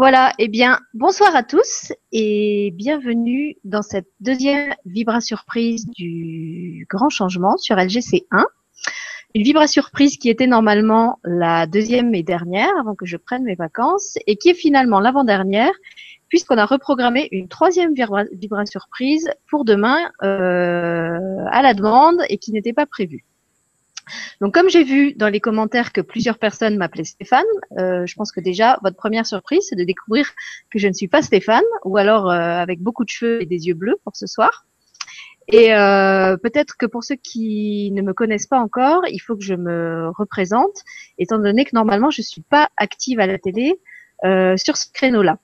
Voilà, eh bien, bonsoir à tous et bienvenue dans cette deuxième Vibra Surprise du grand changement sur LGC1. Une Vibra Surprise qui était normalement la deuxième et dernière avant que je prenne mes vacances et qui est finalement l'avant-dernière puisqu'on a reprogrammé une troisième Vibra, Surprise pour demain euh, à la demande et qui n'était pas prévue. Donc, comme j'ai vu dans les commentaires que plusieurs personnes m'appelaient Stéphane, euh, je pense que déjà, votre première surprise, c'est de découvrir que je ne suis pas Stéphane, ou alors euh, avec beaucoup de cheveux et des yeux bleus pour ce soir. Et euh, peut-être que pour ceux qui ne me connaissent pas encore, il faut que je me représente, étant donné que normalement, je suis pas active à la télé sur ce créneau-là.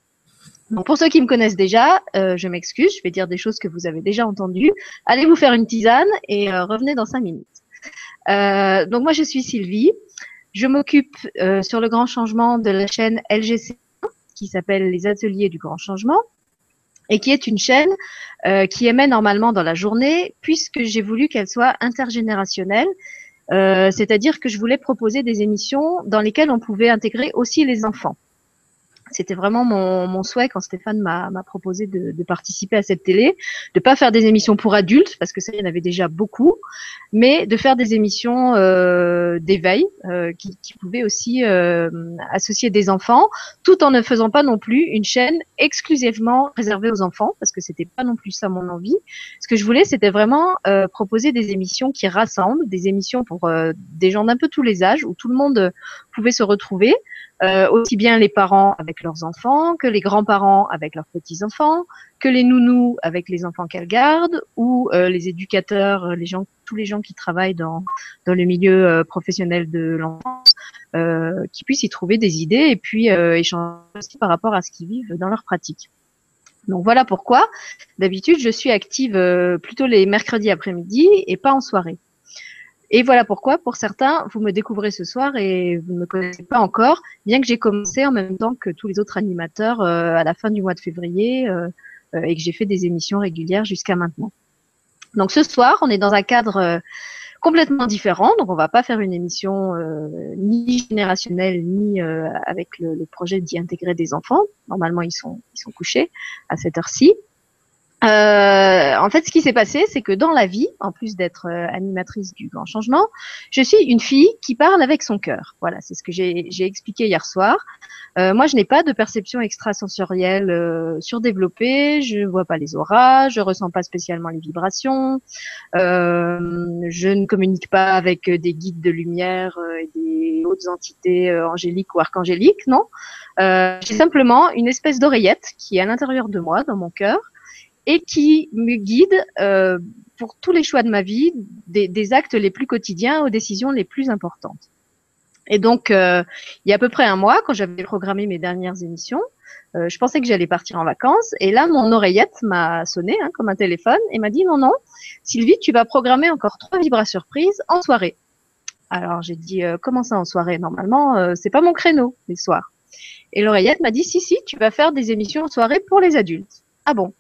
Donc pour ceux qui me connaissent déjà, je m'excuse, je vais dire des choses que vous avez déjà entendues. Allez vous faire une tisane et revenez dans cinq minutes. Euh, donc moi, je suis Sylvie. Je m'occupe euh, sur le grand changement de la chaîne LGC qui s'appelle Les Ateliers du Grand Changement et qui est une chaîne euh, qui émet normalement dans la journée puisque j'ai voulu qu'elle soit intergénérationnelle. C'est-à-dire que je voulais proposer des émissions dans lesquelles on pouvait intégrer aussi les enfants. C'était vraiment mon, souhait quand Stéphane m'a proposé de, participer à cette télé, de pas faire des émissions pour adultes parce que ça il y en avait déjà beaucoup, mais de faire des émissions euh, d'éveil euh, qui, pouvaient aussi euh, associer des enfants, tout en ne faisant pas non plus une chaîne exclusivement réservée aux enfants parce que c'était pas non plus ça mon envie. Ce que je voulais, c'était vraiment proposer des émissions qui rassemblent, des émissions pour des gens d'un peu tous les âges où tout le monde pouvait se retrouver. Euh, aussi bien les parents avec leurs enfants, que les grands-parents avec leurs petits-enfants, que les nounous avec les enfants qu'elles gardent, ou euh, les éducateurs, les gens, tous les gens qui travaillent dans, dans le milieu euh, professionnel de l'enfance, euh, qui puissent y trouver des idées et puis échanger aussi par rapport à ce qu'ils vivent dans leur pratique. Donc voilà pourquoi, d'habitude, je suis active plutôt les mercredis après-midi et pas en soirée. Et voilà pourquoi, pour certains, vous me découvrez ce soir et vous ne me connaissez pas encore, bien que j'ai commencé en même temps que tous les autres animateurs euh, à la fin du mois de février euh, euh, et que j'ai fait des émissions régulières jusqu'à maintenant. Donc ce soir, on est dans un cadre complètement différent, donc on va pas faire une émission ni générationnelle ni avec le, le projet d'y intégrer des enfants. Normalement, ils sont ils sont couchés à cette heure-ci. Euh, en fait, ce qui s'est passé, c'est que dans la vie, en plus d'être euh, animatrice du grand changement, je suis une fille qui parle avec son cœur. Voilà, c'est ce que j'ai expliqué hier soir. Euh, moi, je n'ai pas de perception extrasensorielle euh, surdéveloppée. Je vois pas les auras, je ressens pas spécialement les vibrations. Euh, je ne communique pas avec des guides de lumière et des autres entités angéliques ou archangéliques. Non, j'ai simplement une espèce d'oreillette qui est à l'intérieur de moi, dans mon cœur et qui me guide euh, pour tous les choix de ma vie, des, des, actes les plus quotidiens aux décisions les plus importantes. Et donc, euh, il y a à peu près un mois, quand j'avais programmé mes dernières émissions, euh, je pensais que j'allais partir en vacances, et là, mon oreillette m'a sonné hein, comme un téléphone et m'a dit non, non, Sylvie, tu vas programmer encore trois vibras surprises en soirée. Alors j'ai dit euh, comment ça en soirée? Normalement, euh, c'est pas mon créneau les soirs. Et l'oreillette m'a dit si si, tu vas faire des émissions en soirée pour les adultes. Ah bon?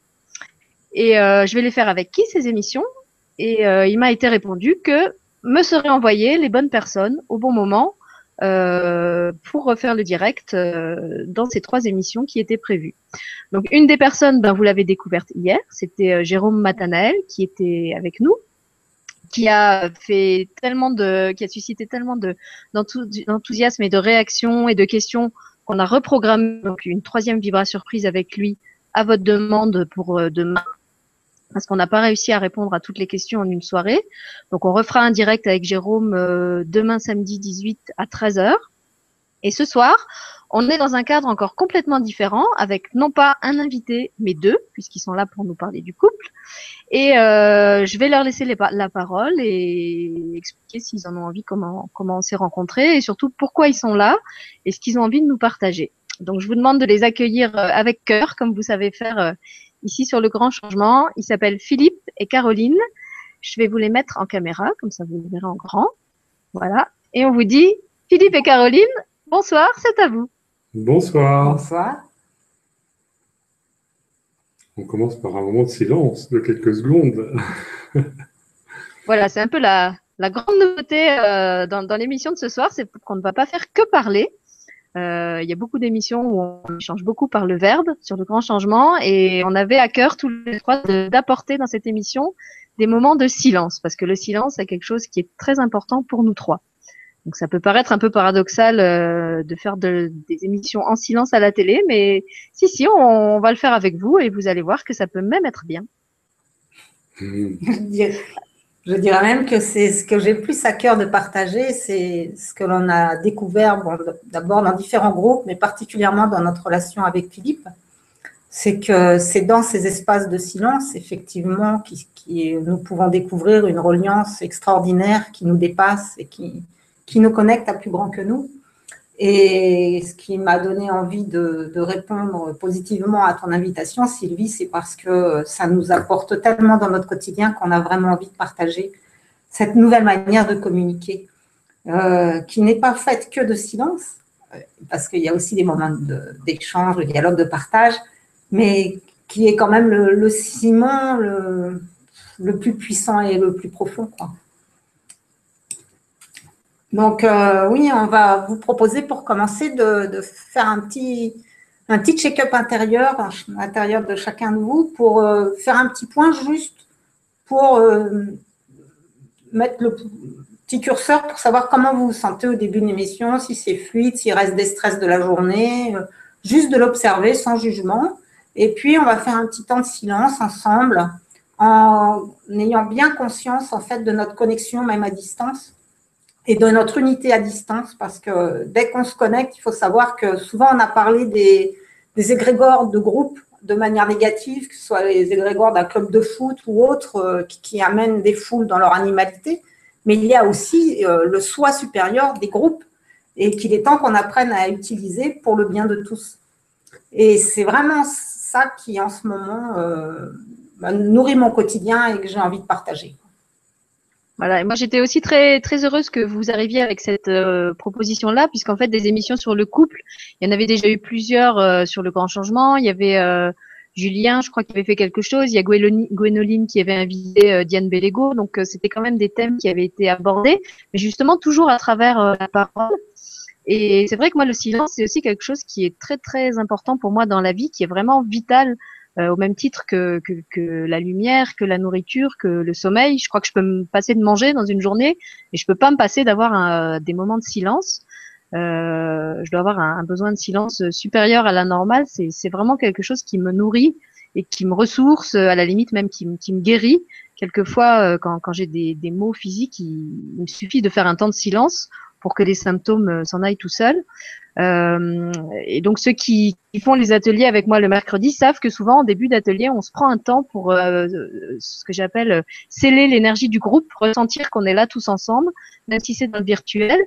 Et euh, je vais les faire avec qui ces émissions? Et euh, il m'a été répondu que me seraient envoyées les bonnes personnes au bon moment euh, pour refaire le direct euh, dans ces trois émissions qui étaient prévues. Donc une des personnes, ben, vous l'avez découverte hier, c'était euh, Jérôme Matanael qui était avec nous, qui a fait tellement de, qui a suscité tellement de d'enthousiasme et de réactions et de questions qu'on a reprogrammé donc une troisième vibra surprise avec lui à votre demande pour demain parce qu'on n'a pas réussi à répondre à toutes les questions en une soirée. Donc on refera un direct avec Jérôme euh, demain samedi 18 à 13h. Et ce soir, on est dans un cadre encore complètement différent, avec non pas un invité, mais deux, puisqu'ils sont là pour nous parler du couple. Et euh, je vais leur laisser la parole et expliquer s'ils en ont envie, comment, comment on s'est rencontrés, et surtout pourquoi ils sont là, et ce qu'ils ont envie de nous partager. Donc je vous demande de les accueillir euh, avec cœur, comme vous savez faire ici sur le grand changement. Ils s'appellent Philippe et Caroline. Je vais vous les mettre en caméra, comme ça vous les verrez en grand. Voilà. Et on vous dit, Philippe et Caroline, bonsoir, c'est à vous. Bonsoir. Bonsoir. On commence par un moment de silence de quelques secondes. voilà, c'est un peu la, la grande nouveauté euh, dans, dans l'émission de ce soir, c'est qu'on ne va pas faire que parler. Euh, il y a beaucoup d'émissions où on échange beaucoup par le verbe sur le grand changement et on avait à cœur tous les trois d'apporter dans cette émission des moments de silence parce que le silence est quelque chose qui est très important pour nous trois. Donc ça peut paraître un peu paradoxal euh, de faire de, des émissions en silence à la télé, mais si si, on, on, va le faire avec vous et vous allez voir que ça peut même être bien. Mmh. Je dirais même que c'est ce que j'ai plus à cœur de partager, c'est ce que l'on a découvert bon, d'abord dans différents groupes, mais particulièrement dans notre relation avec Philippe. C'est que c'est dans ces espaces de silence, effectivement, qui, qui, nous pouvons découvrir une reliance extraordinaire qui nous dépasse et qui, qui nous connecte à plus grand que nous. Et ce qui m'a donné envie de, répondre positivement à ton invitation, Sylvie, c'est parce que ça nous apporte tellement dans notre quotidien qu'on a vraiment envie de partager cette nouvelle manière de communiquer, euh, qui n'est pas faite que de silence, parce qu'il y a aussi des moments d'échange, de, dialogue, de partage, mais qui est quand même le, le ciment le, le, plus puissant et le plus profond. Quoi. Donc euh, oui, on va vous proposer pour commencer de, faire un petit, un petit check-up intérieur, à l'intérieur de chacun de vous, pour euh, faire un petit point juste pour euh, mettre le petit curseur pour savoir comment vous vous sentez au début de l'émission, si c'est fluide, s'il reste des stress de la journée, juste de l'observer sans jugement. Et puis, on va faire un petit temps de silence ensemble en ayant bien conscience en fait de notre connexion même à distance et de notre unité à distance, parce que dès qu'on se connecte, il faut savoir que souvent on a parlé des, des égrégores de groupe de manière négative, que ce soit les égrégores d'un club de foot ou autres, euh, qui, amènent des foules dans leur animalité, mais il y a aussi euh, le soi supérieur des groupes, et qu'il est temps qu'on apprenne à utiliser pour le bien de tous. Et c'est vraiment ça qui, en ce moment, euh, nourrit mon quotidien et que j'ai envie de partager. Voilà, et moi j'étais aussi très très heureuse que vous arriviez avec cette euh, proposition-là, puisqu'en fait des émissions sur le couple, il y en avait déjà eu plusieurs euh, sur le grand changement. Il y avait euh, Julien, je crois, qui avait fait quelque chose. Il y a Gwénoline qui avait invité Diane Bellego, donc c'était quand même des thèmes qui avaient été abordés, mais justement toujours à travers la parole. Et c'est vrai que moi le silence c'est aussi quelque chose qui est très très important pour moi dans la vie, qui est vraiment vital euh, au même titre que, que, que, la lumière, que la nourriture, que le sommeil. Je crois que je peux me passer de manger dans une journée, mais je peux pas me passer d'avoir des moments de silence. Euh, je dois avoir un, un, besoin de silence supérieur à la normale. C'est vraiment quelque chose qui me nourrit et qui me ressource, à la limite même qui, qui me guérit. Quelquefois, euh, quand, quand j'ai des, des maux physiques, il, il, me suffit de faire un temps de silence pour que les symptômes euh, s'en aillent tout seuls. Euh, et donc ceux qui, qui, font les ateliers avec moi le mercredi savent que souvent en début d'atelier, on se prend un temps pour euh, ce que j'appelle euh, sceller l'énergie du groupe, ressentir qu'on est là tous ensemble, même si c'est dans le virtuel.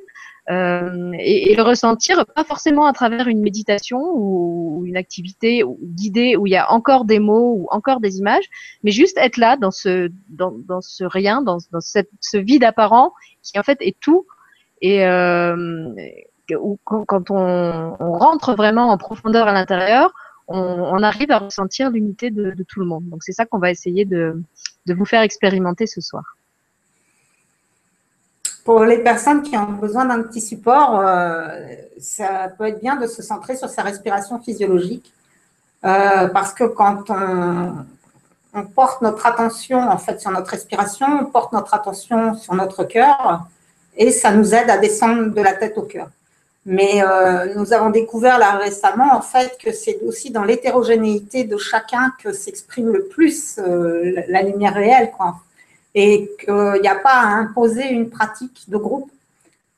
Euh, et, et, le ressentir pas forcément à travers une méditation ou, une activité guidée où il y a encore des mots ou encore des images, mais juste être là dans ce dans, dans ce rien, dans, dans cette, ce vide apparent qui en fait est tout. Et, euh, quand on, rentre vraiment en profondeur à l'intérieur, on, arrive à ressentir l'unité de, tout le monde. Donc c'est ça qu'on va essayer de, de, vous faire expérimenter ce soir. Pour les personnes qui ont besoin d'un petit support, euh, ça peut être bien de se centrer sur sa respiration physiologique. Euh, parce que quand on, on, porte notre attention en fait sur notre respiration, on porte notre attention sur notre cœur et ça nous aide à descendre de la tête au cœur. Mais euh, nous avons découvert là récemment, en fait, que c'est aussi dans l'hétérogénéité de chacun que s'exprime le plus euh, la lumière réelle, quoi. Et qu'il n'y a pas à imposer une pratique de groupe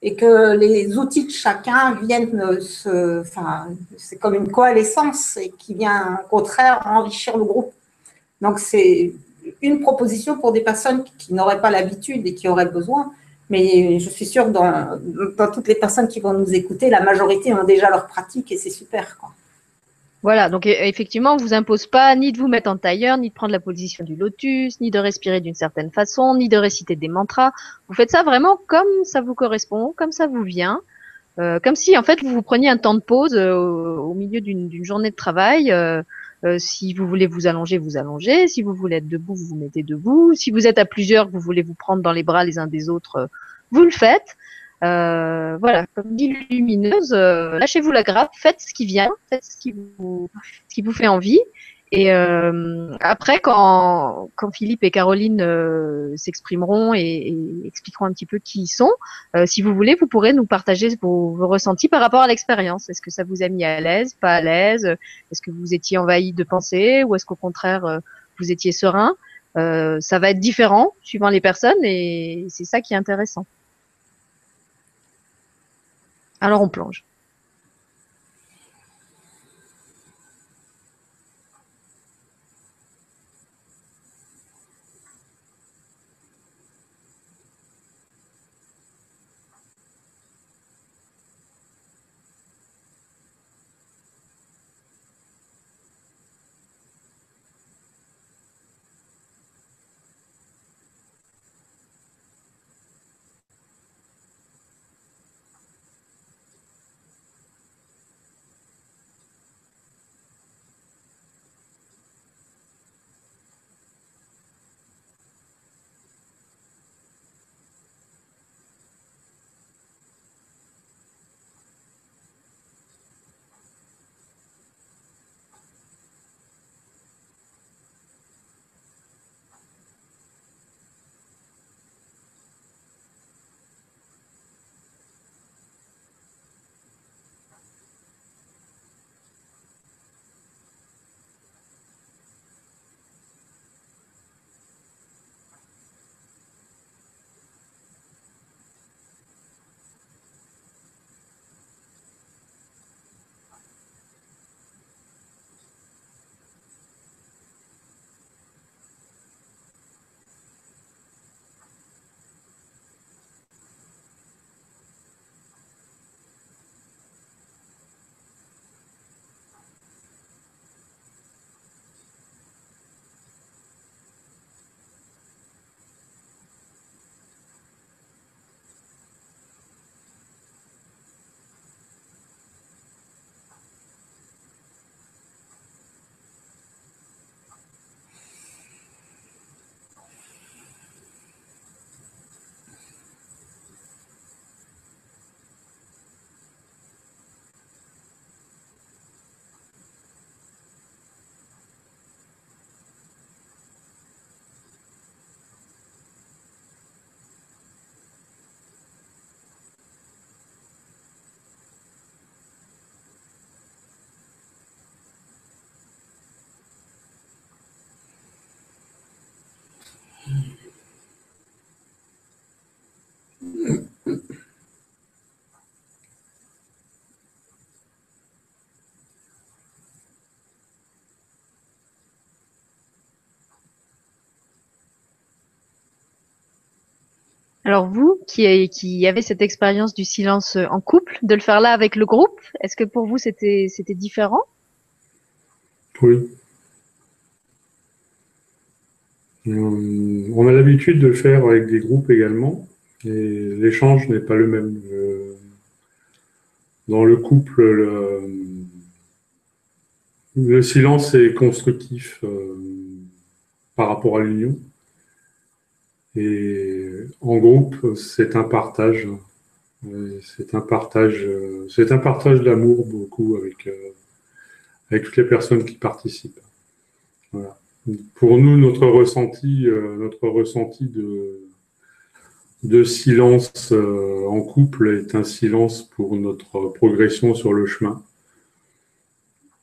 et que les outils de chacun viennent se, enfin, c'est comme une coalescence et qui vient au contraire enrichir le groupe. Donc c'est une proposition pour des personnes qui n'auraient pas l'habitude et qui auraient besoin, mais je suis sûre que dans, dans, toutes les personnes qui vont nous écouter, la majorité ont déjà leur pratique et c'est super. Quoi. Voilà, donc effectivement, on ne vous impose pas ni de vous mettre en tailleur, ni de prendre la position du lotus, ni de respirer d'une certaine façon, ni de réciter des mantras. Vous faites ça vraiment comme ça vous correspond, comme ça vous vient. Euh, comme si en fait vous vous preniez un temps de pause euh, au, milieu d'une journée de travail. Euh, euh, si vous voulez vous allonger, vous allongez. Si vous voulez être debout, vous vous mettez debout. Si vous êtes à plusieurs, vous voulez vous prendre dans les bras les uns des autres, euh, vous le faites. Euh, voilà, comme dit Lumineuse, lâchez-vous la grappe, faites ce qui vient, faites ce qui vous, ce qui vous fait envie. Et euh, après, quand, quand Philippe et Caroline euh, s'exprimeront et, et expliqueront un petit peu qui ils sont, euh, si vous voulez, vous pourrez nous partager vos, vos ressentis par rapport à l'expérience. Est-ce que ça vous a mis à l'aise, pas à l'aise? Est-ce que vous étiez envahi de pensées ou est-ce qu'au contraire, euh, vous étiez serein? Euh, Ça va être différent suivant les personnes et c'est ça qui est intéressant. Alors on plonge. Alors vous, qui, avez cette expérience du silence en couple, de le faire là avec le groupe, est-ce que pour vous c'était différent? Oui. Euh, On a l'habitude de le faire avec des groupes également, et l'échange n'est pas le même. Euh, Dans le couple, le, le silence est constructif euh, par rapport à l'union. Et en groupe, c'est un partage. C'est un partage, euh, c'est un partage d'amour beaucoup avec, euh, avec toutes les personnes qui participent. Voilà. Pour nous, notre ressenti, euh, notre ressenti de, de silence en couple est un silence pour notre progression sur le chemin.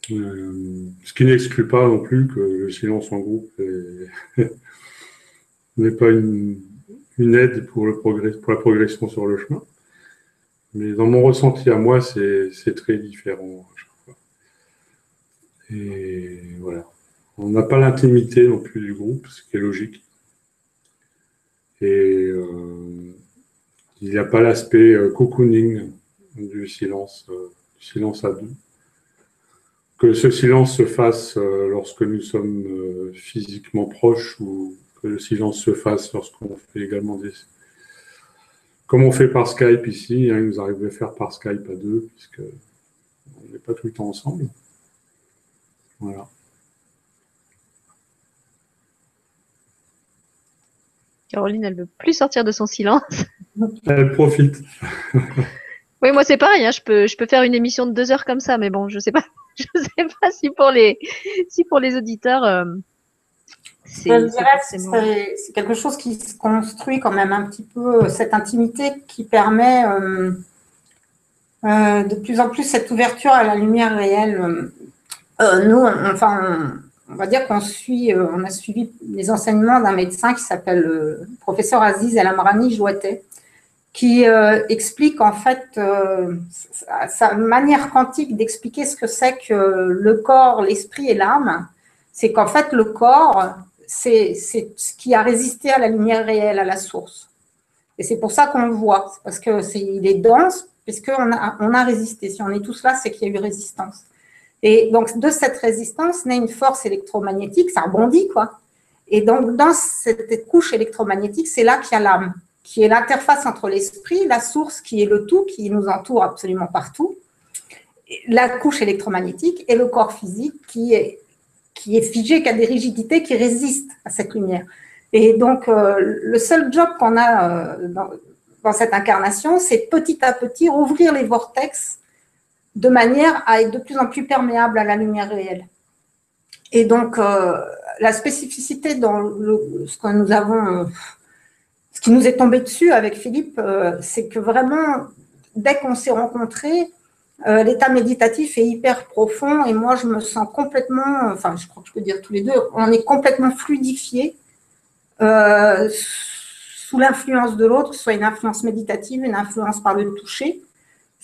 Ce qui n'exclut pas non plus que le silence en groupe est- n'est pas une, aide pour, la progression sur le chemin. Mais dans mon ressenti à moi, c'est très différent à chaque fois. Et voilà. On n'a pas l'intimité non plus du groupe, ce qui est logique. Et euh, il n'y a pas l'aspect euh, cocooning du silence, euh, du silence à deux. Que ce silence se fasse lorsque nous sommes physiquement proches ou que le silence se fasse lorsqu'on fait également des... Comme on fait par Skype ici, hein, il nous arrive de faire par Skype à deux, puisque on n'est pas tout le temps ensemble. Voilà. Caroline, elle veut plus sortir de son silence. Elle profite. oui, moi c'est pareil. Hein, je peux, je peux faire une émission de deux heures comme ça, mais bon, je sais pas, je sais pas si pour les, si pour les auditeurs. Euh, c'est quelque chose qui se construit quand même un petit peu cette intimité qui permet euh, euh, de plus en plus cette ouverture à la lumière réelle. nous, enfin, on va dire qu'on suit, euh, on a suivi les enseignements d'un médecin qui s'appelle le euh, professeur Aziz El Amrani Jouatet, qui euh, explique en fait sa, manière quantique d'expliquer ce que c'est que le corps, l'esprit et l'âme. C'est qu'en fait, le corps, c'est ce qui a résisté à la lumière réelle, à la source. Et c'est pour ça qu'on le voit, parce qu'il est, est dense, puisqu'on a, on a résisté. Si on est tous là, c'est qu'il y a eu résistance. Et donc, de cette résistance naît une force électromagnétique, ça rebondit, quoi. Et donc, dans cette couche électromagnétique, c'est là qu'il y a l'âme, qui est l'interface entre l'esprit, la source qui est le tout, qui nous entoure absolument partout, la couche électromagnétique et le corps physique qui est, qui est figé, qui a des rigidités, qui résistent à cette lumière. Et donc, euh, le seul job qu'on a euh, dans, cette incarnation, c'est petit à petit rouvrir les vortex de manière à être de plus en plus perméable à la lumière réelle. Et donc, euh, la spécificité dans ce que nous avons, ce qui nous est tombé dessus avec Philippe, c'est que vraiment, dès qu'on s'est rencontrés, l'état méditatif est hyper profond et moi, je me sens complètement, enfin, je crois que je peux dire tous les deux, on est complètement fluidifié sous l'influence de l'autre, soit une influence méditative, une influence par le toucher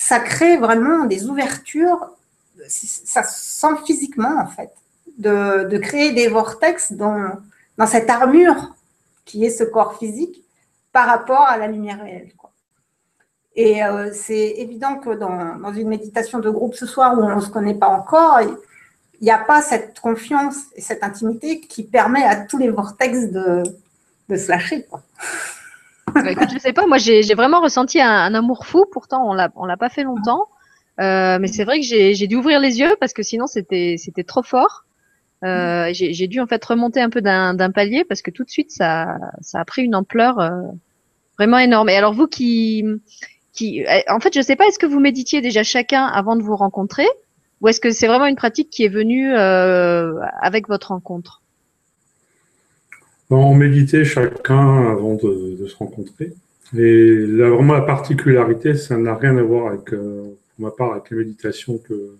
ça crée vraiment des ouvertures, ça se sent physiquement en fait, de, créer des vortex dans, dans cette armure qui est ce corps physique par rapport à la lumière réelle. Et euh, c'est évident que dans, une méditation de groupe ce soir où on ne se connaît pas encore, il n'y a pas cette confiance et cette intimité qui permet à tous les vortex de, de se lâcher. Quoi. Bah, écoute, je sais pas, moi j'ai vraiment ressenti un, amour fou, pourtant on on l'a pas fait longtemps, euh, mais c'est vrai que j'ai dû ouvrir les yeux parce que sinon c'était c'était trop fort. Euh, j'ai dû en fait remonter un peu d'un palier parce que tout de suite ça ça a pris une ampleur euh, vraiment énorme. Et alors vous qui qui en fait je sais pas est-ce que vous méditiez déjà chacun avant de vous rencontrer ou est-ce que c'est vraiment une pratique qui est venue avec votre rencontre? On méditait chacun avant de, se rencontrer. Et vraiment, la particularité, ça n'a rien à voir avec, euh, pour ma part, avec les méditations que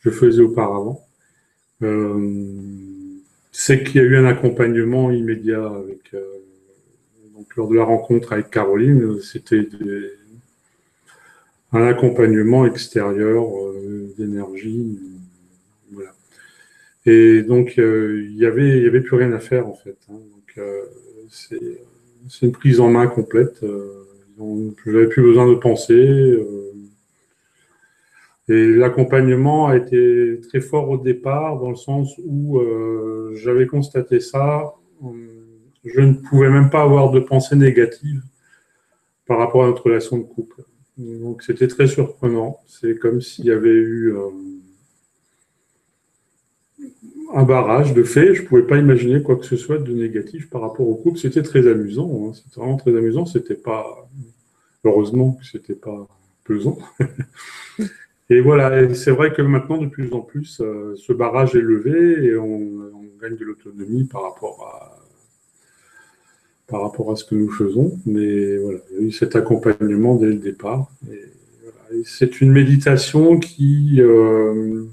je faisais auparavant. Euh, c'est qu'il y a eu un accompagnement immédiat avec, euh, donc lors de la rencontre avec Caroline, c'était un accompagnement extérieur d'énergie, voilà. Et donc, euh, il y avait, y avait plus rien à faire, en fait. Hein. Donc, euh, c'est une prise en main complète. Euh, je n'avais plus besoin de penser. et l'accompagnement a été très fort au départ, dans le sens où j'avais constaté ça. Je ne pouvais même pas avoir de pensée négative par rapport à notre relation de couple. Donc, c'était très surprenant. C'est comme s'il y avait eu un barrage de fait. Je ne pouvais pas imaginer quoi que ce soit de négatif par rapport au couple. C'était très amusant. Hein. C'était vraiment très amusant. C'était pas, heureusement que c'était pas pesant. et voilà. c'est vrai que maintenant, de plus en plus, euh, ce barrage est levé et on, gagne de l'autonomie par rapport à par rapport à ce que nous faisons. Mais voilà, il y a eu cet accompagnement dès le départ. c'est une méditation qui euh,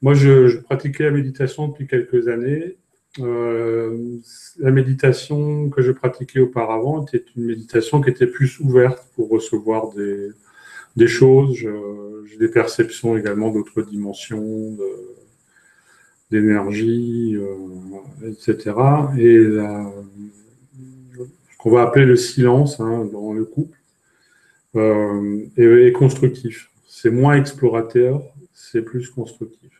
moi, je, pratiquais la méditation depuis quelques années. Euh, la méditation que je pratiquais auparavant était une méditation qui était plus ouverte pour recevoir des, choses. J'ai des perceptions également d'autres dimensions, d'énergie, euh, etc. Et ce qu'on va appeler le silence hein, dans le couple euh, est constructif. C'est moins explorateur, c'est plus constructif.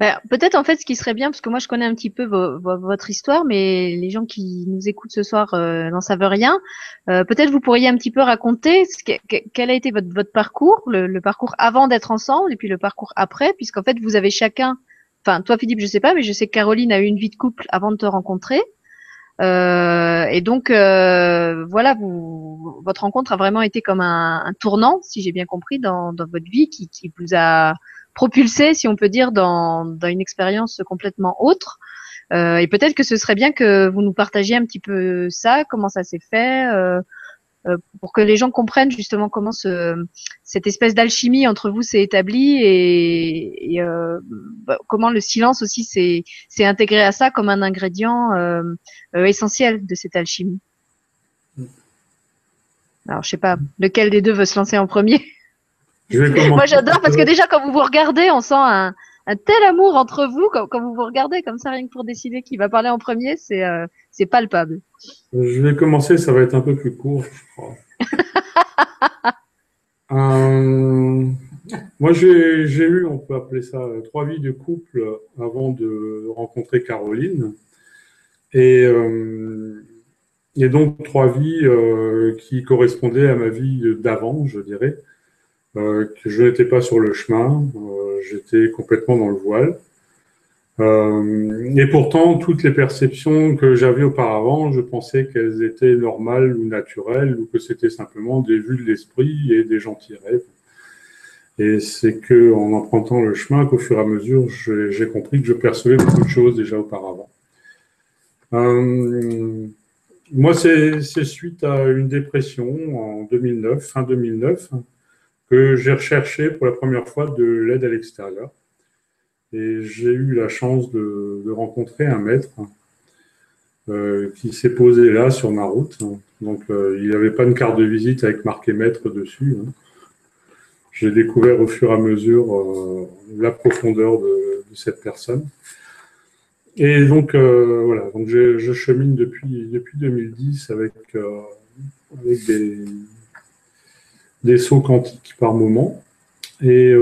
Bah, peut-être en fait ce qui serait bien, parce que moi je connais un petit peu votre histoire, mais les gens qui nous écoutent ce soir euh, n'en savent rien. Euh, peut-être vous pourriez un petit peu raconter quel a été votre, votre parcours, le, parcours avant d'être ensemble et puis le parcours après, puisqu'en fait vous avez chacun, enfin toi Philippe je sais pas, mais je sais que Caroline a eu une vie de couple avant de te rencontrer. Euh, et donc, euh, voilà, vous, votre rencontre a vraiment été comme un, un tournant, si j'ai bien compris, dans, dans votre vie, qui, qui, vous a propulsé, si on peut dire, dans, dans une expérience complètement autre. Euh, et peut-être que ce serait bien que vous nous partagiez un petit peu ça, comment ça s'est fait, euh, pour que les gens comprennent justement comment ce, cette espèce d'alchimie entre vous s'est établie et, et euh, bah, comment le silence aussi s'est intégré à ça comme un ingrédient euh, euh, essentiel de cette alchimie. Alors, je sais pas, lequel des deux veut se lancer en premier. Moi, j'adore parce que déjà, quand vous vous regardez, on sent un, un tel amour entre vous quand, quand, vous vous regardez comme ça, rien que pour décider qui va parler en premier, c'est euh, c'est palpable. Je vais commencer, ça va être un peu plus court, je crois. euh, moi, j'ai eu, on peut appeler ça, trois vies de couple avant de rencontrer Caroline. Et, euh, et donc, trois vies euh, qui correspondaient à ma vie d'avant, je dirais. Euh, que je n'étais pas sur le chemin, euh, j'étais complètement dans le voile. Euh, et pourtant, toutes les perceptions que j'avais auparavant, je pensais qu'elles étaient normales ou naturelles, ou que c'était simplement des vues de l'esprit et des gentils rêves. Et c'est que en empruntant le chemin qu'au fur et à mesure, j'ai compris que je percevais beaucoup de choses déjà auparavant. Euh, moi, c'est suite à une dépression en 2009, fin 2009, que j'ai recherché pour la première fois de l'aide à l'extérieur. Et j'ai eu la chance de, rencontrer un maître euh, qui s'est posé là sur ma route. Donc, euh, il n'y avait pas une carte de visite avec marqué maître dessus. Hein. J'ai découvert au fur et à mesure euh, la profondeur de, cette personne. Et donc, voilà, donc je, chemine depuis, depuis 2010 avec, des, des sauts quantiques par moment. Et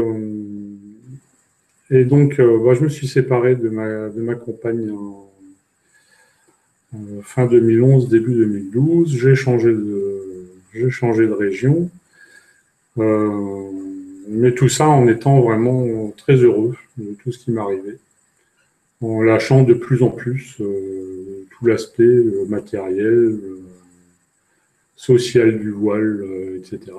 et donc, euh, bah, je me suis séparé de ma, de ma compagne en, fin 2011, début 2012. J'ai changé de, j'ai changé de région. Euh, mais tout ça en étant vraiment très heureux de tout ce qui m'arrivait. En lâchant de plus en plus euh, tout l'aspect euh, matériel, euh, social du voile, etc.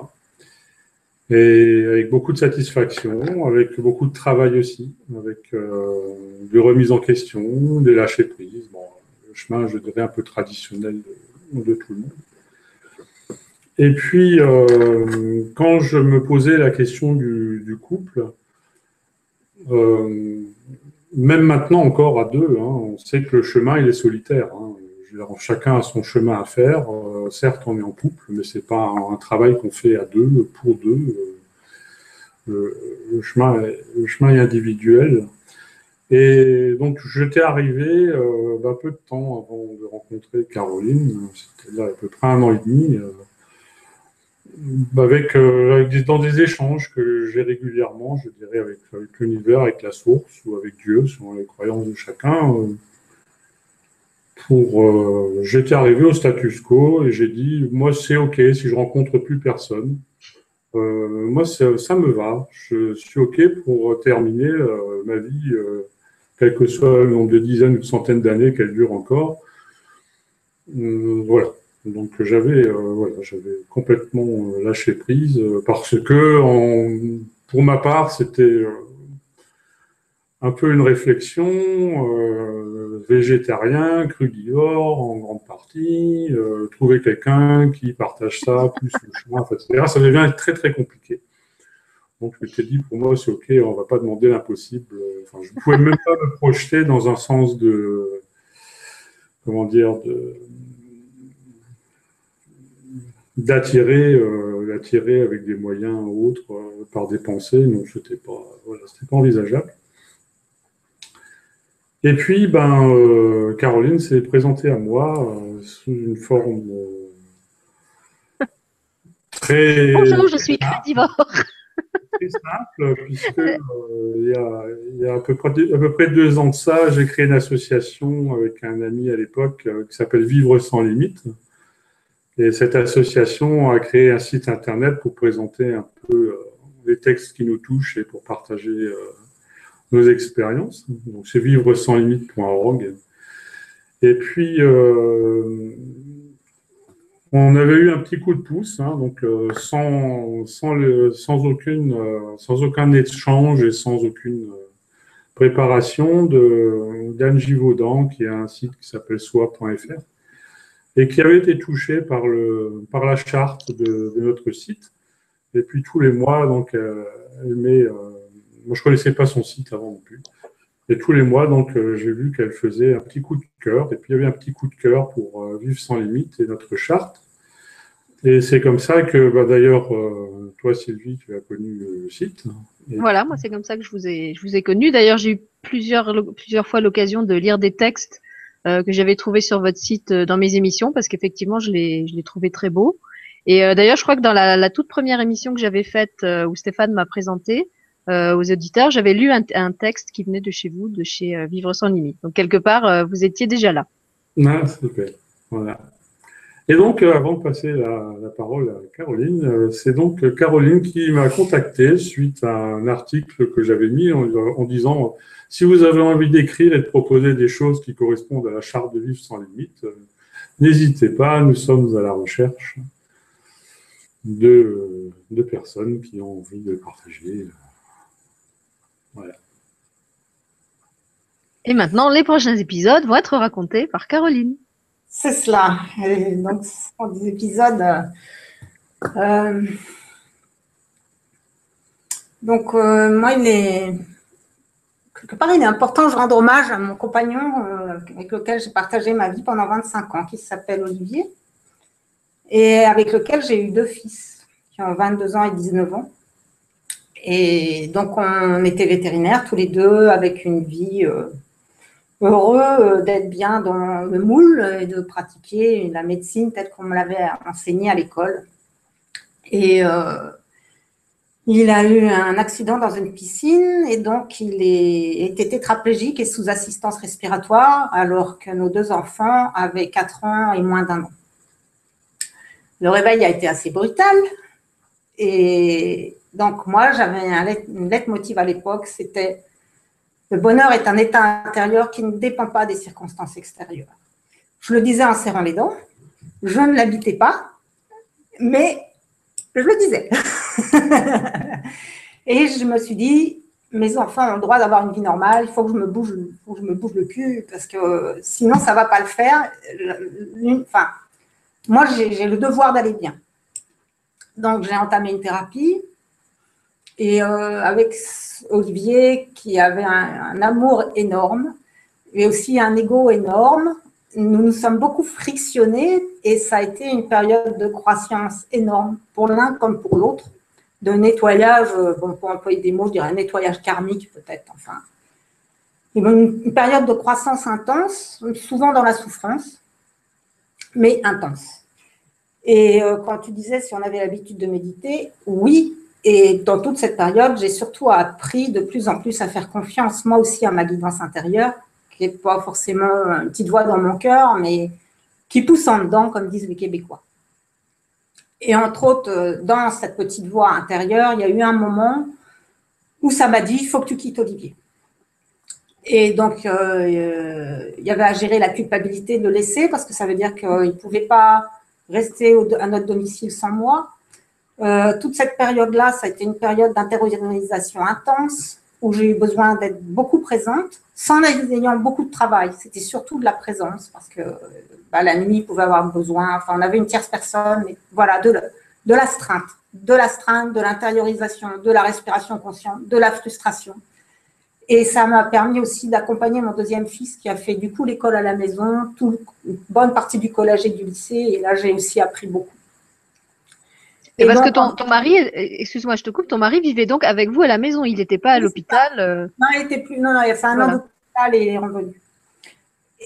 Et avec beaucoup de satisfaction, avec beaucoup de travail aussi, avec euh, de remise en question, des lâcher prises. Bon, le chemin, je dirais, un peu traditionnel de, tout le monde. Et puis, euh, quand je me posais la question du, du couple, euh, même maintenant encore à deux, hein, on sait que le chemin, il est solitaire. Hein. Chacun a son chemin à faire. Euh, certes, on est en couple, mais c'est pas un, travail qu'on fait à deux, pour deux. Le, le, chemin, est, individuel. Et donc, j'étais arrivé euh, un peu de temps avant de rencontrer Caroline, c'est-à-dire à peu près un an et demi, euh, avec, euh, dans des échanges que j'ai régulièrement, je dirais, avec l'univers, avec la source ou avec Dieu, selon les croyances de chacun. Euh, pour, euh, j'étais arrivé au status quo et j'ai dit, moi, c'est OK si je rencontre plus personne. Euh, moi, ça me va. Je suis OK pour terminer euh, ma vie, euh, quel que soit le nombre de dizaines ou de centaines d'années qu'elle dure encore. Hum, voilà. Donc j'avais voilà, j'avais complètement lâché prise parce que en, pour ma part, c'était un peu une réflexion euh, végétarien, crudivore en grande partie, euh, trouver quelqu'un qui partage ça, plus le chemin, etc. Ça devient très très compliqué. Donc je m'étais dit, pour moi c'est ok, on va pas demander l'impossible. Enfin, je ne pouvais même pas me projeter dans un sens de, comment dire, de d'attirer, euh, avec des moyens autres euh, par des pensées. Donc c'était pas, voilà, c'était pas envisageable. Et puis, ben, euh, Caroline s'est présentée à moi euh, sous une forme euh, très. Bonjour, je suis crudivore. Très simple, puisque euh, il y, a, y, a, à peu près à peu près deux ans de ça, j'ai créé une association avec un ami à l'époque qui s'appelle Vivre sans limite. Et cette association a créé un site internet pour présenter un peu les textes qui nous touchent et pour partager nos expériences. Donc, c'est vivre sans limite.org. Et puis, euh, on avait eu un petit coup de pouce, hein, donc euh, sans, sans, sans, aucune, euh, sans aucun échange et sans aucune préparation d'Anne Givaudan, qui a un site qui s'appelle soi.fr, et qui avait été touché par, le, par la charte de, notre site. Et puis tous les mois, donc, elle met. Moi, je ne connaissais pas son site avant non plus. Et tous les mois, donc, euh, j'ai vu qu'elle faisait un petit coup de cœur. Et puis, il y avait un petit coup de cœur pour euh, Vivre sans limite et notre charte. Et c'est comme ça que, bah, d'ailleurs, euh, toi, Sylvie, tu as connu le site. Voilà, moi, c'est comme ça que je vous ai, je vous ai connu. D'ailleurs, j'ai eu plusieurs, plusieurs fois l'occasion de lire des textes que j'avais trouvés sur votre site dans mes émissions, parce qu'effectivement, je les, je les trouvais très beaux. Et d'ailleurs, je crois que dans la, la toute première émission que j'avais faite, où Stéphane m'a présenté, euh, aux auditeurs, j'avais lu un, texte qui venait de chez vous, de chez euh, Vivre sans limite. Donc quelque part, euh, vous étiez déjà là. Ah, super. Voilà. Et donc, avant de passer la, parole à Caroline, c'est donc Caroline qui m'a contacté suite à un article que j'avais mis en, disant si vous avez envie d'écrire et de proposer des choses qui correspondent à la charte de Vivre sans limite, n'hésitez pas, nous sommes à la recherche de, de personnes qui ont envie de partager et maintenant, les prochains épisodes vont être racontés par Caroline. C'est cela. donc, ce sont des épisodes. Euh, donc, euh, moi, il est. Quelque part, il est important de rendre hommage à mon compagnon euh, avec lequel j'ai partagé ma vie pendant 25 ans, qui s'appelle Olivier, et avec lequel j'ai eu deux fils, qui ont 22 ans et 19 ans. Et donc, on était vétérinaires tous les deux avec une vie euh, heureux euh, d'être bien dans le moule et de pratiquer la médecine telle qu'on me l'avait enseigné à l'école. Et euh, il a eu un accident dans une piscine et donc il est, était tétraplégique et sous assistance respiratoire alors que nos deux enfants avaient 4 ans et moins d'un an. Le réveil a été assez brutal et donc, moi, j'avais une lettre motive à l'époque, c'était le bonheur est un état intérieur qui ne dépend pas des circonstances extérieures. Je le disais en serrant les dents, je ne l'habitais pas, mais je le disais. Et je me suis dit, mes enfants ont le droit d'avoir une vie normale, il faut que je me bouge, que je me bouge le cul, parce que sinon, ça ne va pas le faire. Enfin, moi, j'ai le devoir d'aller bien. Donc, j'ai entamé une thérapie. Et euh, avec Olivier, qui avait un, amour énorme, et aussi un ego énorme, nous nous sommes beaucoup frictionnés et ça a été une période de croissance énorme pour l'un comme pour l'autre, de nettoyage, euh, bon, pour employer des mots, je dirais un nettoyage karmique peut-être, enfin. une période de croissance intense, souvent dans la souffrance, mais intense. Et euh, quand tu disais si on avait l'habitude de méditer, oui, et dans toute cette période, j'ai surtout appris de plus en plus à faire confiance, moi aussi, à ma guidance intérieure, qui n'est pas forcément une petite voix dans mon cœur, mais qui pousse en dedans, comme disent les Québécois. Et entre autres, euh, dans cette petite voix intérieure, il y a eu un moment où ça m'a dit, il faut que tu quittes Olivier. Et donc, euh, euh, il y avait à gérer la culpabilité de laisser, parce que ça veut dire qu'il ne pouvait pas rester à notre domicile sans moi. Euh, toute cette période-là, ça a été une période d'intériorisation intense où j'ai eu besoin d'être beaucoup présente, sans ayant beaucoup de travail. C'était surtout de la présence parce que bah, la nuit pouvait avoir besoin. Enfin, on avait une tierce personne, mais voilà, de, de l'astreinte, de l'astreinte, de l'intériorisation, de la respiration consciente, de la frustration. Et ça m'a permis aussi d'accompagner mon deuxième fils qui a fait du coup l'école à la maison, toute une bonne partie du collège et du lycée. Et là, j'ai aussi appris beaucoup. Et parce que ton, ton mari, excuse-moi, je te coupe, ton mari vivait donc avec vous à la maison, il n'était pas à l'hôpital euh? Non, il était plus, non, non, il a fait un an d'hôpital et il est revenu.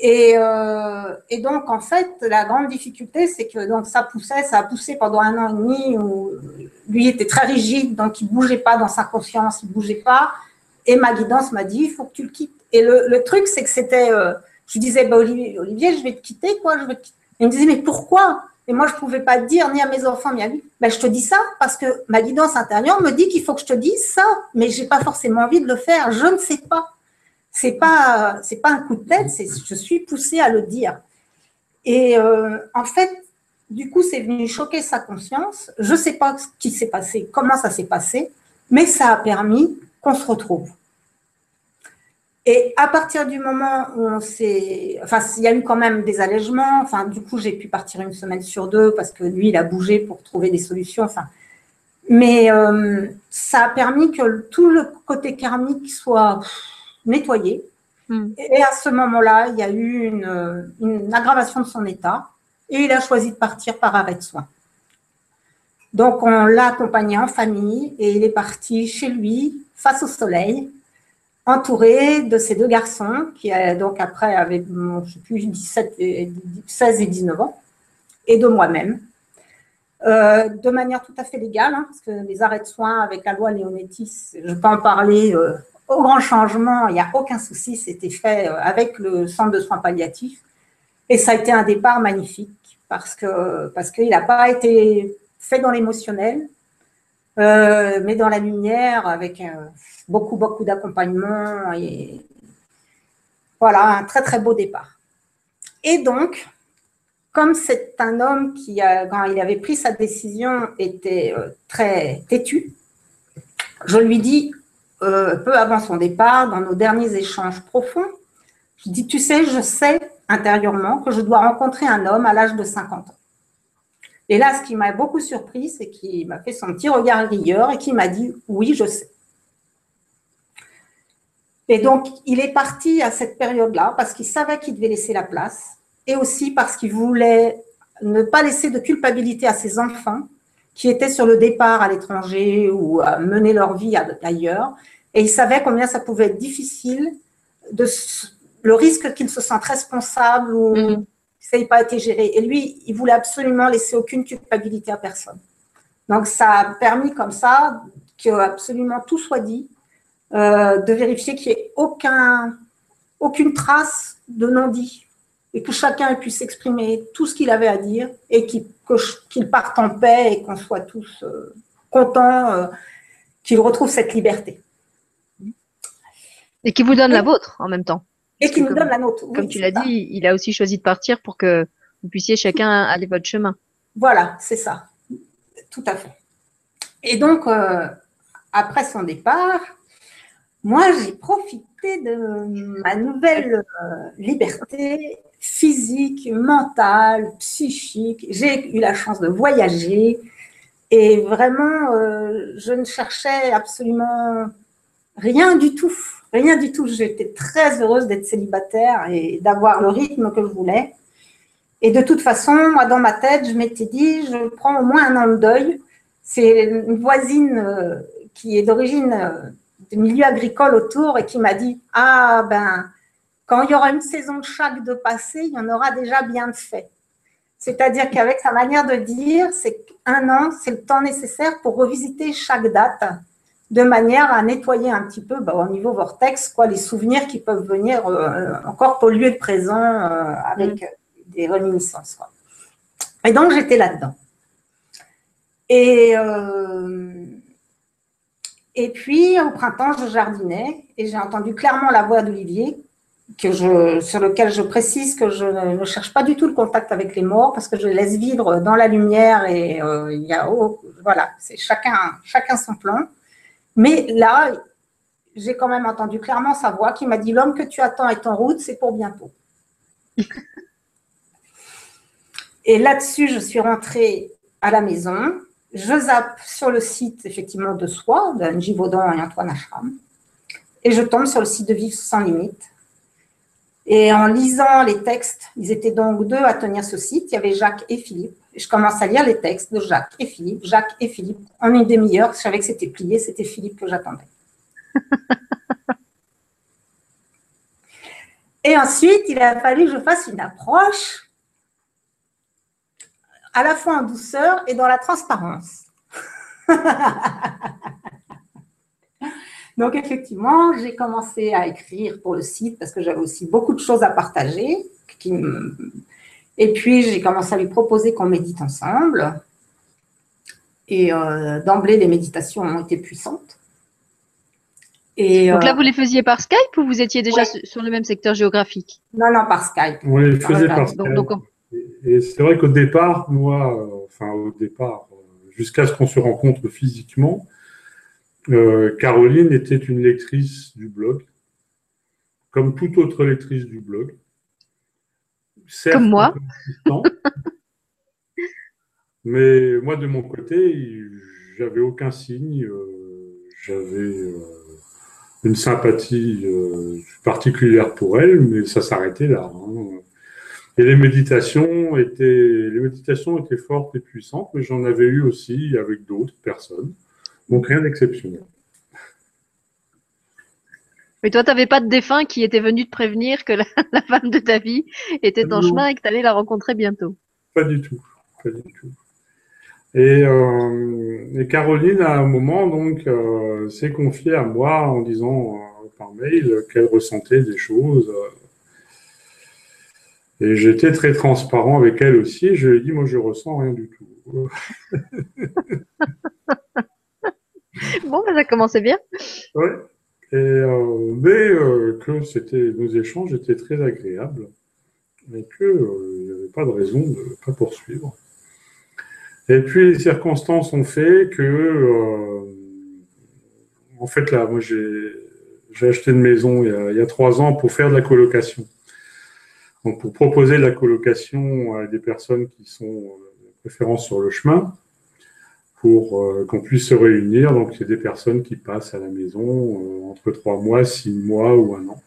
Et, euh, et, donc, en fait, la grande difficulté, c'est que donc ça poussait, ça a poussé pendant un an et demi où lui était très rigide, donc il ne bougeait pas dans sa conscience, il ne bougeait pas. Et ma guidance m'a dit, il faut que tu le quittes. Et le, le truc, c'est que c'était, euh, je disais, bah, Olivier, Olivier, je vais te quitter, quoi, je vais te quitter. Et il me disait, mais pourquoi? Et moi, je ne pouvais pas dire ni à mes enfants ni à lui, ben, je te dis ça parce que ma guidance intérieure me dit qu'il faut que je te dise ça, mais je n'ai pas forcément envie de le faire, je ne sais pas. C'est pas, c'est pas un coup de tête, c'est je suis poussée à le dire. Et euh, en fait, du coup, c'est venu choquer sa conscience. Je ne sais pas ce qui s'est passé, comment ça s'est passé, mais ça a permis qu'on se retrouve. Et à partir du moment où on s'est. Enfin, il y a eu quand même des allègements. Enfin, du coup, j'ai pu partir une semaine sur deux parce que lui, il a bougé pour trouver des solutions. Enfin, mais euh, ça a permis que tout le côté karmique soit nettoyé. Hmm. Et à ce moment-là, il y a eu une, une, aggravation de son état et il a choisi de partir par arrêt de soins. Donc, on l'a accompagné en famille et il est parti chez lui, face au soleil, entouré de ses deux garçons, qui donc après avaient, je sais plus, 17 16 et 19 ans, et de moi-même. Euh, de manière tout à fait légale, hein, parce que les arrêts de soins avec la loi Leonetti, je peux en parler euh, au grand changement, il n'y a aucun souci, c'était fait euh, avec le centre de soins palliatifs. Et ça a été un départ magnifique parce que parce qu'il n'a pas été fait dans l'émotionnel, mais dans la lumière, avec beaucoup, beaucoup d'accompagnement. Et voilà, un très, très beau départ. Et donc, comme c'est un homme qui, quand il avait pris sa décision, était euh, très têtu, je lui dis, euh, peu avant son départ, dans nos derniers échanges profonds, je dis, tu sais, je sais intérieurement que je dois rencontrer un homme à l'âge de 50 ans. Et là, ce qui m'a beaucoup surpris, c'est qu'il m'a fait son petit regard rieur et qu'il m'a dit, oui, je sais. Et donc, il est parti à cette période-là parce qu'il savait qu'il devait laisser la place et aussi parce qu'il voulait ne pas laisser de culpabilité à ses enfants qui étaient sur le départ à l'étranger ou à mener leur vie ailleurs. Et il savait combien ça pouvait être difficile, le risque qu'ils se sentent responsables ou mm. Ça n'ait pas été géré. Et lui, il voulait absolument laisser aucune culpabilité à personne. Donc, ça a permis comme ça que absolument tout soit dit euh, de vérifier qu'il n'y ait aucun, aucune trace de non-dit et que chacun puisse exprimer tout ce qu'il avait à dire et qu'il parte en paix et qu'on soit tous euh, contents euh, qu'il retrouve cette liberté. Et qui vous donne la vôtre en même temps. Et qui nous donne la nôtre. comme tu l'as dit, il a aussi choisi de partir pour que vous puissiez chacun aller votre chemin. Voilà, c'est ça. Tout à fait. Et donc, après son départ, moi, j'ai profité de ma nouvelle euh, liberté physique, mentale, psychique. J'ai eu la chance de voyager et vraiment, euh, je ne cherchais absolument rien du tout. Rien du tout. J'étais très heureuse d'être célibataire et d'avoir le rythme que je voulais. Et de toute façon, moi, dans ma tête, je m'étais dit, je prends au moins un an de deuil. C'est une voisine euh, qui est d'origine de milieu agricole autour et qui m'a dit Ah, ben, quand il y aura une saison de chaque de passé, il y en aura déjà bien de fait. C'est-à-dire qu'avec sa manière de dire, c'est un an, c'est le temps nécessaire pour revisiter chaque date de manière à nettoyer un petit peu bah, au niveau vortex quoi, les souvenirs qui peuvent venir euh, encore polluer le présent euh, avec mm. des réminiscences. Et donc j'étais là-dedans. Et euh, et puis, au printemps, je jardinais et j'ai entendu clairement la voix d'Olivier, que je, sur lequel je précise que je ne cherche pas du tout le contact avec les morts parce que je les laisse vivre dans la lumière et euh, il y a, oh, voilà, c'est chacun, chacun son plan. Mais là, j'ai quand même entendu clairement sa voix qui m'a dit L'homme que tu attends est en route, c'est pour bientôt. et là-dessus, je suis rentrée à la maison je zappe sur le site effectivement de soi, d'Angie Vaudan et Antoine Ashram, et je tombe sur le site de Vivre sans limite. Et en lisant les textes, ils étaient donc deux à tenir ce site, il y avait Jacques et Philippe. Je commence à lire les textes de Jacques et Philippe, Jacques et Philippe. En une demi-heure, je savais que c'était plié, c'était Philippe que j'attendais. et ensuite, il a fallu que je fasse une approche à la fois en douceur et dans la transparence. Donc effectivement, j'ai commencé à écrire pour le site parce que j'avais aussi beaucoup de choses à partager. Et puis j'ai commencé à lui proposer qu'on médite ensemble. Et euh, d'emblée, les méditations ont été puissantes. Et, Donc là, euh, vous les faisiez par Skype ou vous étiez déjà Ouais. sur le même secteur géographique? Non, non, par Skype. On les faisait Voilà. par Skype. donc, on- Et c'est vrai qu'au départ, moi, euh, enfin au départ, euh, jusqu'à ce qu'on se rencontre physiquement, euh, Caroline était une lectrice du blog, comme toute autre lectrice du blog. Certes, Comme moi. mais moi, de mon côté, j'avais aucun signe. euh, j'avais euh, une sympathie euh, particulière pour elle, mais ça s'arrêtait là. hein. Et les méditations étaient, les méditations étaient fortes et puissantes, mais j'en avais eu aussi avec d'autres personnes. Donc rien d'exceptionnel. Mais toi, tu n'avais pas de défunt qui était venu te prévenir que la, la femme de ta vie était en Non. chemin et que tu allais la rencontrer bientôt? Pas du tout, pas du tout. Et, euh, et Caroline, à un moment, donc, euh, s'est confiée à moi en disant euh, par mail qu'elle ressentait des choses. et j'étais très transparent avec elle aussi. Je lui ai dit, moi, je ressens rien du tout. Bon, bah, ça commençait bien. Ouais. Et, euh, mais euh, que c'était nos échanges étaient très agréables et que euh, n'y avait pas de raison de ne pas poursuivre. Et puis les circonstances ont fait que, en fait là, moi j'ai acheté une maison il y, a, trois ans pour faire de la colocation. Donc pour proposer de la colocation à des personnes qui sont de préférence sur le chemin pour euh, qu'on puisse se réunir. Donc, c'est des personnes qui passent à la maison euh, entre trois mois, six mois ou un an.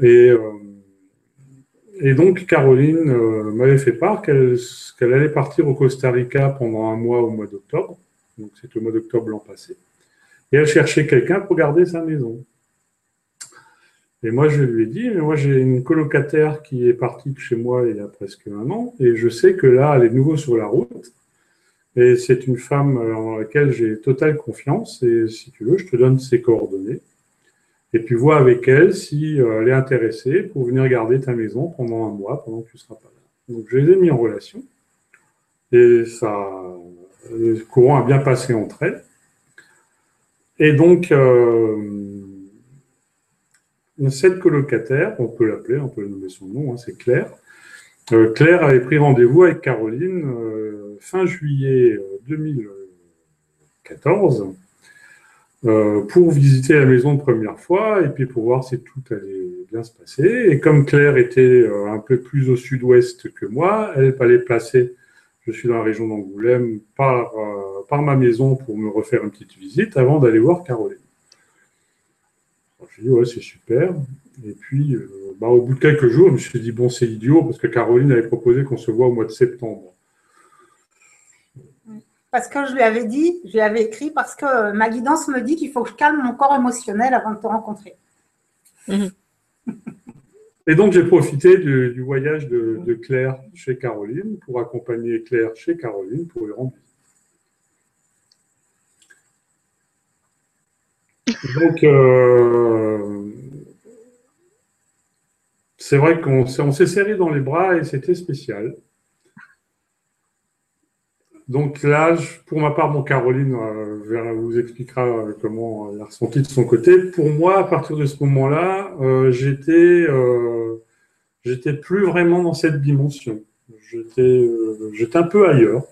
Et, euh, donc, Caroline m'avait fait part qu'elle allait partir au Costa Rica pendant un mois au mois d'octobre. Donc, c'est au mois d'octobre l'an passé. Et elle cherchait quelqu'un pour garder sa maison. Et moi, je lui ai dit, mais moi, j'ai une colocataire qui est partie de chez moi il y a presque un an, et je sais que là, elle est nouveau sur la route. Et c'est une femme en laquelle j'ai totale confiance. Et si tu veux, je te donne ses coordonnées. Et puis vois avec elle si euh, elle est intéressée pour venir garder ta maison pendant un mois, pendant que tu ne seras pas là. Donc je les ai mis en relation. Et ça, le courant a bien passé entre elles. Et donc, euh, cette colocataire, on peut l'appeler, on peut nommer son nom, hein, c'est Claire. Euh, Claire avait pris rendez-vous avec Caroline euh, fin juillet euh, 2014 euh, pour visiter la maison de première fois et puis pour voir si tout allait bien se passer. Et comme Claire était euh, un peu plus au sud-ouest que moi, elle allait placer, je suis dans la région d'Angoulême, par, euh, par ma maison pour me refaire une petite visite avant d'aller voir Caroline. J'ai dit, ouais, c'est super. Et puis, euh, bah, au bout de quelques jours, je me suis dit, bon, c'est idiot, parce que Caroline avait proposé qu'on se voit au mois de septembre. Parce que je lui avais dit, je lui avais écrit, parce que ma guidance me dit qu'il faut que je calme mon corps émotionnel avant de te rencontrer. Et donc, j'ai profité du, du voyage de, de Claire chez Caroline pour accompagner Claire chez Caroline pour lui rendre visite. Donc, euh, c'est vrai qu'on s'est on s'est serré dans les bras et c'était spécial. Donc là, pour ma part, mon Caroline euh, vous expliquera euh, comment elle a ressenti de son côté. Pour moi, à partir de ce moment-là, euh, j'étais euh, j'étais plus vraiment dans cette dimension. J'étais euh, j'étais un peu ailleurs.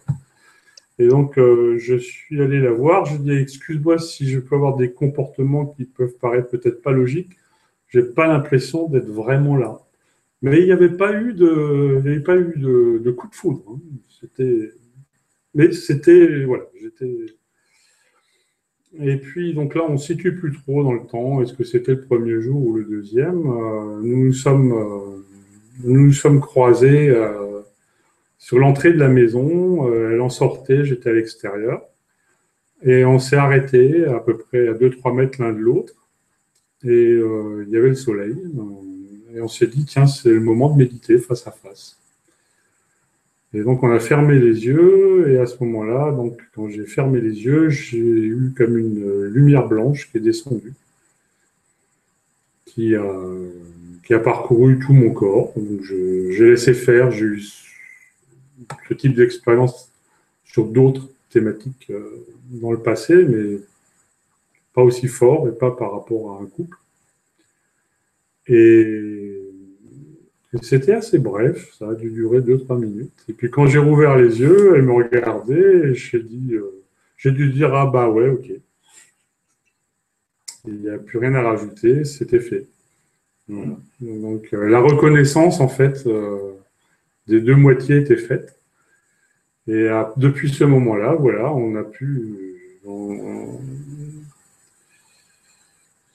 Et donc, euh, je suis allé la voir. Je dis excuse-moi si je peux avoir des comportements qui peuvent paraître peut-être pas logiques. J'ai pas l'impression d'être vraiment là. Mais il n'y avait pas eu de, il n'y avait pas eu de, de coup de foudre. hein. C'était, mais c'était, voilà, j'étais. Et puis, donc là, on ne situe plus trop dans le temps. Est-ce que c'était le premier jour ou le deuxième? Euh, Nous nous sommes, euh, nous nous sommes croisés euh, sur l'entrée de la maison. Elle en sortait, j'étais à l'extérieur. Et on s'est arrêté à peu près à 2-3 mètres l'un de l'autre. Et il y avait le soleil. Et on s'est dit, tiens, c'est le moment de méditer face à face. Et donc, on a fermé les yeux. Et à ce moment-là, donc, quand j'ai fermé les yeux, j'ai eu comme une lumière blanche qui est descendue, qui a, qui a parcouru tout mon corps. Donc, j'ai laissé faire. J'ai eu ce type d'expérience sur d'autres thématiques euh, dans le passé, mais pas aussi fort et pas par rapport à un couple. Et, c'était assez bref, ça a dû durer 2-3 minutes. Et puis quand j'ai rouvert les yeux, elle me regardait et j'ai dit, euh, j'ai dû dire ah bah ouais, ok. Il n'y a plus rien à rajouter, c'était fait. Donc euh, la reconnaissance en fait euh, des deux moitiés était faite. Et depuis ce moment-là, voilà, on a pu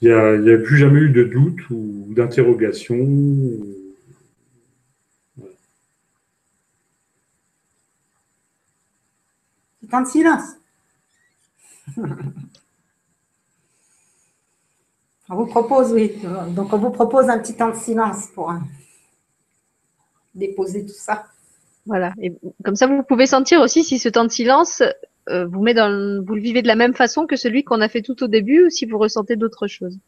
il n'y a, plus jamais eu de doute ou d'interrogation. Temps de silence. On vous propose, oui. Donc, on vous propose un petit temps de silence pour euh, déposer tout ça. Voilà. Et comme ça, vous pouvez sentir aussi si ce temps de silence euh, vous met dans, vous le vivez de la même façon que celui qu'on a fait tout au début ou si vous ressentez d'autres choses.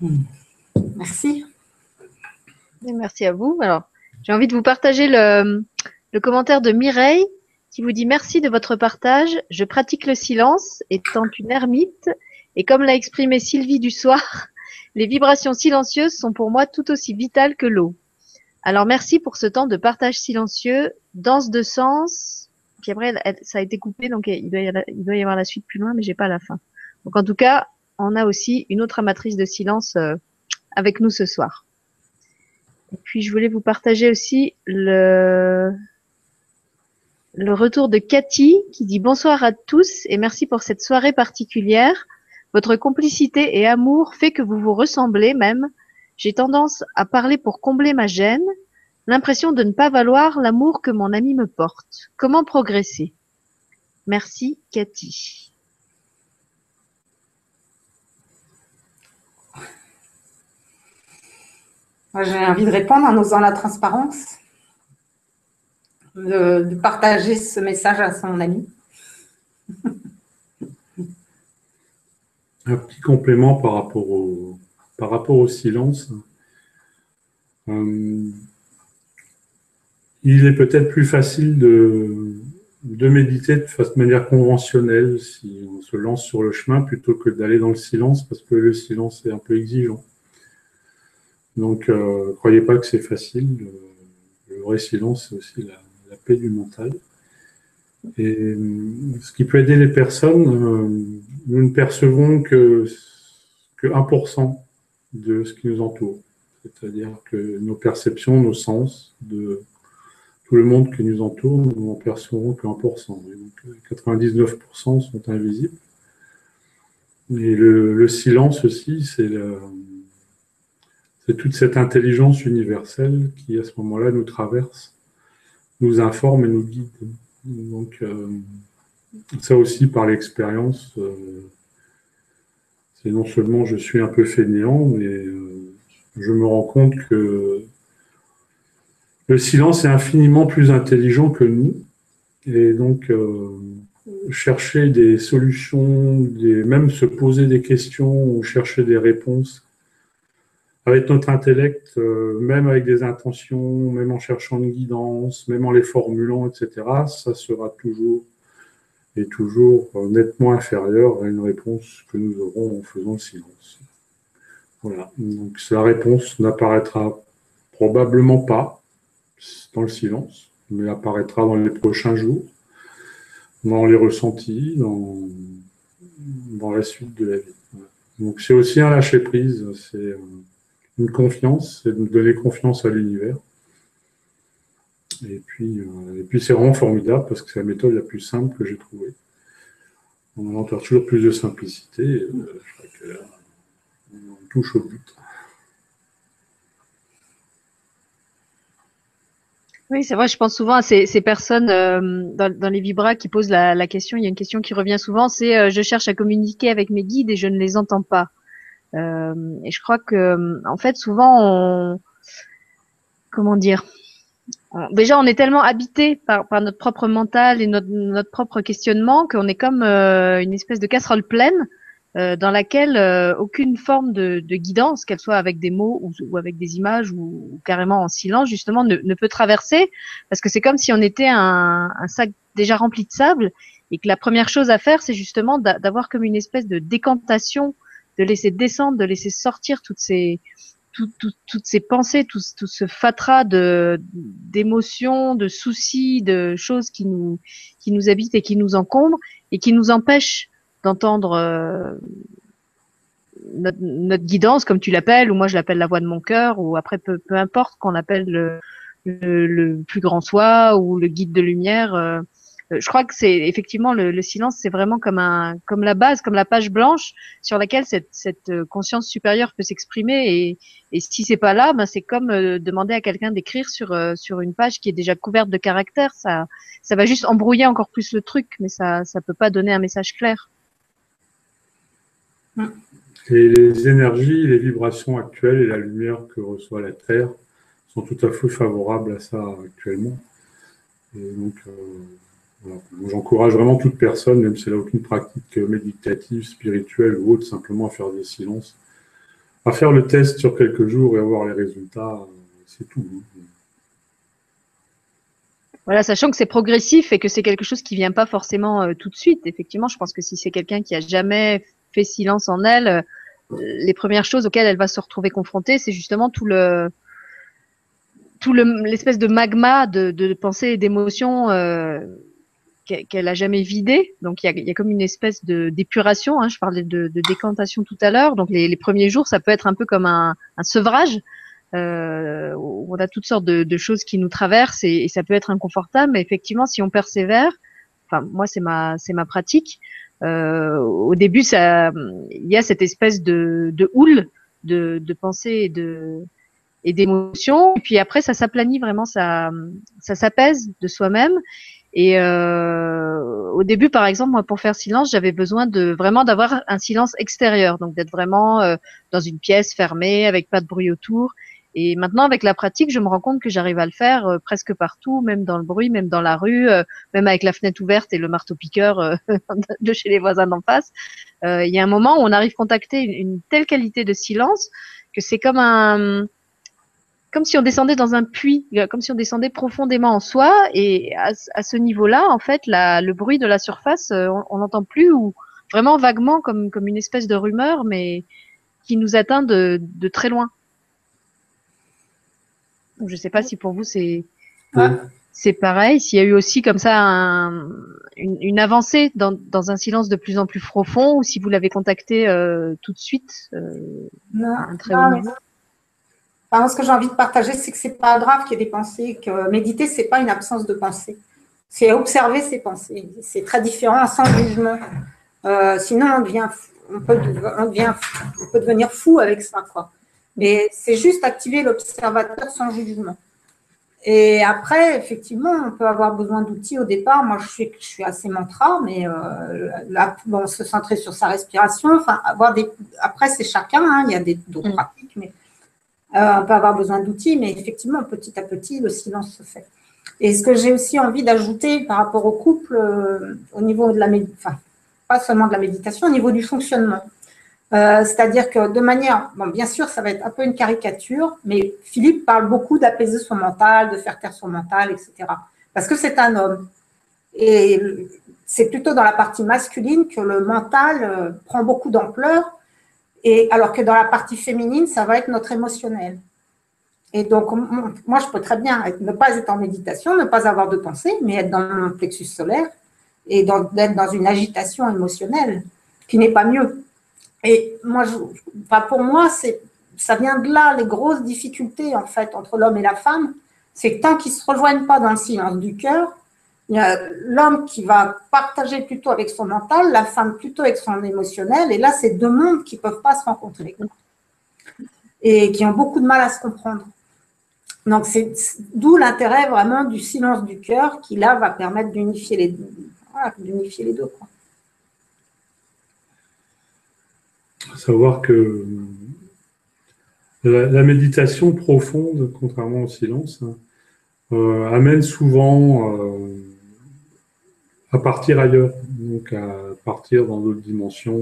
Merci. merci à vous. Alors, j'ai envie de vous partager le, commentaire de Mireille qui vous dit merci de votre partage. Je pratique le silence étant une ermite et comme l'a exprimé Sylvie du soir, les vibrations silencieuses sont pour moi tout aussi vitales que l'eau. Alors merci pour ce temps de partage silencieux, danse de sens. Puis après, ça a été coupé, donc il doit, y avoir, la suite plus loin, mais j'ai pas la fin. Donc en tout cas, on a aussi une autre amatrice de silence euh, avec nous ce soir. Et puis je voulais vous partager aussi le, le retour de Cathy qui dit bonsoir à tous et merci pour cette soirée particulière. Votre complicité et amour fait que vous vous ressemblez même. J'ai tendance à parler pour combler ma gêne, l'impression de ne pas valoir l'amour que mon ami me porte. Comment progresser? Merci Cathy. J'ai envie de répondre en osant la transparence, de, partager ce message à son ami. Un petit complément par rapport au, silence. Euh, il est peut-être plus facile de, de méditer de manière conventionnelle si on se lance sur le chemin plutôt que d'aller dans le silence parce que le silence est un peu exigeant. Donc, ne euh, croyez pas que c'est facile. Le, vrai silence, c'est aussi la, paix du mental. Et euh, ce qui peut aider les personnes, euh, nous ne percevons que, que 1% de ce qui nous entoure. C'est-à-dire que nos perceptions, nos sens de tout le monde qui nous entoure, nous n'en percevons que 1%. donc 99% sont invisibles. Et le silence aussi, c'est le, c'est toute cette intelligence universelle qui, à ce moment-là, nous traverse, nous informe et nous guide. Donc, euh, ça aussi, par l'expérience, euh, c'est non seulement je suis un peu fainéant, mais euh, je me rends compte que le silence est infiniment plus intelligent que nous. Et donc, chercher des solutions, même se poser des questions ou chercher des réponses avec notre intellect, euh, même avec des intentions, même en cherchant une guidance, même en les formulant, etc., ça sera toujours est toujours nettement inférieure à une réponse que nous aurons en faisant le silence. Voilà. Donc la réponse n'apparaîtra probablement pas dans le silence, mais apparaîtra dans les prochains jours, dans les ressentis, dans, la suite de la vie. Donc c'est aussi un lâcher prise, c'est euh, une confiance, c'est de donner confiance à l'univers. Et puis, euh, puis c'est vraiment formidable parce que c'est la méthode la plus simple que j'ai trouvée. On a encore toujours plus de simplicité. Je crois que on touche au but. Oui, c'est vrai, je pense souvent à ces, personnes euh, dans, les vibras qui posent la, la, question. Il y a une question qui revient souvent, c'est euh, je cherche à communiquer avec mes guides et je ne les entends pas. Euh, et je crois que, en fait, souvent, on, comment dire, déjà, on est tellement habité par, par notre propre mental et notre, notre propre questionnement qu'on est comme euh, une espèce de casserole pleine euh, dans laquelle euh, aucune forme de, de guidance, qu'elle soit avec des mots ou, ou avec des images ou, ou, carrément en silence, justement, ne, ne peut traverser, parce que c'est comme si on était un, un, sac déjà rempli de sable, et que la première chose à faire, c'est justement d'avoir comme une espèce de décantation, de laisser descendre, de laisser sortir toutes ces tout, tout, toutes ces pensées, tout, ce fatras d'émotions, de soucis, de choses qui nous qui nous habitent et qui nous encombrent et qui nous empêchent d'entendre euh, notre, guidance, comme tu l'appelles, ou moi je l'appelle la voix de mon cœur, ou après peu, peu importe qu'on appelle le, le, le, plus grand soi ou le guide de lumière. Euh, je crois que c'est effectivement le, le silence, c'est vraiment comme un, comme la base, comme la page blanche sur laquelle cette, cette conscience supérieure peut s'exprimer. Et, et si c'est pas là, ben c'est comme euh, demander à quelqu'un d'écrire sur euh, une page qui est déjà couverte de caractères. Ça, ça va juste embrouiller encore plus le truc, mais ça, ça peut pas donner un message clair. Et les énergies, les vibrations actuelles et la lumière que reçoit la Terre sont tout à fait favorables à ça actuellement. Et donc, euh. J'encourage vraiment toute personne, même si elle n'a aucune pratique méditative, spirituelle ou autre, simplement à faire des silences, à faire le test sur quelques jours et avoir les résultats. C'est tout. Voilà, sachant que c'est progressif et que c'est quelque chose qui vient pas forcément euh, tout de suite. Effectivement, je pense que si c'est quelqu'un qui a jamais fait silence en elle, euh, les premières choses auxquelles elle va se retrouver confrontée, c'est justement tout le tout l'espèce de magma de, de pensée et d'émotions euh, qu'elle a jamais vidé. Donc il y a, y a, comme une espèce de d'épuration. Hein, je parlais de, de, décantation tout à l'heure. Donc les, les, premiers jours, ça peut être un peu comme un, un sevrage. Euh, on a toutes sortes de, de choses qui nous traversent et, et, ça peut être inconfortable. Mais effectivement, si on persévère, enfin moi c'est ma c'est ma pratique. Euh, au début, ça, il y a cette espèce de, de houle de, de pensée et de et d'émotions. Puis après, ça s'aplanit vraiment, ça, ça s'apaise de soi-même. Et euh, au début, par exemple, moi, pour faire silence, j'avais besoin de vraiment d'avoir un silence extérieur, donc d'être vraiment euh, dans une pièce fermée avec pas de bruit autour. Et maintenant, avec la pratique, je me rends compte que j'arrive à le faire euh, presque partout, même dans le bruit, même dans la rue, euh, même avec la fenêtre ouverte et le marteau-piqueur euh, de chez les voisins d'en face. Il y a un moment où on arrive à contacter une telle qualité de silence que c'est comme un, comme si on descendait dans un puits, comme si on descendait profondément en soi. Et à, à ce niveau-là, en fait, la, le bruit de la surface, on n'entend plus ou vraiment vaguement comme, comme une espèce de rumeur, mais qui nous atteint de, de très loin. Je ne sais pas si pour vous c'est ouais. c'est pareil. S'il y a eu aussi comme ça un, une, une, avancée dans, dans, un silence de plus en plus profond, ou si vous l'avez contacté euh, tout de suite. Euh, non, un très non, bon enfin, ce que j'ai envie de partager, c'est que c'est pas grave qu'il y ait des pensées. Que méditer, c'est pas une absence de pensée. C'est observer ses pensées. C'est très différent, sans jugement. Euh, sinon, on devient, on peut, on devient, on peut devenir fou avec ça, quoi. Mais c'est juste activer l'observateur sans jugement. Et après, effectivement, on peut avoir besoin d'outils au départ. Moi, je suis, je suis assez mantra, mais euh, là, bon, se centrer sur sa respiration. Enfin, avoir des. Après, c'est chacun. Hein, il y a d'autres mmh. pratiques, mais on peut avoir besoin d'outils. Mais effectivement, petit à petit, le silence se fait. Et ce que j'ai aussi envie d'ajouter par rapport au couple, euh, au niveau de la méditation, enfin, pas seulement de la méditation, au niveau du fonctionnement. Euh, C'est-à-dire que de manière, bon, bien sûr, ça va être un peu une caricature, mais Philippe parle beaucoup d'apaiser son mental, de faire taire son mental, etc. Parce que c'est un homme. Et c'est plutôt dans la partie masculine que le mental euh, prend beaucoup d'ampleur, et alors que dans la partie féminine, ça va être notre émotionnel. Et donc, moi, je peux très bien ne pas être en méditation, ne pas avoir de pensée, mais être dans mon plexus solaire et d'être dans une agitation émotionnelle, qui n'est pas mieux. Et moi, je, pour moi, ça vient de là, les grosses difficultés, en fait, entre l'homme et la femme, c'est que tant qu'ils ne se rejoignent pas dans le silence du cœur, l'homme qui va partager plutôt avec son mental, la femme plutôt avec son émotionnel, et là, c'est deux mondes qui ne peuvent pas se rencontrer et qui ont beaucoup de mal à se comprendre. Donc, c'est d'où l'intérêt vraiment du silence du cœur qui, là, va permettre d'unifier les, deux. Quoi. Savoir que la, méditation profonde, contrairement au silence, hein, euh, amène souvent euh, à partir ailleurs, donc à partir dans d'autres dimensions,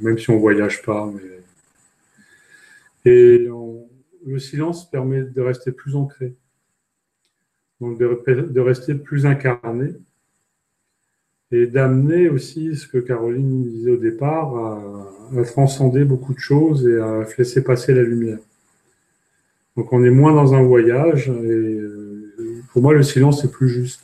même si on ne voyage pas. Et le silence permet de rester plus ancré, donc de, rester plus incarné et d'amener aussi ce que Caroline disait au départ, à, transcender beaucoup de choses et à laisser passer la lumière. Donc on est moins dans un voyage et euh, pour moi le silence est plus juste.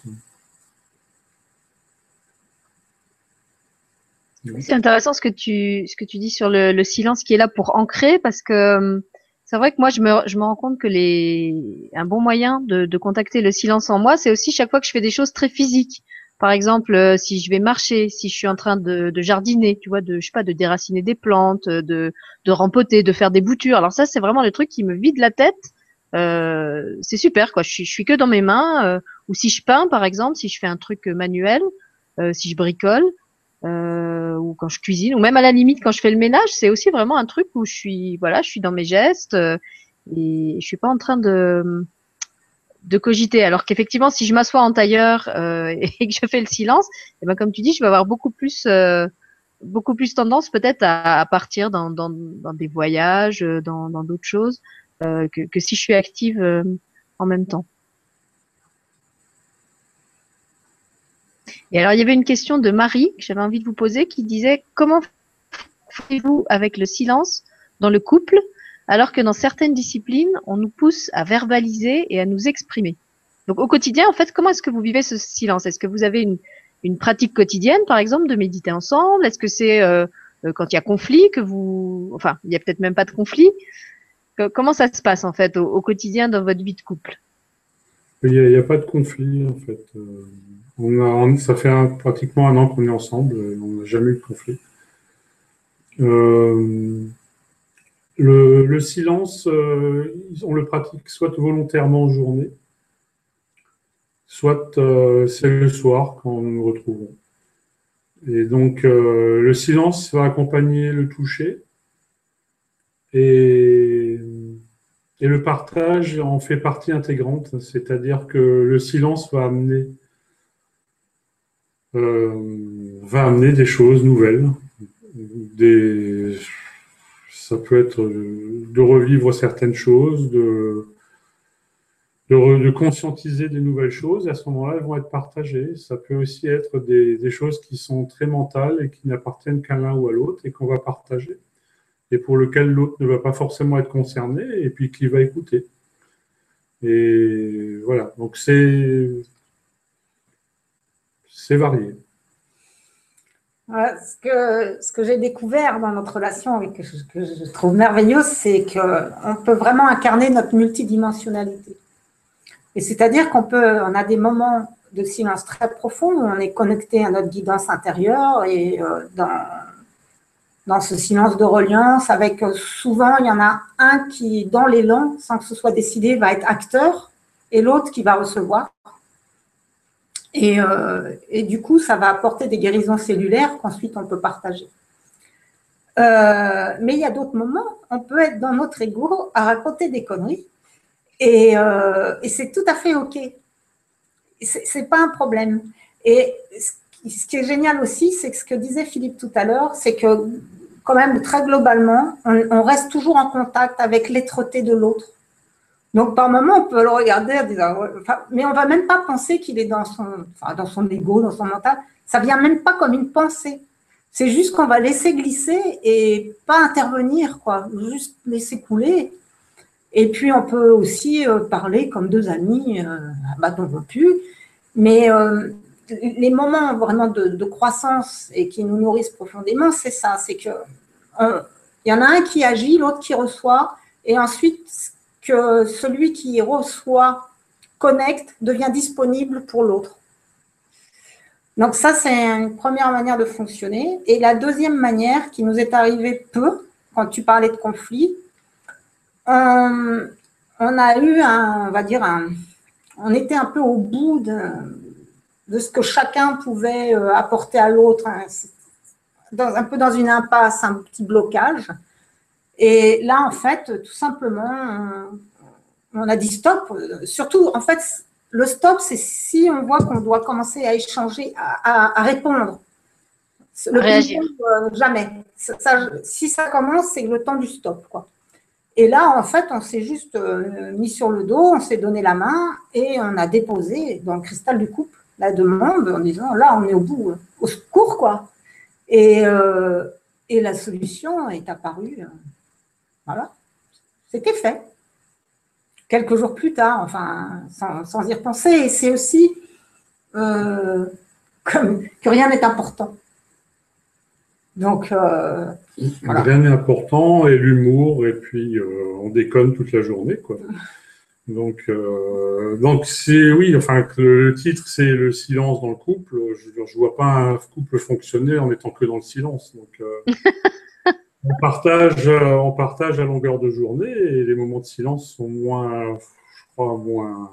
C'est intéressant ce que tu ce que tu dis sur le, silence qui est là pour ancrer parce que euh, c'est vrai que moi je me je me rends compte que les un bon moyen de, de contacter le silence en moi c'est aussi chaque fois que je fais des choses très physiques. Par exemple, euh, si je vais marcher, si je suis en train de, de, jardiner, tu vois, de je sais pas, de déraciner des plantes, de de rempoter, de faire des boutures. Alors ça, c'est vraiment le truc qui me vide la tête. Euh, c'est super, quoi. Je suis, je suis que dans mes mains. Euh, ou si je peins, par exemple, si je fais un truc manuel, euh, si je bricole, euh, ou quand je cuisine, ou même à la limite quand je fais le ménage, c'est aussi vraiment un truc où je suis, voilà, je suis dans mes gestes euh, et je suis pas en train de de cogiter. Alors qu'effectivement, si je m'assois en tailleur euh, et que je fais le silence, et eh ben comme tu dis, je vais avoir beaucoup plus beaucoup plus tendance peut-être à, partir dans, dans, dans, des voyages, dans d'autres choses, que, que, si je suis active en même temps. Et alors, il y avait une question de Marie que j'avais envie de vous poser qui disait comment faites-vous avec le silence dans le couple alors que dans certaines disciplines, on nous pousse à verbaliser et à nous exprimer? Donc au quotidien, en fait, comment est-ce que vous vivez ce silence? Est-ce que vous avez une, une, pratique quotidienne, par exemple, de méditer ensemble? Est-ce que c'est euh, euh, quand il y a conflit que vous... Enfin, il n'y a peut-être même pas de conflit? comment ça se passe, en fait, au, quotidien dans votre vie de couple? Il n'y a, pas de conflit, en fait. Euh, on a, ça fait pratiquement un an qu'on est ensemble, on n'a jamais eu de conflit. Euh, le, silence, euh, on le pratique soit volontairement en journée, soit euh, c'est le soir quand nous nous retrouvons. Et donc, le silence va accompagner le toucher et, le partage en fait partie intégrante, c'est-à-dire que le silence va amener va amener des choses nouvelles. Ça peut être de revivre certaines choses, de, de, conscientiser des nouvelles choses. Et à ce moment-là, elles vont être partagées. Ça peut aussi être des, des choses qui sont très mentales et qui n'appartiennent qu'à l'un ou à l'autre et qu'on va partager. Et pour lequel l'autre ne va pas forcément être concerné et puis qui va écouter. Et voilà. Donc c'est c'est varié. ce que, que j'ai découvert dans notre relation et que je, trouve merveilleux, c'est qu'on peut vraiment incarner notre multidimensionnalité. Et c'est-à-dire qu'on peut, on a des moments de silence très profond où on est connecté à notre guidance intérieure et euh, dans, dans ce silence de reliance, avec euh, souvent, il y en a un qui, dans l'élan, sans que ce soit décidé, va être acteur et l'autre qui va recevoir. Euh, et, du coup, ça va apporter des guérisons cellulaires qu'ensuite on peut partager. Euh, mais il y a d'autres moments, on peut être dans notre ego à raconter des conneries et, euh, c'est tout à fait OK. C'est pas un problème. Et ce qui est génial aussi, c'est ce que disait Philippe tout à l'heure, c'est que quand même très globalement, on, reste toujours en contact avec l'être de l'autre. Donc, par moment, on peut le regarder, mais on va même pas penser qu'il est dans son, dans son ego, dans son mental. Ça vient même pas comme une pensée. C'est juste qu'on va laisser glisser et pas intervenir, quoi. Juste laisser couler. Et puis, on peut aussi euh, parler comme deux amis euh, à bâton rompu. Mais euh, les moments vraiment de, croissance et qui nous nourrissent profondément, c'est ça. C'est que il y en a un qui agit, l'autre qui reçoit. Et ensuite, que celui qui reçoit, connecte, devient disponible pour l'autre. Donc ça, c'est une première manière de fonctionner. Et la deuxième manière qui nous est arrivée peu, quand tu parlais de conflit, on, a eu un, on va dire, un, on était un peu au bout de, de ce que chacun pouvait euh, apporter à l'autre, hein. un peu dans une impasse, un petit blocage. Et là, en fait, tout simplement, on a dit stop. Surtout, en fait, le stop, c'est si on voit qu'on doit commencer à échanger, à, répondre. Le Réagir. Euh, jamais. si ça commence, c'est le temps du stop. Quoi. Et là, en fait, on s'est juste euh, mis sur le dos, on s'est donné la main et on a déposé dans le cristal du couple la demande en disant là, on est au bout, au secours, quoi. Et, euh, et la solution est apparue. Voilà. C'était fait. Quelques jours plus tard, enfin, sans, y repenser. Et c'est aussi euh, comme, que rien n'est important. Donc, euh, rien n'est important et l'humour et puis euh, on déconne toute la journée, quoi. Donc, donc c'est oui, enfin le titre c'est le silence dans le couple. Je, je vois pas un couple fonctionner en étant que dans le silence. Donc, on partage, euh, on partage à longueur de journée et les moments de silence sont moins, je crois, moins,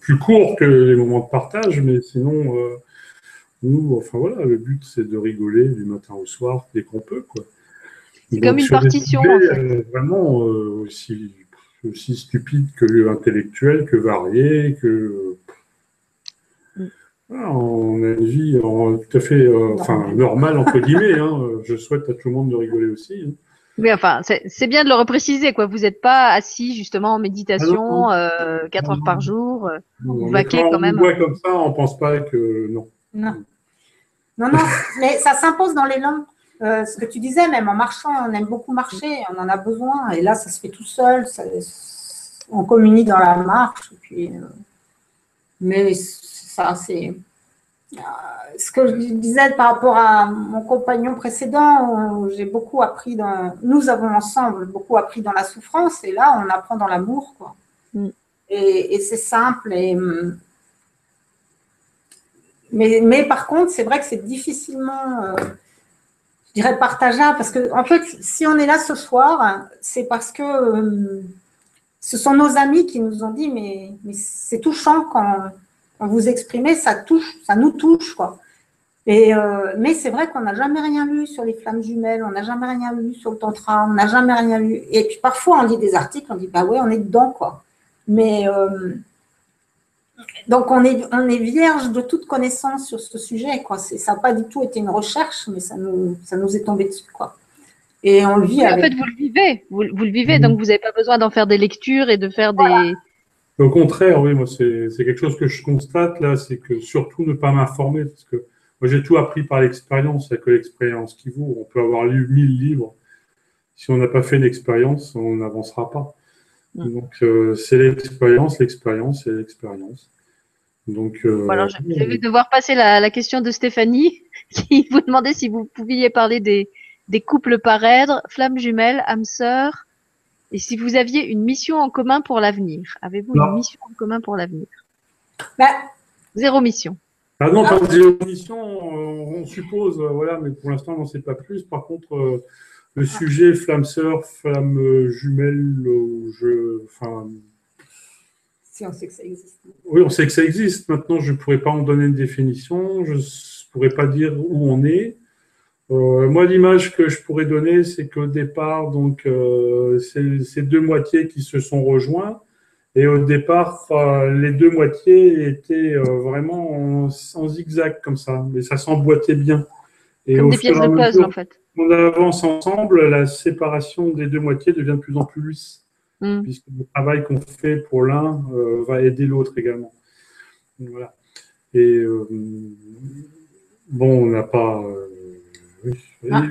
plus courts que les moments de partage, mais sinon, euh, nous, enfin voilà, le but c'est de rigoler du matin au soir dès qu'on peut, quoi. C'est comme une partition. en fait. Euh, vraiment aussi, aussi stupide que intellectuel, que varié, que on a une vie tout à fait euh, enfin, normale, entre guillemets. Hein. Je souhaite à tout le monde de rigoler aussi. Hein. Mais enfin, c'est bien de le repréciser, quoi. Vous n'êtes pas assis justement en méditation ah euh, 4 heures par jour. Euh, vous vaquez quand même. On voit comme ça, on pense pas que non. Non, non, non mais ça s'impose dans l'élan. Euh, ce que tu disais, même en marchant, on aime beaucoup marcher, on en a besoin. Et là, ça se fait tout seul. on communique dans la marche. Puis, euh, mais ça, c'est euh, ce que je disais par rapport à mon compagnon précédent, j'ai beaucoup appris dans, nous avons ensemble beaucoup appris dans la souffrance, et là, on apprend dans l'amour, quoi. Mm. Et, c'est simple. Et, mais, mais par contre, c'est vrai que c'est difficilement, euh, je dirais, partageable, parce que en fait, si on est là ce soir, c'est parce que euh, ce sont nos amis qui nous ont dit, mais, mais c'est touchant quand vous exprimez, ça touche, ça nous touche, quoi. Et, euh, mais c'est vrai qu'on n'a jamais rien lu sur les flammes jumelles, on n'a jamais rien lu sur le tantra, on n'a jamais rien lu. Et puis parfois on lit des articles, on dit bah ouais, on est dedans quoi. Mais euh, donc on est, on est vierge de toute connaissance sur ce sujet quoi. Ça n'a pas du tout été une recherche, mais ça nous, ça nous est tombé dessus quoi. Et on le vit. En fait, vous le vivez, vous, le vivez, donc vous n'avez pas besoin d'en faire des lectures et de faire des au contraire, oui, moi, c'est quelque chose que je constate là, c'est que surtout ne pas m'informer, parce que moi, j'ai tout appris par l'expérience, il n'y a que l'expérience qui vaut. On peut avoir lu mille livres. Si on n'a pas fait l'expérience, on n'avancera pas. Mm. Donc, euh, c'est l'expérience, l'expérience et l'expérience. Donc, euh, voilà, je, vais devoir passer la, la, question de Stéphanie, qui vous demandait si vous pouviez parler des, des couples parèdres, flammes jumelles, âmes sœurs, et si vous aviez une mission en commun pour l'avenir, avez-vous une mission en commun pour l'avenir? Bah. Zéro mission. Ah non, pas zéro mission, on, suppose, euh, voilà, mais pour l'instant, on n'en sait pas plus. Par contre, euh, le sujet flamme sœur, flamme euh, jumelle, je, enfin. Si on sait que ça existe. Oui, on sait que ça existe. Maintenant, je ne pourrais pas en donner une définition. Je ne pourrais pas dire où on est. Euh, moi, l'image que je pourrais donner, c'est qu'au départ, donc, euh, c'est ces deux moitiés qui se sont rejoints. Et au départ, euh, les deux moitiés étaient vraiment en, zigzag comme ça, mais ça s'emboîtait bien. Et comme des pièces de puzzle, en fait. On avance ensemble, la séparation des deux moitiés devient de plus en plus lisse. mm. puisque le travail qu'on fait pour l'un euh, va aider l'autre également. Voilà. Et euh, bon, on n'a pas. Ah.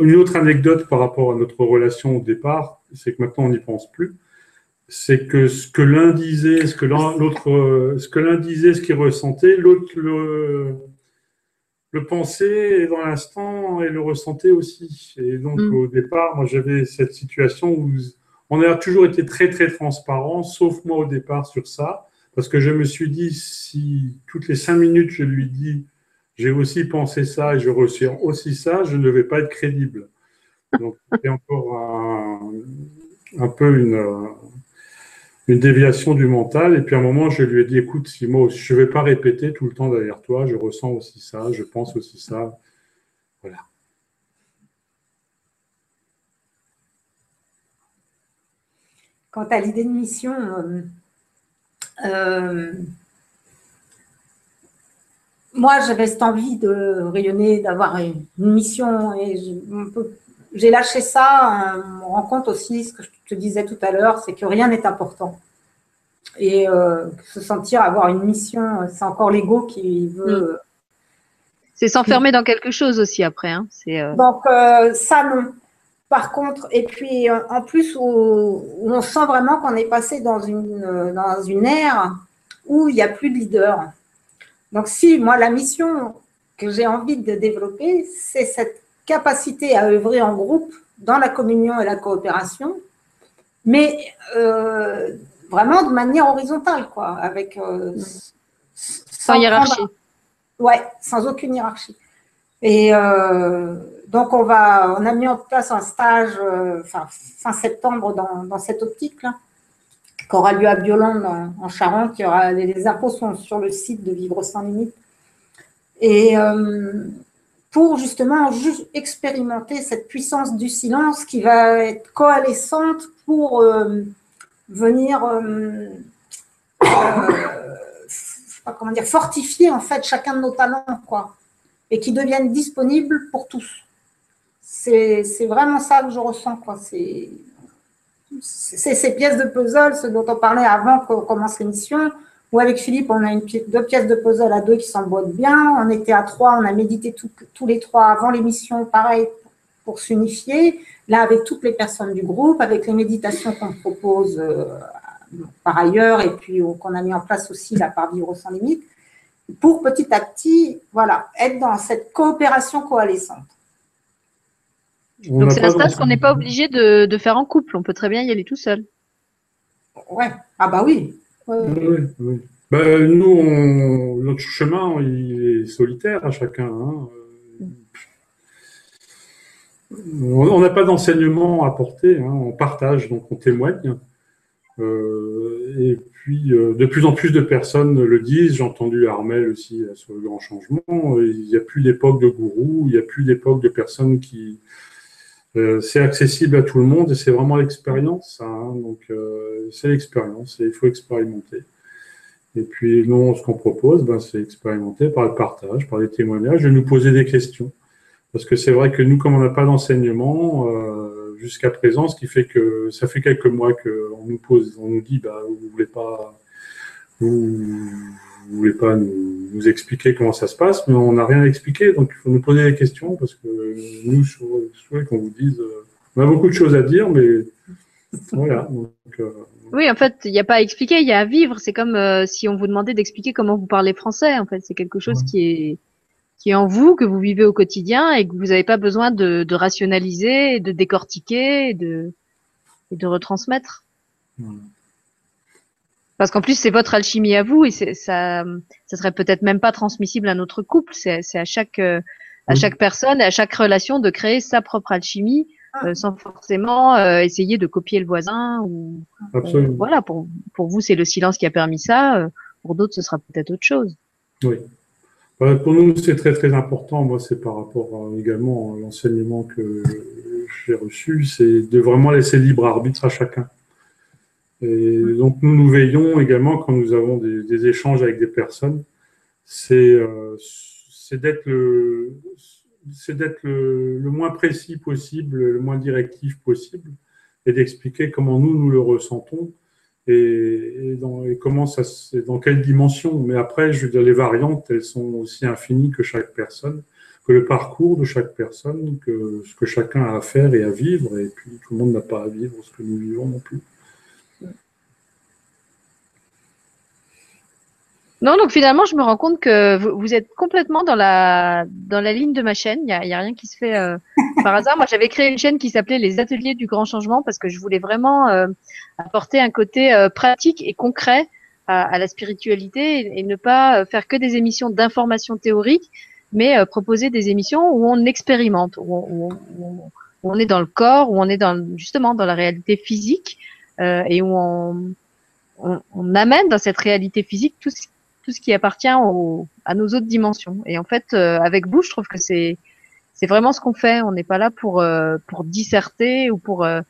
Une autre anecdote par rapport à notre relation au départ, c'est que maintenant on n'y pense plus. C'est que ce que l'un disait, ce que l'autre, ce que l'un disait, ce qu'il ressentait, l'autre le, le pensait dans l'instant et le ressentait aussi. Et donc, mm. au départ, moi, j'avais cette situation où on a toujours été très, très transparent, sauf moi au départ sur ça, parce que je me suis dit, si toutes les cinq minutes, je lui dis, j'ai aussi pensé ça et je ressens aussi ça, je ne vais pas être crédible. Donc, c'est encore un, peu une, une déviation du mental. Et puis à un moment, je lui ai dit, écoute, Simo, je ne vais pas répéter tout le temps derrière toi, je ressens aussi ça, je pense aussi ça. Voilà. Quant à l'idée de mission, euh, euh, moi, j'avais cette envie de rayonner, d'avoir une mission et j'ai lâché ça. On me rend compte aussi, ce que je te disais tout à l'heure, c'est que rien n'est important. Et euh, se sentir avoir une mission, c'est encore l'ego qui veut. Mm. C'est s'enfermer dans quelque chose aussi après. Hein. Euh, Donc, euh, ça, non. Par contre, et puis en plus, où, on sent vraiment qu'on est passé dans une, dans une ère où il n'y a plus de leader. Donc, si moi, la mission que j'ai envie de développer, c'est cette capacité à œuvrer en groupe dans la communion et la coopération, mais euh, vraiment de manière horizontale, quoi, avec euh, sans, hiérarchie. Ouais, sans aucune hiérarchie. Et euh, donc on va, on a mis en place un stage fin, septembre dans, cette optique-là, qui aura lieu à Biolande en, Charente. Y aura, les, impôts sont sur le site de Vivre sans limite. Et pour justement expérimenter cette puissance du silence qui va être coalescente pour euh, venir euh, euh, pas comment dire, fortifier en fait chacun de nos talents, quoi, et qui deviennent disponibles pour tous. C'est vraiment ça que je ressens, quoi. C'est ces pièces de puzzle, ce dont on parlait avant qu'on commence l'émission, ou avec Philippe, on a une deux pièces de puzzle à deux qui s'emboîtent bien. On était à trois, on a médité tous les trois avant l'émission, pareil, pour s'unifier. Là, avec toutes les personnes du groupe, avec les méditations qu'on propose euh, par ailleurs et puis qu'on a mis en place aussi la par Vivre sans limite, pour petit à petit, voilà, être dans cette coopération coalescente. Donc c'est un stage qu'on n'est pas obligé de, de, faire en couple, on peut très bien y aller tout seul. Ouais, ah bah oui. Ben, nous, notre chemin, il est solitaire à chacun. Hein. On n'a pas d'enseignement à porter, hein. on partage, donc on témoigne. Euh, et puis, euh, de plus en plus de personnes le disent. J'ai entendu Armel aussi euh, sur le grand changement. Il n'y a plus d'époque de gourou, il n'y a plus d'époque de personnes qui, euh, c'est accessible à tout le monde et c'est vraiment l'expérience. Hein. donc, euh, c'est l'expérience et il faut expérimenter. Et puis, nous, ce qu'on propose, ben, c'est expérimenter par le partage, par les témoignages et nous poser des questions. Parce que c'est vrai que nous, comme on n'a pas d'enseignement euh, jusqu'à présent, ce qui fait que ça fait quelques mois qu'on nous pose, on nous dit, bah, vous voulez pas, vous, vous voulez pas nous, expliquer comment ça se passe, mais on n'a rien à expliquer, donc il faut nous poser des questions parce que nous, je souhaite qu'on vous dise, euh, on a beaucoup de choses à dire, mais voilà. Euh, oui, en fait, il n'y a pas à expliquer, il y a à vivre. C'est comme euh, si on vous demandait d'expliquer comment vous parlez français. En fait, c'est quelque chose qui est qui est en vous, que vous vivez au quotidien et que vous n'avez pas besoin de, rationaliser, de décortiquer et de, et de retransmettre. Parce qu'en plus, c'est votre alchimie à vous et ça, ça serait peut-être même pas transmissible à notre couple. C'est à chaque, euh, à chaque personne, à chaque relation de créer sa propre alchimie ah. euh, sans forcément euh, essayer de copier le voisin. Ou, voilà, pour, pour vous, c'est le silence qui a permis ça. pour d'autres, ce sera peut-être autre chose. Oui. pour nous, c'est très très important. Moi, c'est par rapport également à l'enseignement que j'ai reçu, c'est de vraiment laisser libre arbitre à chacun. Et donc nous nous veillons également quand nous avons des, échanges avec des personnes, c'est euh, d'être le d'être le, moins précis possible, le moins directif possible, et d'expliquer comment nous, nous le ressentons et, dans, comment ça, dans quelle dimension. Mais après, je veux dire, les variantes, elles sont aussi infinies que chaque personne, que le parcours de chaque personne, que ce que chacun a à faire et à vivre. Et puis, tout le monde n'a pas à vivre ce que nous vivons non plus. Non, donc finalement, je me rends compte que vous, êtes complètement dans la, dans la ligne de ma chaîne. Il n'y a, a, rien qui se fait euh, par hasard. Moi, j'avais créé une chaîne qui s'appelait Les Ateliers du Grand Changement parce que je voulais vraiment euh, apporter un côté euh, pratique et concret à, à la spiritualité et, ne pas faire que des émissions d'information théorique, mais proposer des émissions où on expérimente, où on, on, est dans le corps, où on est dans, justement dans la réalité physique et où on, on, amène dans cette réalité physique tout ce tout ce qui appartient à nos autres dimensions. Et en fait, euh, avec vous, je trouve que c'est c'est vraiment ce qu'on fait. On n'est pas là pour euh, pour disserter ou pour, euh,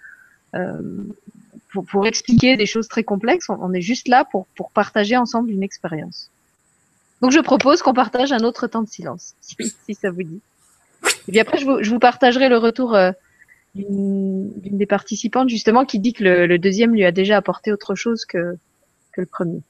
pour, pour expliquer des choses très complexes. On, est juste là pour pour partager ensemble une expérience. Donc je propose qu'on partage un autre temps de silence, si, ça vous dit. Et puis après, je vous, je vous partagerai le retour d'une des participantes justement qui dit que le, le, deuxième lui a déjà apporté autre chose que, que le premier.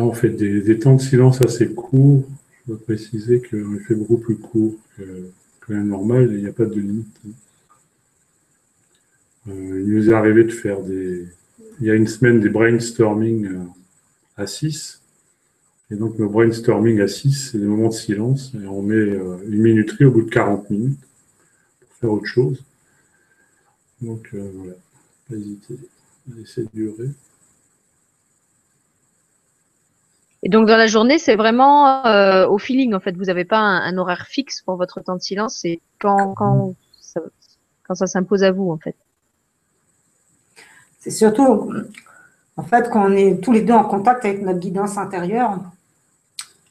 On fait des, temps de silence assez courts. Je dois préciser qu'on fait beaucoup plus court que, que la normale et il n'y a pas de limite. Euh, il nous est arrivé de faire des. Il y a une semaine des brainstorming euh, à 6. Et donc, nos brainstorming à 6, c'est des moments de silence. Et on met euh, une minuterie au bout de 40 minutes pour faire autre chose. Donc, voilà. Pas hésiter durer. Et donc dans la journée, c'est vraiment euh, au feeling en fait. Vous n'avez pas un, horaire fixe pour votre temps de silence. C'est quand quand ça, quand ça s'impose à vous en fait. C'est surtout en fait quand on est tous les deux en contact avec notre guidance intérieure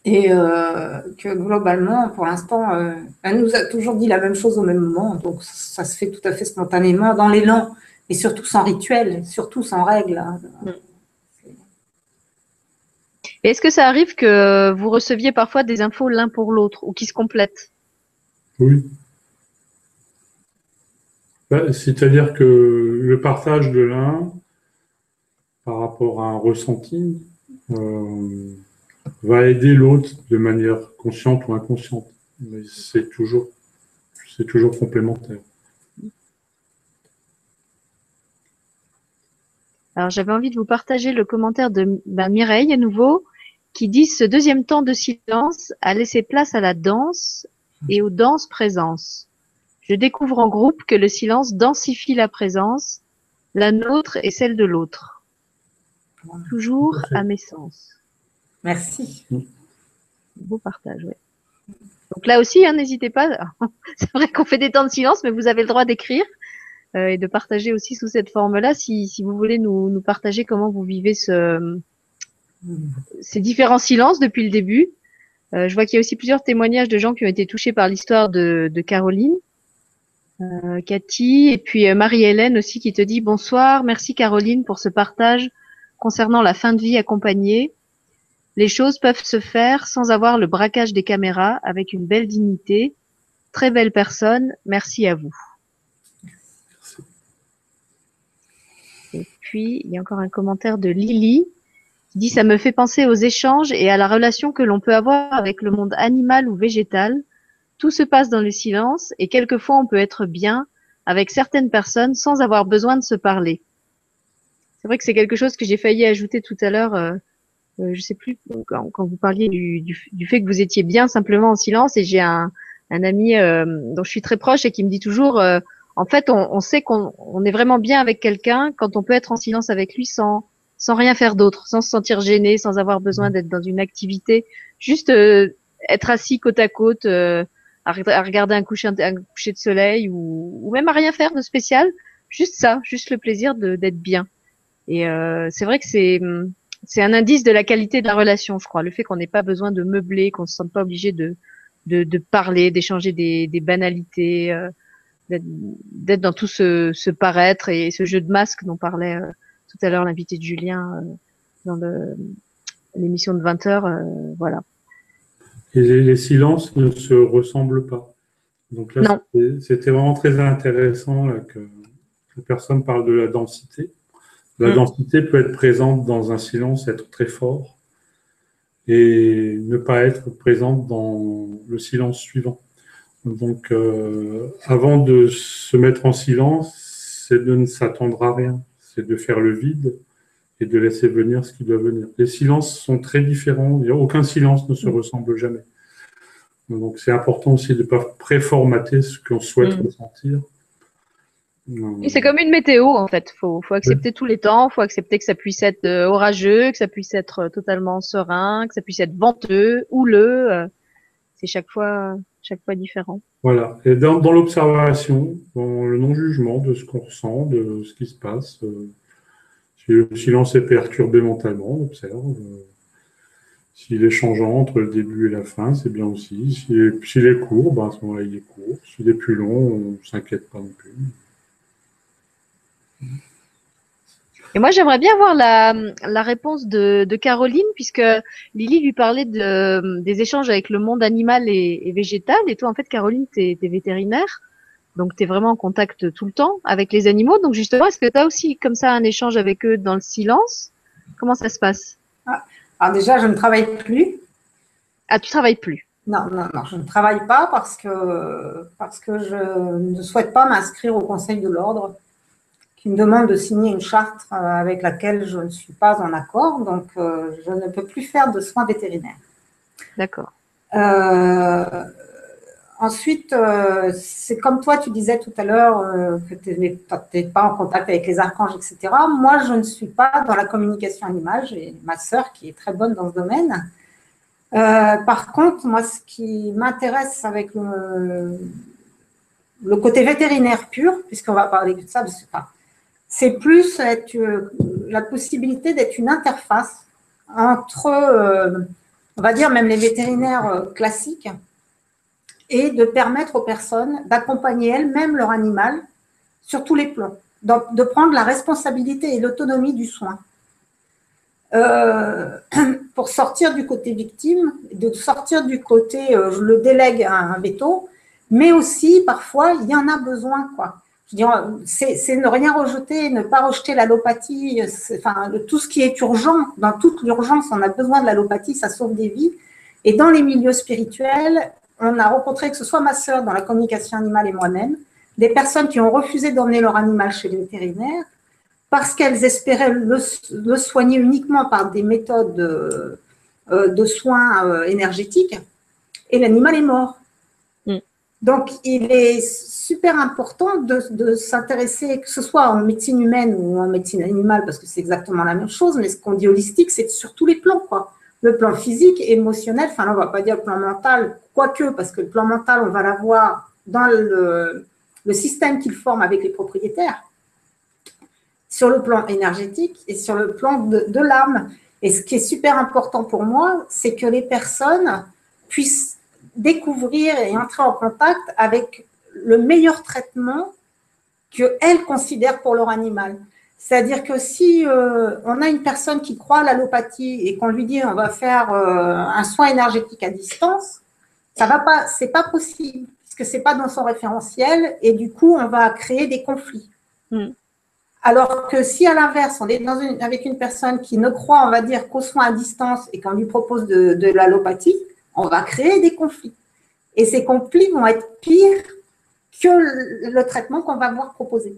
et euh, que globalement, pour l'instant, euh, elle nous a toujours dit la même chose au même moment. Donc ça se fait tout à fait spontanément dans l'élan et surtout sans rituel, surtout sans règles. Hein. Mm. Est-ce que ça arrive que vous receviez parfois des infos l'un pour l'autre ou qui se complètent? Oui. Bah, c'est-à-dire que le partage de l'un par rapport à un ressenti euh, va aider l'autre de manière consciente ou inconsciente. Mais c'est toujours, c'est toujours complémentaire. Alors j'avais envie de vous partager le commentaire de bah, Mireille à nouveau qui dit ce deuxième temps de silence a laissé place à la danse et aux danses présence. Je découvre en groupe que le silence densifie la présence, la nôtre et celle de l'autre. Toujours à mes sens. Merci. Beau partage, oui. Donc là aussi, hein, n'hésitez pas. C'est vrai qu'on fait des temps de silence, mais vous avez le droit d'écrire euh, et de partager aussi sous cette forme-là si, si vous voulez nous, nous partager comment vous vivez ce, ces différents silences depuis le début. Euh, je vois qu'il y a aussi plusieurs témoignages de gens qui ont été touchés par l'histoire de, de, Caroline. Euh, Cathy et puis euh, Marie-Hélène aussi qui te dit bonsoir, merci Caroline pour ce partage concernant la fin de vie accompagnée. Les choses peuvent se faire sans avoir le braquage des caméras, avec une belle dignité. Très belle personne, merci à vous. Et puis, il y a encore un commentaire de Lily dit ça me fait penser aux échanges et à la relation que l'on peut avoir avec le monde animal ou végétal. Tout se passe dans le silence et quelquefois on peut être bien avec certaines personnes sans avoir besoin de se parler. C'est vrai que c'est quelque chose que j'ai failli ajouter tout à l'heure. Euh, euh je sais plus quand, vous parliez du, fait que vous étiez bien simplement en silence et j'ai un, ami euh, dont je suis très proche et qui me dit toujours euh, en fait on, sait qu'on on est vraiment bien avec quelqu'un quand on peut être en silence avec lui sans sans rien faire d'autre, sans se sentir gêné, sans avoir besoin d'être dans une activité, juste euh, être assis côte à côte, euh, à, regarder un coucher, un coucher de soleil ou, ou, même à rien faire de spécial, juste ça, juste le plaisir d'être bien. Et euh, c'est vrai que c'est c'est un indice de la qualité de la relation, je crois, le fait qu'on n'ait pas besoin de meubler, qu'on se sente pas obligé de de, de parler, d'échanger des, des banalités, euh, d'être dans tout ce, ce paraître et ce jeu de masque dont parlait tout à l'heure l'invité de Julien euh, dans l'émission de 20 heures. Euh, voilà. Et les, silences ne se ressemblent pas. Donc là, c'était vraiment très intéressant que la personne parle de la densité. La mm. densité peut être présente dans un silence, être très fort, et ne pas être présente dans le silence suivant. Donc, euh, avant de se mettre en silence, c'est de ne s'attendre à rien c'est de faire le vide et de laisser venir ce qui doit venir. Les silences sont très différents. aucun silence ne se mm. ressemble jamais. Donc c'est important aussi de ne pas préformater ce qu'on souhaite mm. ressentir. Et c'est comme une météo en fait. Il faut, accepter tous les temps. Il faut accepter que ça puisse être euh, orageux, que ça puisse être euh, totalement serein, que ça puisse être venteux, houleux. Euh, c'est chaque fois, chaque fois différent. Voilà. Et dans, l'observation, dans le non-jugement de ce qu'on ressent, de ce qui se passe, euh, si le silence est perturbé mentalement, on observe. Euh, s'il est changeant entre le début et la fin, c'est bien aussi. S'il est, court, ben à ce moment-là, il est court. S'il est plus long, on ne s'inquiète pas non plus. Et moi, j'aimerais bien voir la, la réponse de, de, Caroline, puisque Lily lui parlait de, des échanges avec le monde animal et, et végétal. Et toi, en fait, Caroline, tu es, vétérinaire. Donc, tu es vraiment en contact tout le temps avec les animaux. Donc, justement, est-ce que tu as aussi comme ça un échange avec eux dans le silence? Comment ça se passe? Ah, Alors déjà, je ne travaille plus. Ah, tu travailles plus? Non, non, non, je ne travaille pas parce que, parce que je ne souhaite pas m'inscrire au Conseil de l'ordre qui me demande de signer une charte euh, avec laquelle je ne suis pas en accord, donc euh, je ne peux plus faire de soins vétérinaires. D'accord. Euh, ensuite, c'est comme toi, tu disais tout à l'heure que tu n'es pas en contact avec les archanges, etc. Moi, je ne suis pas dans la communication animale. J'ai ma sœur qui est très bonne dans ce domaine. par contre, moi, ce qui m'intéresse avec le, le, côté vétérinaire pur, puisqu'on va parler de ça, je ne sais pas c'est plus euh, la possibilité d'être une interface entre, euh, on va dire même les vétérinaires euh, classiques, et de permettre aux personnes d'accompagner elles-mêmes leur animal sur tous les plans, de prendre la responsabilité et l'autonomie du soin. pour sortir du côté victime, de sortir du côté je le délègue à un veto, mais aussi parfois il y en a besoin quoi c'est ne rien rejeter, ne pas rejeter l'allopathie, enfin, tout ce qui est urgent, dans toute l'urgence, on a besoin de l'allopathie, ça sauve des vies. Et dans les milieux spirituels, on a rencontré, que ce soit ma sœur dans la communication animale et moi-même, des personnes qui ont refusé d'emmener leur animal chez le vétérinaire parce qu'elles espéraient le, soigner uniquement par des méthodes de, euh, de soins euh, énergétiques, et l'animal est mort. Donc, il est super important de, s'intéresser, que ce soit en médecine humaine ou en médecine animale, parce que c'est exactement la même chose, mais ce qu'on dit holistique, c'est sur tous les plans, quoi. Le plan physique, émotionnel, enfin là, on va pas dire le plan mental, quoique, parce que le plan mental, on va l'avoir dans le, système qu'il forme avec les propriétaires, sur le plan énergétique et sur le plan de, l'âme. Et ce qui est super important pour moi, c'est que les personnes puisse découvrir et entrer en contact avec le meilleur traitement qu'elles considèrent pour leur animal. C'est-à-dire que si euh, on a une personne qui croit à l'allopathie et qu'on lui dit on va faire euh, un soin énergétique à distance, ça va pas, c'est pas possible puisque c'est pas dans son référentiel et du coup on va créer des conflits. Hmm. Alors que si à l'inverse on est dans une, avec une personne qui ne croit, on va dire, qu'aux soins à distance et qu'on lui propose de, de l'allopathie, on va créer des conflits. Et ces conflits vont être pires que le, traitement qu'on va voir proposer.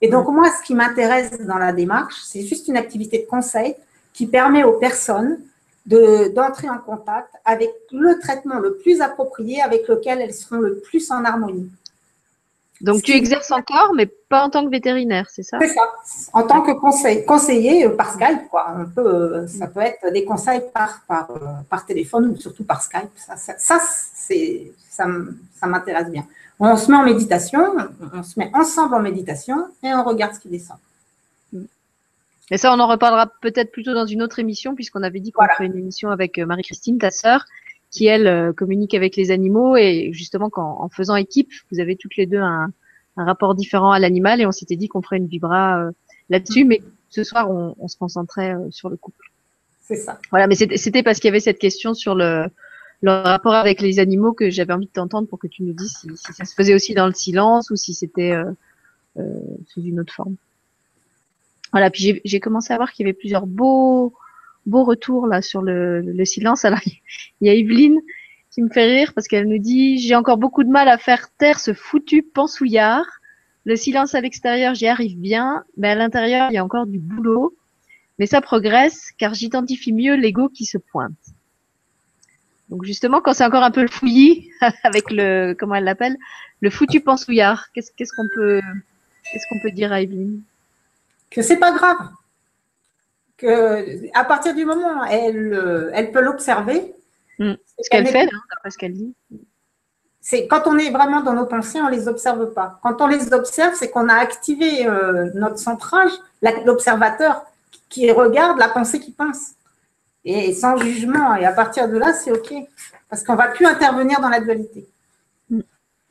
Et donc, moi, ce qui m'intéresse dans la démarche, c'est juste une activité de conseil qui permet aux personnes d'entrer en contact avec le traitement le plus approprié avec lequel elles seront le plus en harmonie. Donc, tu exerces encore, mais pas en tant que vétérinaire, c'est ça? C'est ça. En tant que conseil, conseiller euh, par Skype, quoi. On peut, euh, ça peut être des conseils par, par, euh, par téléphone ou surtout par Skype. Ça, ça, ça, ça m'intéresse bien. On se met en méditation, on se met ensemble en méditation et on regarde ce qui descend. Et ça, on en reparlera peut-être plutôt dans une autre émission, puisqu'on avait dit qu'on ferait une émission avec Marie-Christine, ta sœur, qui, elle, euh, communique avec les animaux. Et justement, qu'en en faisant équipe, vous avez toutes les deux un, rapport différent à l'animal. Et on s'était dit qu'on ferait une vibra euh, là-dessus. Mais ce soir, on, se concentrait sur le couple. C'est ça. Voilà, mais c'était parce qu'il y avait cette question sur le, le rapport avec les animaux que j'avais envie de t'entendre pour que tu nous dises si, ça se faisait aussi dans le silence ou si c'était euh, euh, sous une autre forme. Voilà, puis j'ai commencé à voir qu'il y avait plusieurs beaux beaux retours là sur le, le silence. Alors il y a Evelyne qui me fait rire parce qu'elle nous dit j'ai encore beaucoup de mal à faire taire ce foutu pensouillard. Le silence à l'extérieur, j'y arrive bien, mais à l'intérieur, il y a encore du boulot. Mais ça progresse car j'identifie mieux l'ego qui se pointe. Donc justement, quand c'est encore un peu le fouillis, avec le, comment elle l'appelle, le foutu pensouillard, qu'est-ce qu'est-ce qu'on peut, qu'est-ce qu'on peut dire à Evelyne? Que c'est pas grave. Que à partir du moment où elle, elle peut l'observer. Hmm. Ce qu'elle fait, hein, d'après ce qu'elle dit. C'est quand on est vraiment dans nos pensées, on les observe pas. Quand on les observe, c'est qu'on a activé euh, notre centrage, l'observateur qui regarde la pensée qui pense et sans jugement. Et à partir de là, c'est OK. Parce qu'on ne va plus intervenir dans la dualité.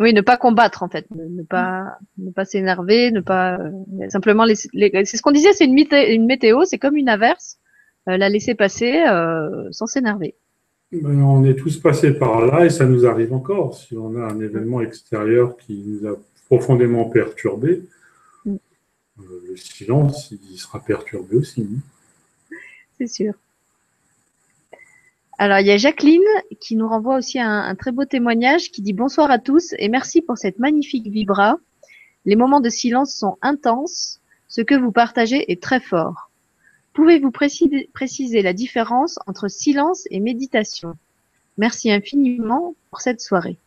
Oui, ne pas combattre en fait, ne, pas ne pas s'énerver, ne pas euh, simplement laisser. c'est ce qu'on disait, c'est une, une météo, c'est comme une averse, euh, la laisser passer euh, sans s'énerver. Ben, on est tous passés par là et ça nous arrive encore. Si on a un événement extérieur qui nous a profondément perturbés, mm. le silence, il sera perturbé aussi. C'est sûr. Alors, il y a Jacqueline qui nous renvoie aussi un, très beau témoignage qui dit bonsoir à tous et merci pour cette magnifique vibra. Les moments de silence sont intenses. Ce que vous partagez est très fort. Pouvez-vous préciser, préciser la différence entre silence et méditation? Merci infiniment pour cette soirée.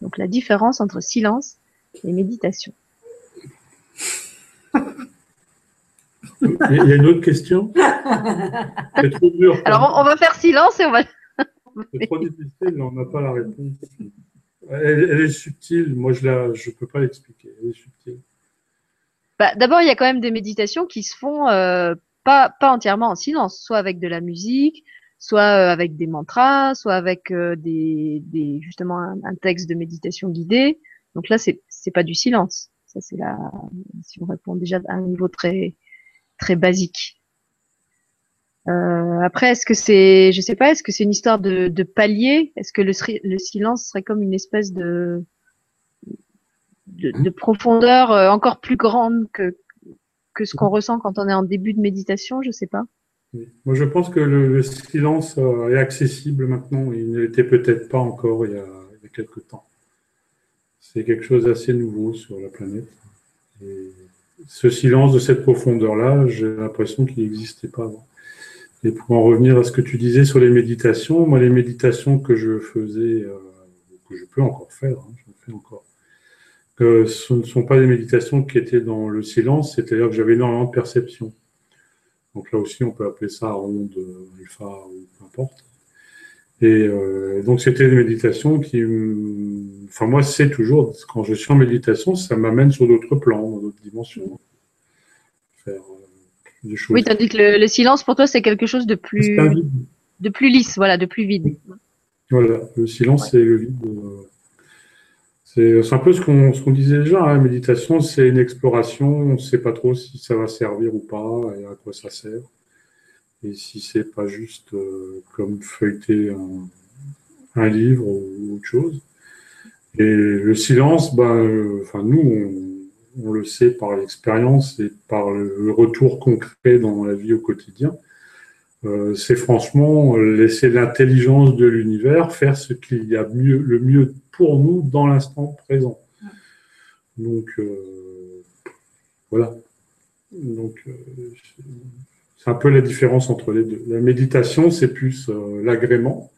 Donc la différence entre silence et méditation. Il y a une autre question C'est trop dur. Alors, on va faire silence et on va. C'est trop difficile, on n'a pas la réponse. Elle, est subtile, moi je ne je peux pas l'expliquer. Elle est subtile. Bah, D'abord, il y a quand même des méditations qui se font euh, pas, pas entièrement en silence, soit avec de la musique, soit euh, avec des mantras, soit avec euh, des, des, justement un, texte de méditation guidée. Donc là, c'est pas du silence. Ça, c'est là, si on répond déjà à un niveau très très basique. Euh, après, est-ce que c'est, je sais pas, est-ce que c'est une histoire de, palier? Est-ce que le, le, silence serait comme une espèce de, de, de profondeur euh, encore plus grande que, ce qu'on ressent quand on est en début de méditation? Je sais pas. Moi, je pense que le, silence euh, est accessible maintenant. Il ne l'était peut-être pas encore il y, a, il quelques temps. C'est quelque chose d'assez nouveau sur la planète. Ce silence de cette profondeur-là, j'ai l'impression qu'il n'existait pas. Et pour en revenir à ce que tu disais sur les méditations, moi, les méditations que je faisais, euh, que je peux encore faire, hein, je fais encore, que ce ne sont pas des méditations qui étaient dans le silence, c'est-à-dire que j'avais énormément de perception. Donc là aussi, on peut appeler ça onde alpha ou peu importe. Et euh, donc, c'était des méditations qui, enfin, moi, c'est toujours, quand je suis en méditation, ça m'amène sur d'autres plans, dans d'autres dimensions. Faire euh, des choses. Oui, tandis que le, silence, pour toi, c'est quelque chose de plus. de plus lisse, voilà, de plus vide. Voilà, le silence c'est le vide. C'est un peu ce qu'on disait déjà, hein, la méditation, c'est une exploration, on ne sait pas trop si ça va servir ou pas, et à quoi ça sert. Et si c'est pas juste euh, comme feuilleter un, livre ou autre chose. Et le silence, ben, euh, enfin nous, on, le sait par l'expérience et par le retour concret dans la vie au quotidien. Euh, c'est franchement laisser l'intelligence de l'univers faire ce qu'il y a mieux, le mieux pour nous dans l'instant présent. Donc voilà. Donc c'est un peu la différence entre les deux. La méditation, c'est plus euh, l'agrément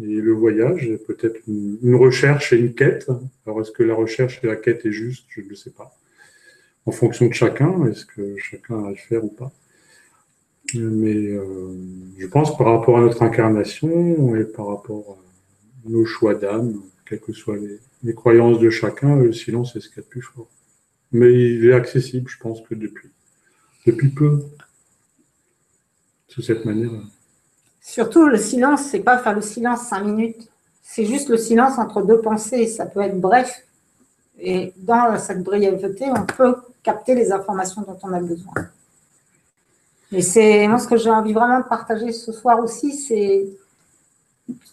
et le voyage, peut-être une, recherche et une quête. Alors, est-ce que la recherche et la quête est juste? Je ne sais pas. En fonction de chacun, est-ce que chacun a à le faire ou pas Mais euh, je pense par rapport à notre incarnation et par rapport à nos choix d'âme, quelles que soient les, croyances de chacun, le silence est ce qu'il y a de plus fort. Mais il est accessible, je pense, que depuis, depuis peu cette manière. Surtout, le silence, c'est pas faire le silence cinq minutes. C'est juste le silence entre deux pensées. Ça peut être bref. Et dans cette brièveté, on peut capter les informations dont on a besoin. Et c'est moi ce que j'ai envie vraiment de partager ce soir aussi, c'est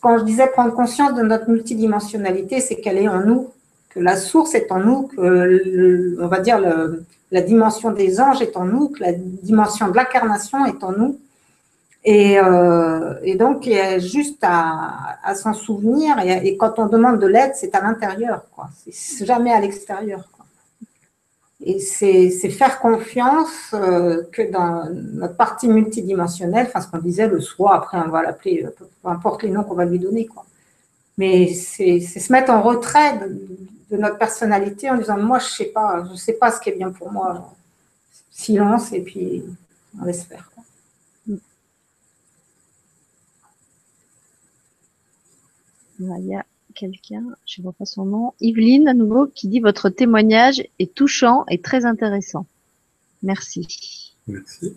quand je disais prendre conscience de notre multidimensionnalité, c'est qu'elle est en nous, que la source est en nous, que on va dire la dimension des anges est en nous, que la dimension de l'incarnation est en nous, et, euh, et, donc, il y a juste à, à s'en souvenir. Et, quand on demande de l'aide, c'est à l'intérieur, quoi. C'est jamais à l'extérieur. Et c'est faire confiance euh, que dans notre partie multidimensionnelle, enfin ce qu'on disait, le soi, après on va l'appeler, euh, peu importe les noms qu'on va lui donner, quoi. Mais c'est se mettre en retrait de, de, notre personnalité en disant, moi je sais pas, je sais pas ce qui est bien pour moi. Silence et puis on laisse. Il y a quelqu'un, je ne vois pas son nom, Yveline à nouveau, qui dit votre témoignage est touchant et très intéressant. Merci. Merci.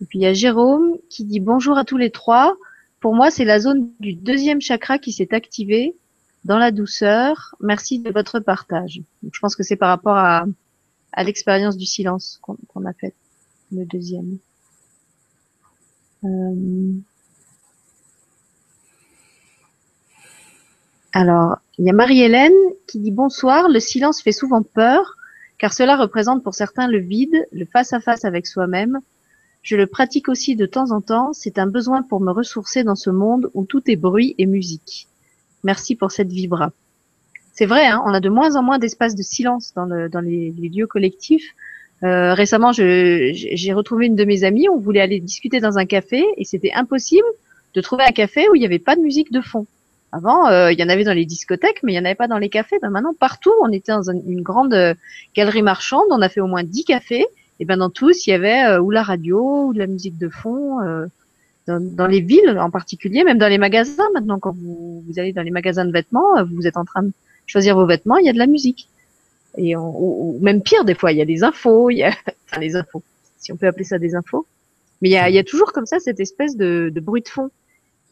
Et puis il y a Jérôme qui dit bonjour à tous les trois. Pour moi, c'est la zone du deuxième chakra qui s'est activée dans la douceur. Merci de votre partage. je pense que c'est par rapport à, à l'expérience du silence qu'on a fait, le deuxième. Euh, Alors, il y a Marie-Hélène qui dit bonsoir. Le silence fait souvent peur, car cela représente pour certains le vide, le face-à-face avec soi-même. Je le pratique aussi de temps en temps. C'est un besoin pour me ressourcer dans ce monde où tout est bruit et musique. Merci pour cette vibra. C'est vrai, hein, on a de moins en moins d'espace de silence dans, les, lieux collectifs. Euh, récemment, j'ai retrouvé une de mes amies. On voulait aller discuter dans un café et c'était impossible de trouver un café où il n'y avait pas de musique de fond. Avant, euh, il y en avait dans les discothèques, mais il n'y en avait pas dans les cafés. Ben maintenant, partout, on était dans une grande euh, galerie marchande. On a fait au moins dix cafés. Et ben dans tous, il y avait euh, ou la radio, ou de la musique de fond. Dans, les villes en particulier, même dans les magasins. Maintenant, quand vous, vous, allez dans les magasins de vêtements, vous êtes en train de choisir vos vêtements, il y a de la musique. Et ou, même pire, des fois, il y a des infos. Il y a, enfin, les infos, si on peut appeler ça des infos. Mais il y a, y a toujours comme ça cette espèce de, de bruit de fond.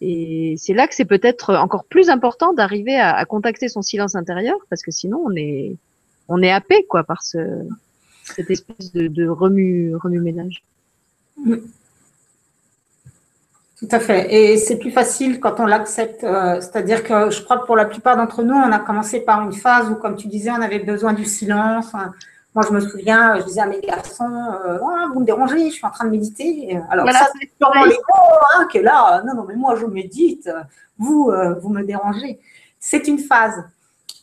Et c'est là que c'est peut-être encore plus important d'arriver à, contacter son silence intérieur, parce que sinon on est on est happé quoi par ce cette espèce de, remue remue ménage. Tout à fait. Et c'est plus facile quand on l'accepte. Euh, c'est-à-dire que je crois que pour la plupart d'entre nous, on a commencé par une phase où, comme tu disais, on avait besoin du silence. Moi, je me souviens, je disais à mes garçons, euh, oh, vous me dérangez, je suis en train de méditer. Alors, ça, c'est sûrement l'ego hein, qui est là. Non, non, mais moi, je médite. Vous, euh, vous me dérangez. C'est une phase.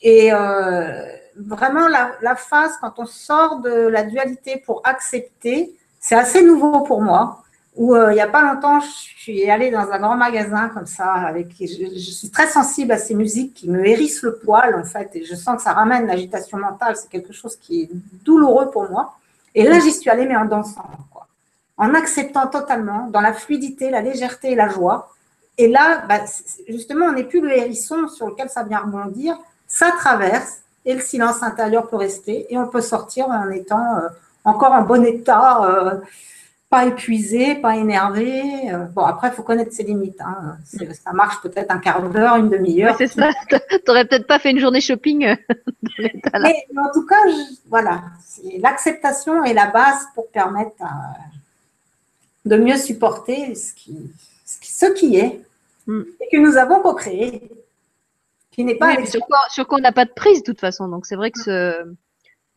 Et euh, vraiment, la, la, phase, quand on sort de la dualité pour accepter, c'est assez nouveau pour moi où euh, il n'y a pas longtemps, je suis allée dans un grand magasin comme ça, avec, je, je, suis très sensible à ces musiques qui me hérissent le poil en fait, et je sens que ça ramène l'agitation mentale, c'est quelque chose qui est douloureux pour moi. Et là, j'y suis allée, mais en dansant, quoi. en acceptant totalement, dans la fluidité, la légèreté et la joie. Et là, bah, justement, on n'est plus le hérisson sur lequel ça vient rebondir, ça traverse, et le silence intérieur peut rester, et on peut sortir en étant euh, encore en bon état. Euh, pas épuisé, pas énervé. Euh, bon, après, il faut connaître ses limites. Hein. Ça marche peut-être un quart d'heure, une demi-heure. c'est ça. T'aurais peut-être pas fait une journée shopping euh, dans Mais, en tout cas, voilà, l'acceptation est la base pour permettre de mieux supporter ce qui, ce qui, est mm. et que nous avons co-créé. Qui n'est pas sur quoi, on n'a pas de prise de toute façon. Donc c'est vrai que ce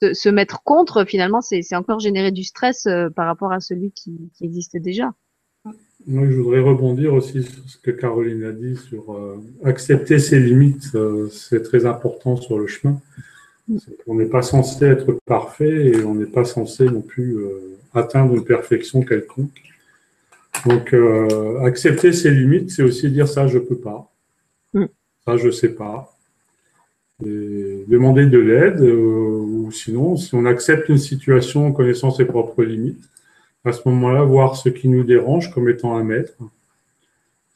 se, mettre contre, finalement, c'est encore générer du stress euh, par rapport à celui qui, existe déjà. Moi, je voudrais rebondir aussi sur ce que Caroline a dit sur euh, accepter ses limites. Euh, c'est très important sur le chemin. On n'est pas censé être parfait et on n'est pas censé non plus atteindre une perfection quelconque. Donc, accepter ses limites, c'est aussi dire ça, je peux pas. Mm. Ça, je sais pas demander de l'aide, euh, ou sinon, si on accepte une situation en connaissant ses propres limites, à ce moment-là, voir ce qui nous dérange comme étant un maître.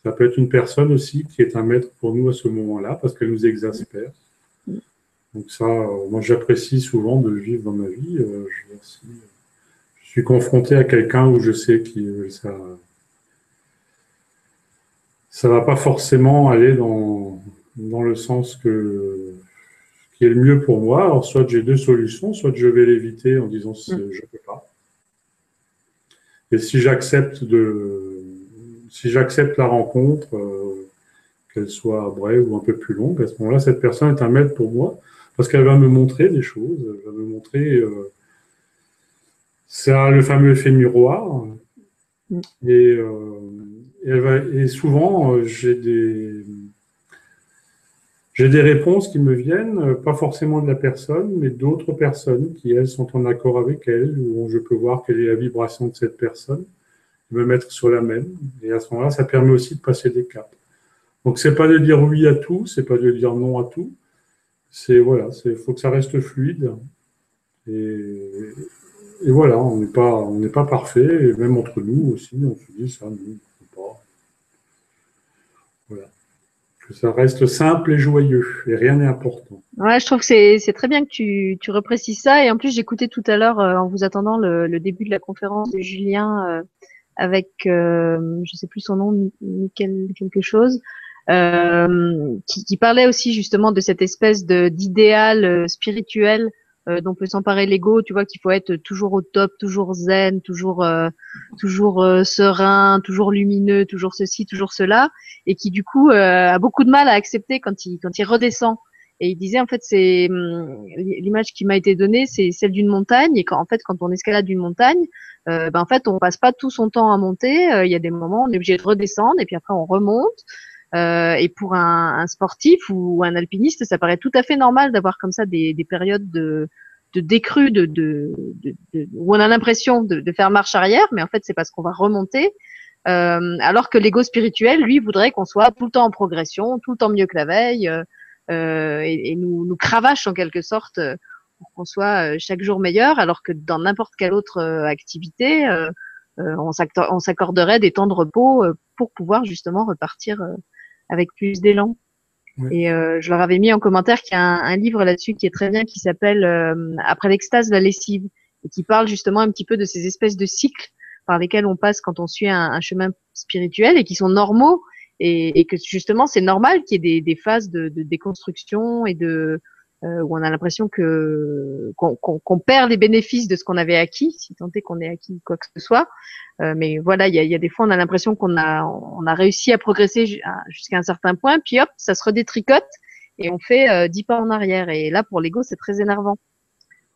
Ça peut être une personne aussi qui est un maître pour nous à ce moment-là, parce qu'elle nous exaspère. Donc ça, euh, moi j'apprécie souvent de vivre dans ma vie. Euh, je, je suis confronté à quelqu'un où je sais que ça ça va pas forcément aller dans, dans le sens que est le mieux pour moi. Alors, soit j'ai deux solutions, soit je vais l'éviter en disant mm. je ne peux pas. Et si j'accepte de, si j'accepte la rencontre, euh, qu'elle soit brève ou un peu plus longue, à ce moment-là, cette personne est un maître pour moi parce qu'elle va me montrer des choses, elle va me montrer. Euh, c'est le fameux effet miroir. Mm. Et, euh, et, et, souvent, j'ai des j'ai des réponses qui me viennent, euh, pas forcément de la personne, mais d'autres personnes qui, elles, sont en accord avec elle, où je peux voir quelle est la vibration de cette personne, me mettre sur la même. Et à ce moment-là, ça permet aussi de passer des caps. Donc, c'est pas de dire oui à tout, c'est pas de dire non à tout. C'est, voilà, il faut que ça reste fluide. Et, et voilà, on n'est pas, on n'est pas parfait, et même entre nous aussi, on se dit ça, nous, pas. Voilà ça reste simple et joyeux et rien n'est important. Ouais, je trouve que c'est très bien que tu, tu reprécises ça. Et en plus, j'écoutais tout à l'heure, euh, en vous attendant, le, le, début de la conférence de Julien euh, avec, euh, je sais plus son nom, Nickel quelque chose, euh, qui, qui, parlait aussi justement de cette espèce d'idéal spirituel euh, dont peut s'emparer l'ego, tu vois qu'il faut être toujours au top, toujours zen, toujours euh, toujours euh, serein, toujours lumineux, toujours ceci, toujours cela, et qui du coup euh, a beaucoup de mal à accepter quand il quand il redescend. Et il disait en fait c'est hum, l'image qui m'a été donnée, c'est celle d'une montagne, et quand en fait quand on escalade une montagne, ben en fait on passe pas tout son temps à monter. Il y a des moments on est obligé de redescendre, et puis après on remonte. Euh, et pour un, un, sportif ou un alpiniste, ça paraît tout à fait normal d'avoir comme ça des, des périodes de, de décrue, de, de, de, où on a l'impression de, faire marche arrière, mais en fait c'est parce qu'on va remonter. Euh, alors que l'ego spirituel, lui, voudrait qu'on soit tout le temps en progression, tout le temps mieux que la veille, euh, euh et, et, nous, nous cravache en quelque sorte euh, pour qu'on soit euh, chaque jour meilleur, alors que dans n'importe quelle autre activité, on s'accorderait des temps de repos pour pouvoir justement repartir avec plus d'élan. Et euh, je leur avais mis en commentaire qu'il y a un, livre là-dessus qui est très bien, qui s'appelle euh, Après l'extase, la lessive, et qui parle justement un petit peu de ces espèces de cycles par lesquels on passe quand on suit un, un chemin spirituel et qui sont normaux, et, et que justement c'est normal qu'il y ait des, des phases de, de, déconstruction et de euh, où on a l'impression que qu'on perd les bénéfices de ce qu'on avait acquis, si tant est qu'on ait acquis quoi que ce soit. Euh, mais voilà, il y a, y a, des fois on a l'impression qu'on a on a réussi à progresser jusqu'à un certain point, puis hop, ça se redétricote et on fait euh, dix pas en arrière. Et là, pour l'ego, c'est très énervant.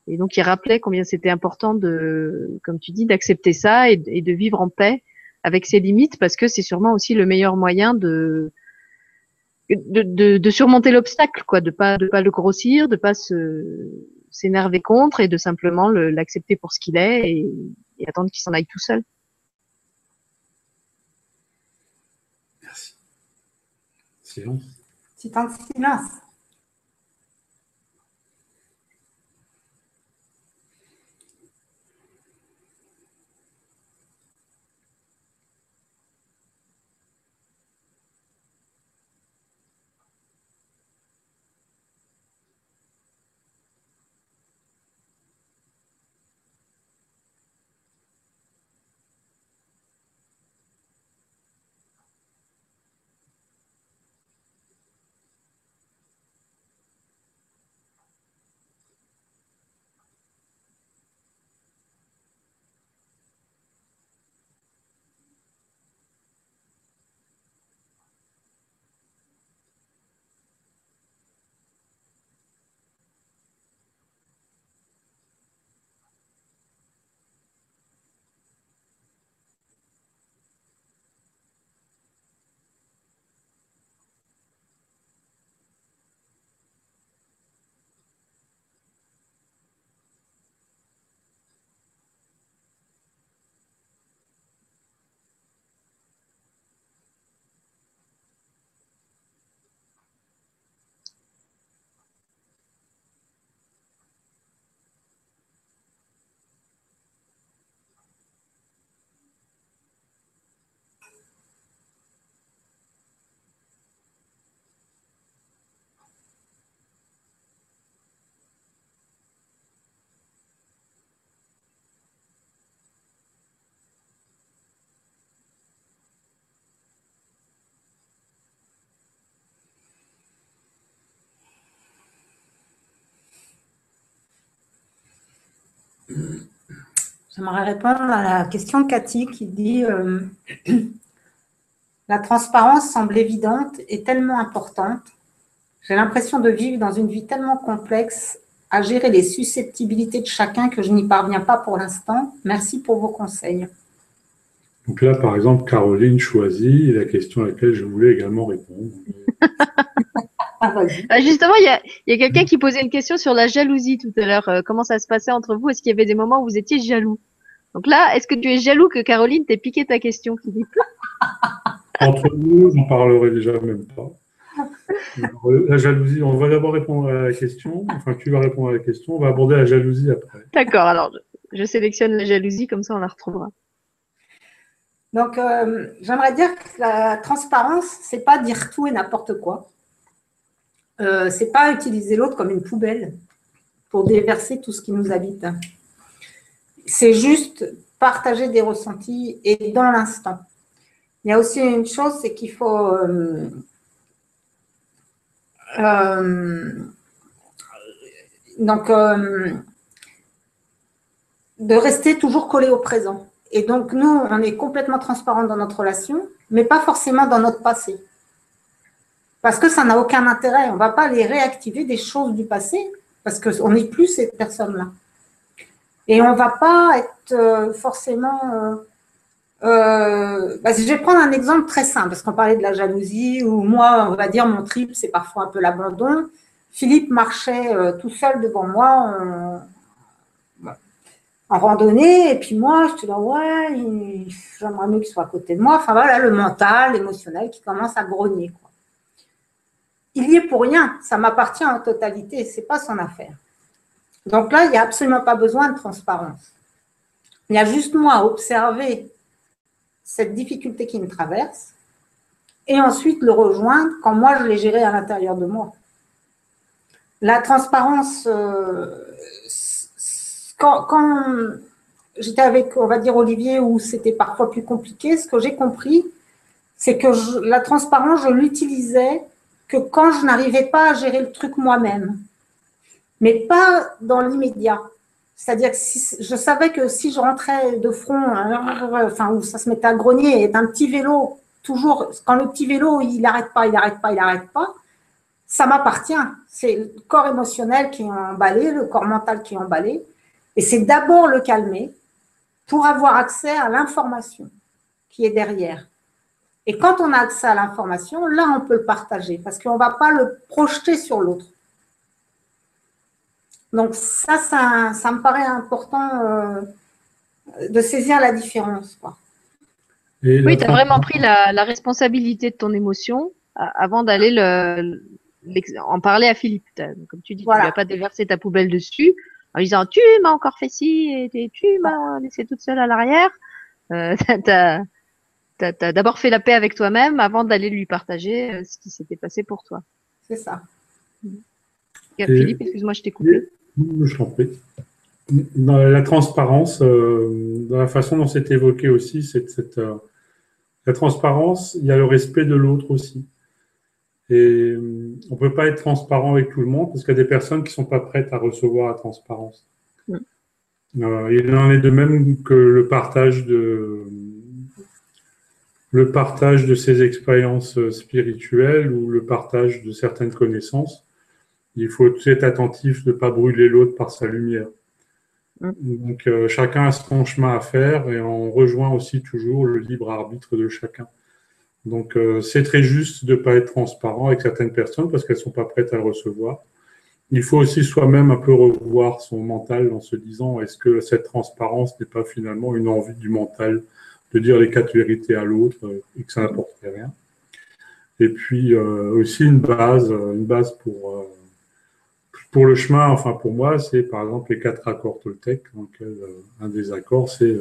Et donc, il rappelait combien c'était important de, comme tu dis, d'accepter ça et, et, de vivre en paix avec ses limites, parce que c'est sûrement aussi le meilleur moyen de de, de, de surmonter l'obstacle, quoi, de pas de pas le grossir, de pas se s'énerver contre et de simplement l'accepter pour ce qu'il est et, et attendre qu'il s'en aille tout seul. Merci. Silence. C'est un silence. J'aimerais répondre à la question de Cathy qui dit euh, La transparence semble évidente et tellement importante. J'ai l'impression de vivre dans une vie tellement complexe à gérer les susceptibilités de chacun que je n'y parviens pas pour l'instant. Merci pour vos conseils. Donc là, par exemple, Caroline choisit la question à laquelle je voulais également répondre. Ah, bah, justement, il y a, quelqu'un qui posait une question sur la jalousie tout à l'heure. Euh, comment ça se passait entre vous? Est-ce qu'il y avait des moments où vous étiez jaloux? Donc là, est-ce que tu es jaloux que Caroline t'ait piqué ta question, Philippe? Entre nous, j'en parlerai déjà même pas. La jalousie, on va d'abord répondre à la question. Enfin, tu vas répondre à la question. On va aborder la jalousie après. D'accord, alors je sélectionne la jalousie, comme ça on la retrouvera. Donc, euh, j'aimerais dire que la transparence, c'est pas dire tout et n'importe quoi. Euh, c'est pas utiliser l'autre comme une poubelle pour déverser tout ce qui nous habite. C'est juste partager des ressentis et dans l'instant. Il y a aussi une chose, c'est qu'il faut euh, donc de rester toujours collé au présent. Et donc, nous, on est complètement transparent dans notre relation, mais pas forcément dans notre passé. Parce que ça n'a aucun intérêt. On ne va pas aller réactiver des choses du passé, parce qu'on n'est plus cette personne-là. Et on ne va pas être euh, forcément... Euh, euh, bah, je vais prendre un exemple très simple, parce qu'on parlait de la jalousie, ou moi, on va dire, mon trip, c'est parfois un peu l'abandon. Philippe marchait tout seul devant moi, en randonnée, et puis moi, je te dis, ouais, j'aimerais mieux qu'il soit à côté de moi. Enfin voilà, le mental, l'émotionnel qui commence à grogner. Il y est pour rien, ça m'appartient en totalité, c'est pas son affaire. Donc là, il n'y a absolument pas besoin de transparence. Il y a juste moi à observer cette difficulté qui me traverse et ensuite le rejoindre quand moi je l'ai géré à l'intérieur de moi. La transparence, euh, quand, j'étais avec, on va dire, Olivier, où c'était parfois plus compliqué, ce que j'ai compris, c'est que la transparence, je l'utilisais que quand je n'arrivais pas à gérer le truc moi-même, mais pas dans l'immédiat. C'est-à-dire que si, je savais que si je rentrais de front, enfin, où ça se mettait à grogner, et un petit vélo, toujours, quand le petit vélo, il n'arrête pas, il n'arrête pas, il n'arrête pas, ça m'appartient. C'est le corps émotionnel qui est emballé, le corps mental qui est emballé. Et c'est d'abord le calmer pour avoir accès à l'information qui est derrière. Et quand on a accès à l'information, là, on peut le partager parce qu'on ne va pas le projeter sur l'autre. Donc ça, ça, me paraît important euh, de saisir la différence. oui, tu as vraiment pris la, responsabilité de ton émotion avant d'aller en parler à Philippe. Comme tu dis, tu ne vas pas déverser ta poubelle dessus en disant tu m'as encore fait ci et tu m'as laissé toute seule à l'arrière. Euh, as, d'abord fait la paix avec toi-même avant d'aller lui partager euh, ce qui s'était passé pour toi. C'est ça. Philippe, excuse-moi, je t'ai coupé. Je t'en prie. Dans la transparence, euh, dans la façon dont c'est évoqué aussi, c'est cette, euh, la transparence, il y a le respect de l'autre aussi. Et euh, on ne peut pas être transparent avec tout le monde parce qu'il y a des personnes qui ne sont pas prêtes à recevoir la transparence. Mm. Euh, il en est de même que le partage de le partage de ses expériences spirituelles ou le partage de certaines connaissances. Il faut être attentif de ne pas brûler l'autre par sa lumière. Mm. Donc euh, chacun a son chemin à faire et on rejoint aussi toujours le libre arbitre de chacun. Donc, euh, c'est très juste de ne pas être transparent avec certaines personnes parce qu'elles ne sont pas prêtes à le recevoir. Il faut aussi soi-même un peu revoir son mental en se disant est-ce que cette transparence n'est pas finalement une envie du mental de dire les quatre vérités à l'autre et que ça n'apporterait rien. Et puis euh, aussi une base, une base pour, euh, pour le chemin, enfin pour moi, c'est par exemple les quatre accords Toltec, dans un des accords, c'est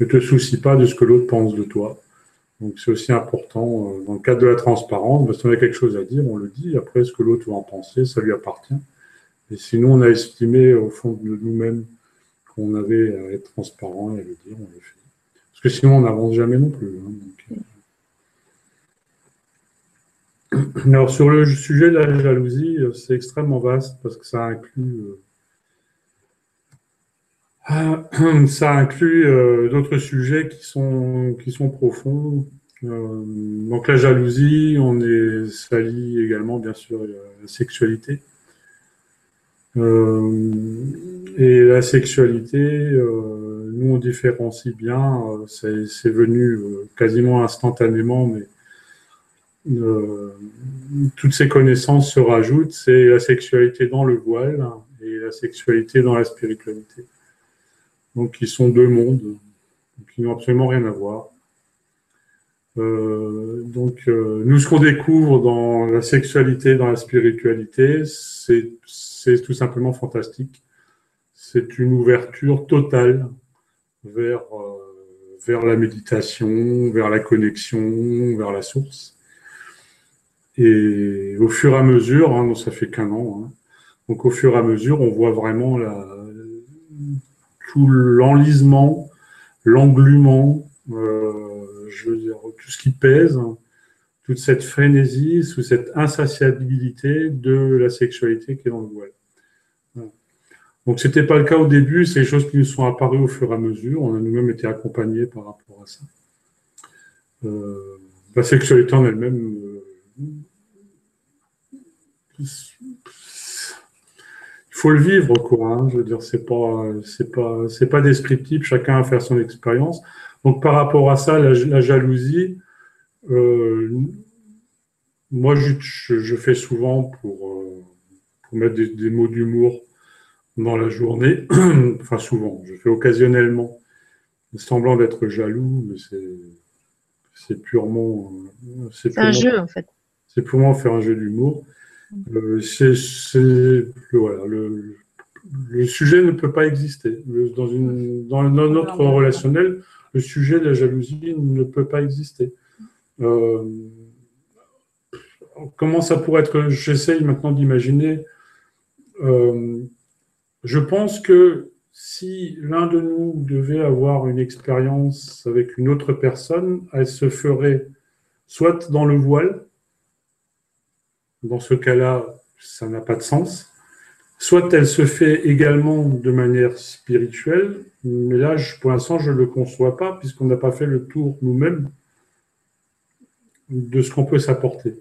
ne te soucie pas de ce que l'autre pense de toi. Donc c'est aussi important euh, dans le cadre de la transparence, parce qu'on a quelque chose à dire, on le dit. Après, ce que l'autre va en penser, ça lui appartient. Et sinon, on a estimé au fond de nous-mêmes qu'on avait à être transparent et à le dire, on le fait. Parce que sinon, on n'avance jamais non plus. Hein, euh. Alors sur le sujet de la jalousie, euh, c'est extrêmement vaste parce que ça inclut Ça inclut d'autres sujets qui sont, qui sont profonds. donc la jalousie, on est sali également, bien sûr, la sexualité. et la sexualité, nous on différencie bien, c'est venu quasiment instantanément, mais euh, toutes ces connaissances se rajoutent, c'est la sexualité dans le voile et la sexualité dans la spiritualité. Donc, qui sont deux mondes qui n'ont absolument rien à voir. Euh, donc, euh, nous, ce qu'on découvre dans la sexualité, dans la spiritualité, c'est tout simplement fantastique. C'est une ouverture totale vers, vers la méditation, vers la connexion, vers la source. Et au fur et à mesure, hein, ça fait qu'un an, hein, donc au fur et à mesure, on voit vraiment tout l'enlisement, l'englument, euh, je veux dire, tout ce qui pèse, toute cette frénésie, sous cette insatiabilité de la sexualité qui est dans le voile. Donc, ce n'était pas le cas au début, c'est des choses qui nous sont apparues au fur et à mesure. On a nous-mêmes été accompagnés par rapport à ça. Euh, la sexualité en elle-même, euh, il faut le vivre, quoi. Hein. Je veux dire, c'est pas, c'est pas, c'est pas descriptif. Chacun a faire son expérience. Donc, par rapport à ça, la, jalousie, euh, moi, je, fais souvent pour mettre des, mots d'humour dans la journée. enfin, souvent. Je fais occasionnellement semblant d'être jaloux, mais c'est, c'est purement. Euh, c'est un jeu, en fait. C'est purement faire un jeu d'humour. Euh, le, sujet ne peut pas exister. dans, une, dans notre relationnel, le sujet de la jalousie ne peut pas exister. Euh, comment ça pourrait être J'essaye maintenant d'imaginer. Euh, je pense que si l'un de nous devait avoir une expérience avec une autre personne, elle se ferait soit dans le voile, dans ce cas-là, ça n'a pas de sens. Soit elle se fait également de manière spirituelle, mais là, pour l'instant, je ne le conçois pas, puisqu'on n'a pas fait le tour nous-mêmes de ce qu'on peut s'apporter.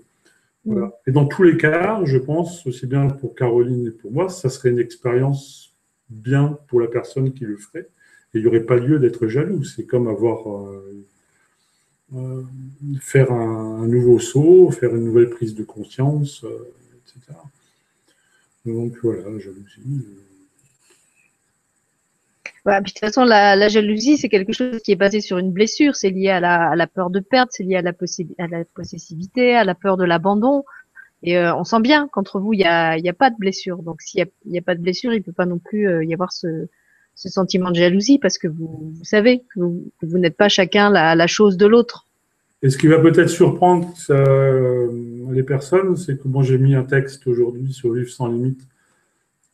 Et dans tous les cas, je pense, aussi bien pour Caroline et pour moi, ça serait une expérience bien pour la personne qui le ferait. Et il n'y aurait pas lieu d'être jaloux. C'est comme avoir euh, euh, faire un, nouveau saut, faire une nouvelle prise de conscience, euh, etc. Donc voilà, de toute façon, la, jalousie, c'est quelque chose qui est basé sur une blessure. C'est lié à la, peur de perdre, c'est lié à la, à la, possessivité, à la peur de l'abandon. Et euh, on sent bien qu'entre vous, il n'y a, a pas de blessure. Donc, s'il n'y a, pas de blessure, il ne peut pas non plus y avoir ce, ce sentiment de jalousie parce que vous, vous savez que vous, n'êtes pas chacun la, chose de l'autre. Et ce qui va peut-être surprendre euh, les personnes, c'est que moi j'ai mis un texte aujourd'hui sur Vivre sans limite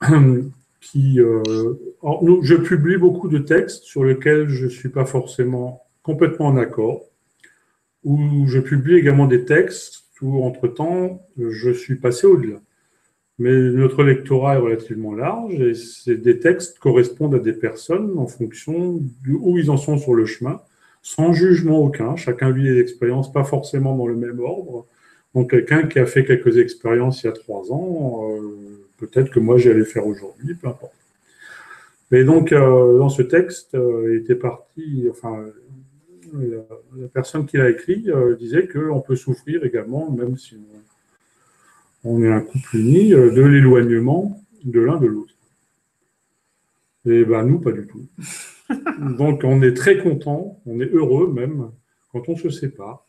Euh, je publie beaucoup de textes sur lesquels je ne suis pas forcément complètement en accord, ou je publie également des textes où, entre-temps, je suis passé au-delà. Mais notre lectorat est relativement large et des textes correspondent à des personnes en fonction d'où ils en sont sur le chemin, sans jugement aucun. Chacun vit des expériences pas forcément dans le même ordre. Donc quelqu'un qui a fait quelques expériences il y a trois ans, euh, peut-être que moi j'allais faire aujourd'hui, peu importe. Mais donc euh, dans ce texte, euh, il était parti, enfin la, personne qui l'a écrit disait qu'on peut souffrir également, même si on on est un couple uni, euh, de l'éloignement de l'un de l'autre. Et ben nous, pas du tout. Donc on est très content, on est heureux même quand on se sépare,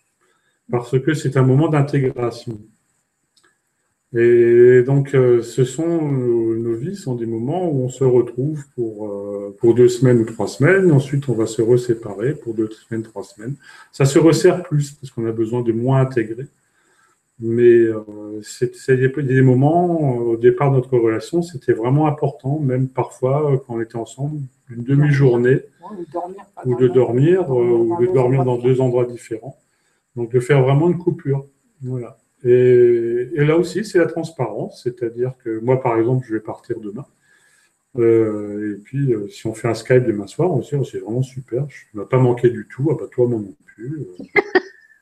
parce que c'est un moment d'intégration. Et donc euh, ce sont nos vies sont des moments où on se retrouve pour, euh, pour deux semaines ou trois semaines, ensuite on va se reséparer pour deux semaines, trois semaines. Ça se resserre plus parce qu'on a besoin de moins intégrer. Mais euh, c'est des, moments, au départ de notre relation, c'était vraiment important, même parfois euh, quand on était ensemble, une demi-journée, ou de dormir, euh, ou de dormir dans deux endroits différents. Donc de faire vraiment une coupure. Voilà. Et, là aussi, c'est la transparence, c'est-à-dire que moi, par exemple, je vais partir demain. Euh, et puis, euh, si on fait un Skype demain soir, on se dit, oh, c'est vraiment super, je ne m'as pas manqué du tout, ah bah toi, moi non plus.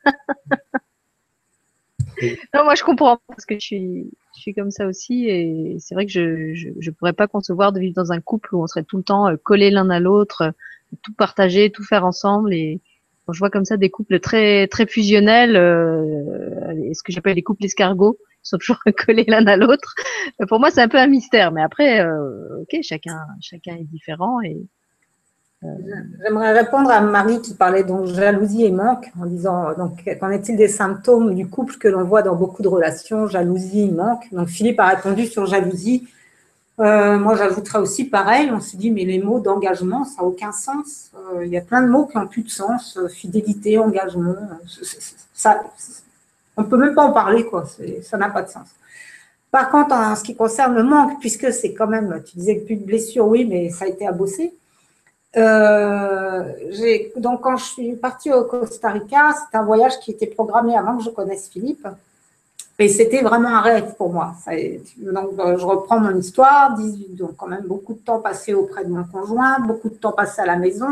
non, moi je comprends parce que je suis, je suis comme ça aussi et c'est vrai que je, je, pourrais pas concevoir de vivre dans un couple où on serait tout le temps euh, collés l'un à l'autre, tout partager, tout faire ensemble et quand je vois comme ça des couples très très fusionnels, euh, ce que j'appelle les couples escargots, ils sont toujours collés l'un à l'autre. Pour moi, c'est un peu un mystère, mais après, euh, ok, chacun chacun est différent et J'aimerais répondre à Marie qui parlait donc jalousie et manque en disant donc qu'en est-il des symptômes du couple que l'on voit dans beaucoup de relations jalousie manque? Donc Philippe a répondu sur jalousie euh, moi j'ajouterais aussi pareil on se dit mais les mots d'engagement ça n'a aucun sens. Euh, il y a plein de mots qui n'ont plus de sens euh, fidélité engagement ça on peut même pas en parler quoi ça n'a pas de sens. Par contre en ce qui concerne le manque puisque c'est quand même tu disais que plus de blessures oui mais ça a été à bosser donc, quand je suis partie au Costa Rica, c'est un voyage qui était programmé avant que je connaisse Philippe. Et c'était vraiment un rêve pour moi. donc, euh, je reprends mon histoire. 18, donc, quand même beaucoup de temps passé auprès de mon conjoint, beaucoup de temps passé à la maison.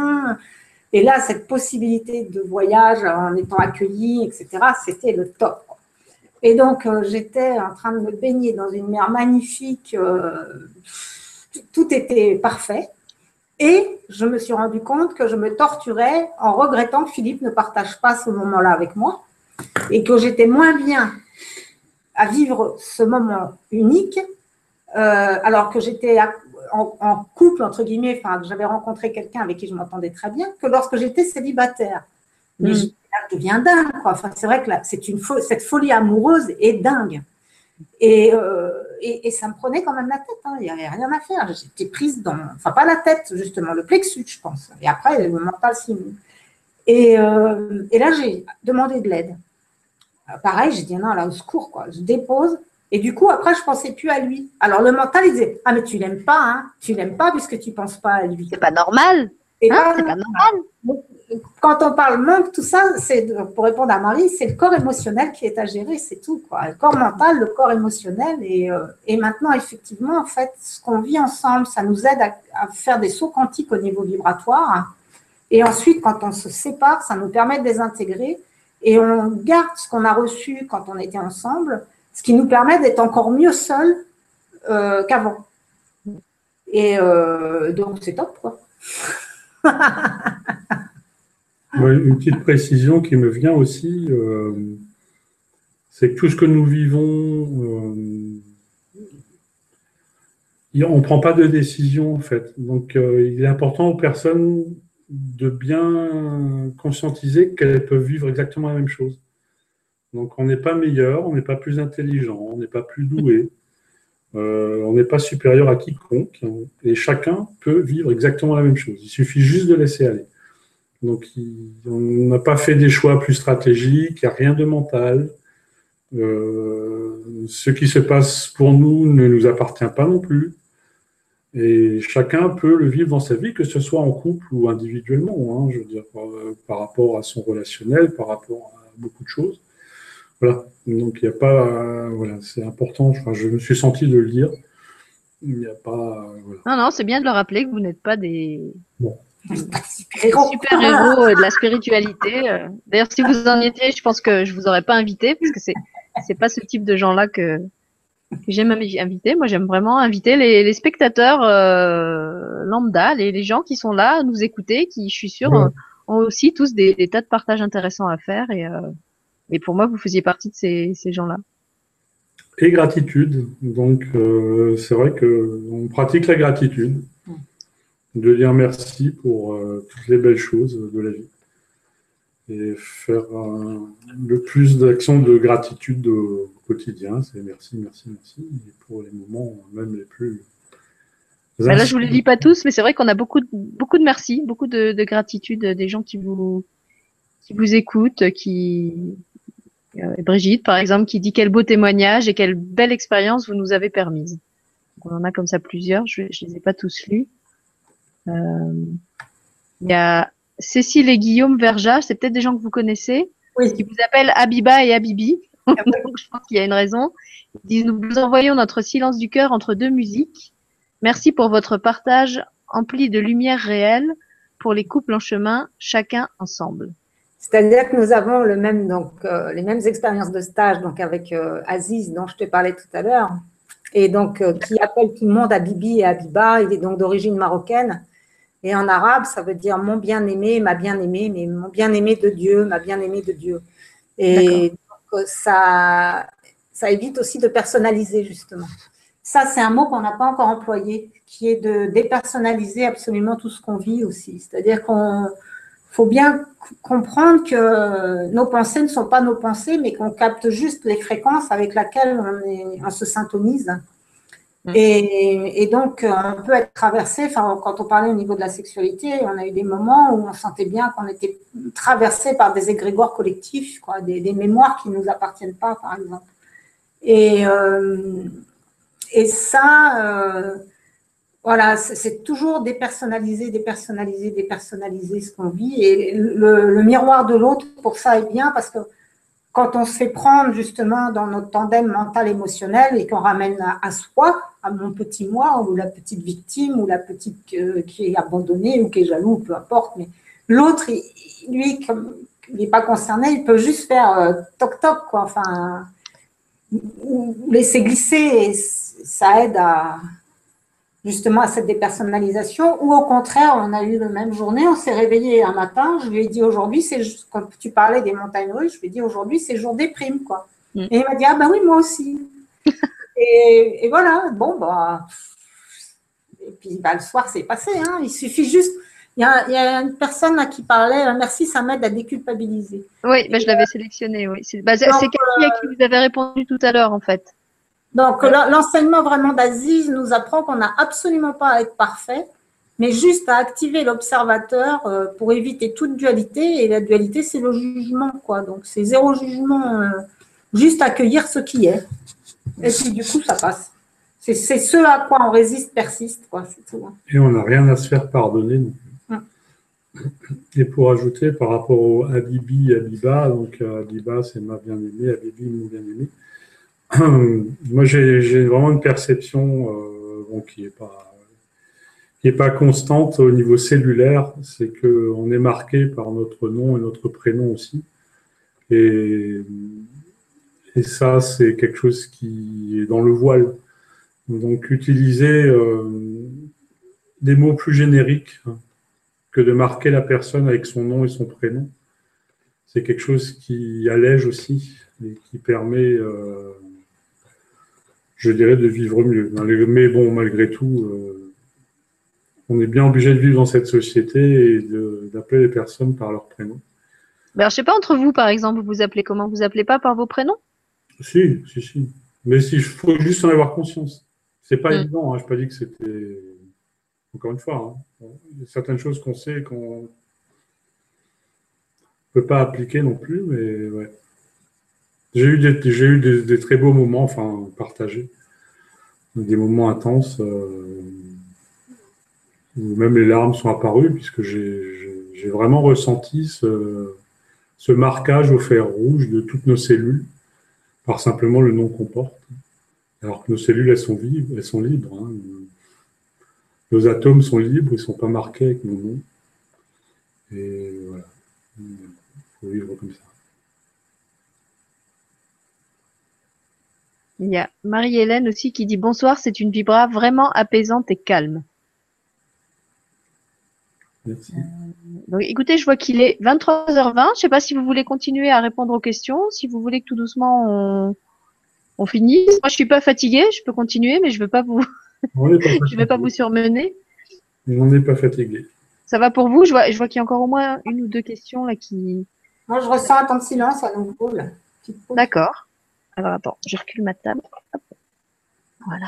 Et là, cette possibilité de voyage en étant accueillie, etc., c'était le top. Et donc, euh, j'étais en train de me baigner dans une mer magnifique. tout était parfait. Et je me suis rendu compte que je me torturais en regrettant que Philippe ne partage pas ce moment-là avec moi et que j'étais moins bien à vivre ce moment unique euh, alors que j'étais en, couple, entre guillemets, enfin, que j'avais rencontré quelqu'un avec qui je m'entendais très bien, que lorsque j'étais célibataire. Mais mm. je deviens dingue, quoi. Enfin, c'est vrai que c'est une cette folie amoureuse est dingue. Euh, et, et, ça me prenait quand même la tête, hein. il n'y avait rien à faire. J'étais prise dans, enfin pas la tête justement, le plexus, je pense. Et après, le mental s'y et, euh, et là, j'ai demandé de l'aide. Euh, pareil, j'ai dit non, là, au secours, quoi. Je dépose. Et du coup, après, je pensais plus à lui. Alors, le mental, il disait Ah, mais tu l'aimes pas, hein. Tu l'aimes pas puisque tu penses pas à lui. C'est pas normal. Hein, c'est pas normal quand on parle manque, tout ça, c'est pour répondre à Marie, c'est le corps émotionnel qui est à gérer, c'est tout. Quoi. Le corps mental, le corps émotionnel. Et, euh, et maintenant, effectivement, en fait, ce qu'on vit ensemble, ça nous aide à, faire des sauts quantiques au niveau vibratoire. Et ensuite, quand on se sépare, ça nous permet de désintégrer et on garde ce qu'on a reçu quand on était ensemble, ce qui nous permet d'être encore mieux seuls euh, qu'avant. Et euh, donc, c'est top, quoi. une petite précision qui me vient aussi, euh, c'est que tout ce que nous vivons, on ne prend pas de décision en fait. Donc il est important aux personnes de bien conscientiser qu'elles peuvent vivre exactement la même chose. Donc on n'est pas meilleur, on n'est pas plus intelligent, on n'est pas plus doué, on n'est pas supérieur à quiconque, et chacun peut vivre exactement la même chose. Il suffit juste de laisser aller. Donc, on n'a pas fait des choix plus stratégiques, il n'y a rien de mental. Euh, ce qui se passe pour nous ne nous appartient pas non plus. Et chacun peut le vivre dans sa vie, que ce soit en couple ou individuellement, hein, je veux dire, euh, par, rapport à son relationnel, par rapport à beaucoup de choses. Voilà. Donc, il n'y a pas. Euh, voilà, c'est important. Enfin, je me suis senti de le dire. Il n'y a pas. Non, non, c'est bien de le rappeler que vous n'êtes pas des. Bon super héros euh, de la spiritualité. Euh. D'ailleurs, si vous en étiez, je pense que je vous aurais pas invité parce que c'est c'est pas ce type de gens-là que, j'aime inviter. Moi, j'aime vraiment inviter les, les spectateurs euh, lambda, les, les, gens qui sont là à nous écouter, qui, je suis sûre, ont aussi tous des, tas de partages intéressants à faire. Et, et pour moi, vous faisiez partie de ces, ces gens-là. Et gratitude. Donc, c'est vrai que on pratique la gratitude de dire merci pour euh, toutes les belles choses de la vie et faire le plus d'actions de gratitude quotidien. C'est merci, merci, merci. Et pour les moments même les plus. Bah là, je vous les lis pas tous, mais c'est vrai qu'on a beaucoup de, beaucoup de merci, beaucoup de, de, gratitude des gens qui vous, qui vous écoutent, qui, euh, Brigitte, par exemple, qui dit quel beau témoignage et quelle belle expérience vous nous avez permise. on en a comme ça plusieurs. Je, je les ai pas tous lus. Euh, il y a Cécile et Guillaume Verja, c'est peut-être des gens que vous connaissez, oui. qui vous appellent Abiba et Abibi. Donc, je pense qu'il y a une raison. Ils disent Nous vous envoyons notre silence du cœur entre deux musiques. Merci pour votre partage empli de lumière réelle pour les couples en chemin, chacun ensemble. C'est-à-dire que nous avons le même, donc, euh, les mêmes expériences de stage donc avec euh, Aziz, dont je te parlais tout à l'heure, et donc euh, qui appelle tout le monde à Bibi et Abiba. Il est donc d'origine marocaine. Et en arabe, ça veut dire mon bien-aimé, ma bien-aimée, mais mon bien-aimé de Dieu, ma bien-aimée de Dieu. Et ça évite aussi de personnaliser, justement. Ça, c'est un mot qu'on n'a pas encore employé, qui est de dépersonnaliser absolument tout ce qu'on vit aussi. C'est-à-dire qu'on faut bien comprendre que nos pensées ne sont pas nos pensées, mais qu'on capte juste les fréquences avec lesquelles on, se syntonise. Mm. Et, donc, on peut être traversé, enfin, quand on parlait au niveau de la sexualité, on a eu des moments où on sentait bien qu'on était traversé par des égrégores collectifs, quoi, des, mémoires qui ne nous appartiennent pas, par exemple. Et, euh, ça, euh, voilà, c'est toujours dépersonnaliser, dépersonnaliser, dépersonnaliser ce qu'on vit. Et le, miroir de l'autre, pour ça, est bien parce que quand on se fait prendre justement dans notre tandem mental émotionnel et qu'on ramène à, soi, à mon petit moi, ou la petite victime, ou la petite qui est abandonnée, ou qui est jaloux, peu importe, mais l'autre, lui, il n'est pas concerné, il peut juste faire euh, toc toc, quoi, enfin, ou laisser glisser, et ça aide à, justement à cette dépersonnalisation, ou au contraire, on a eu la même journée, on s'est réveillé un matin, je lui ai dit aujourd'hui, c'est quand tu parlais des montagnes russes, je lui ai dit aujourd'hui, c'est jour des primes, quoi. Mm. Et il m'a dit, ah ben oui, moi aussi. et, voilà, bon, bah, et puis bah, le soir, c'est passé, hein. il suffit juste, il y, a, une personne là qui parlait, euh, merci, ça m'aide à déculpabiliser. Oui, bah, je l'avais sélectionné, oui. C'est bah, quelqu'un à qui vous avez répondu tout à l'heure, en fait. Donc, l'enseignement vraiment d'Aziz nous apprend qu'on n'a absolument pas à être parfait, mais juste à activer l'observateur euh, pour éviter toute dualité. Et la dualité, c'est le jugement, quoi. Donc, c'est zéro jugement, euh, juste accueillir ce qui est. Et puis, du coup, ça passe. C'est ce à quoi on résiste, persiste, quoi. Tout, hein. Et on n'a rien à se faire pardonner non. Hum. Et pour ajouter par rapport au Habibi et Abiba, donc Abiba c'est ma bien-aimée, Habibi mon bien-aimé, moi, j'ai vraiment une perception euh, qui n'est pas, pas constante au niveau cellulaire. C'est qu'on est marqué par notre nom et notre prénom aussi. Et, et ça, c'est quelque chose qui est dans le voile. Donc, utiliser euh, des mots plus génériques que de marquer la personne avec son nom et son prénom, c'est quelque chose qui allège aussi et qui permet euh, je dirais, de vivre mieux. Mais bon, malgré tout, euh, on est bien obligé de vivre dans cette société et d'appeler les personnes par leur prénom. Ben, je sais pas, entre vous, par exemple, vous vous appelez comment? Vous appelez pas par vos prénoms? Si, si, si. Mais il faut juste en avoir conscience. C'est pas hmm. évident, hein. je n'ai pas dit que c'était. Encore une fois, hein. certaines choses qu'on sait qu'on ne peut pas appliquer non plus, mais ouais. J'ai eu, des, j'ai eu des, très beaux moments, enfin, partagés, des moments intenses, euh, où même les larmes sont apparues, puisque j'ai, vraiment ressenti ce, ce, marquage au fer rouge de toutes nos cellules, par simplement le nom qu'on porte. Alors que nos cellules, elles sont elles sont libres. Hein. Nos atomes sont libres, ils ne sont pas marqués avec mon nom. Et voilà, il faut vivre comme ça. Il y a Marie-Hélène aussi qui dit bonsoir, c'est une vibra vraiment apaisante et calme. Merci. Euh, écoutez, je vois qu'il est 23h20. Je ne sais pas si vous voulez continuer à répondre aux questions, si vous voulez que tout doucement on, finisse. Moi, je suis pas fatiguée, je peux continuer, mais je veux pas vous, je vais pas vous surmener. On n'est pas fatigué. Ça va pour vous? Je vois, je vois qu'il y a encore au moins une ou deux questions là qui. Moi, je ressens un temps de silence à nouveau. D'accord. Alors attends, je recule ma table. Voilà.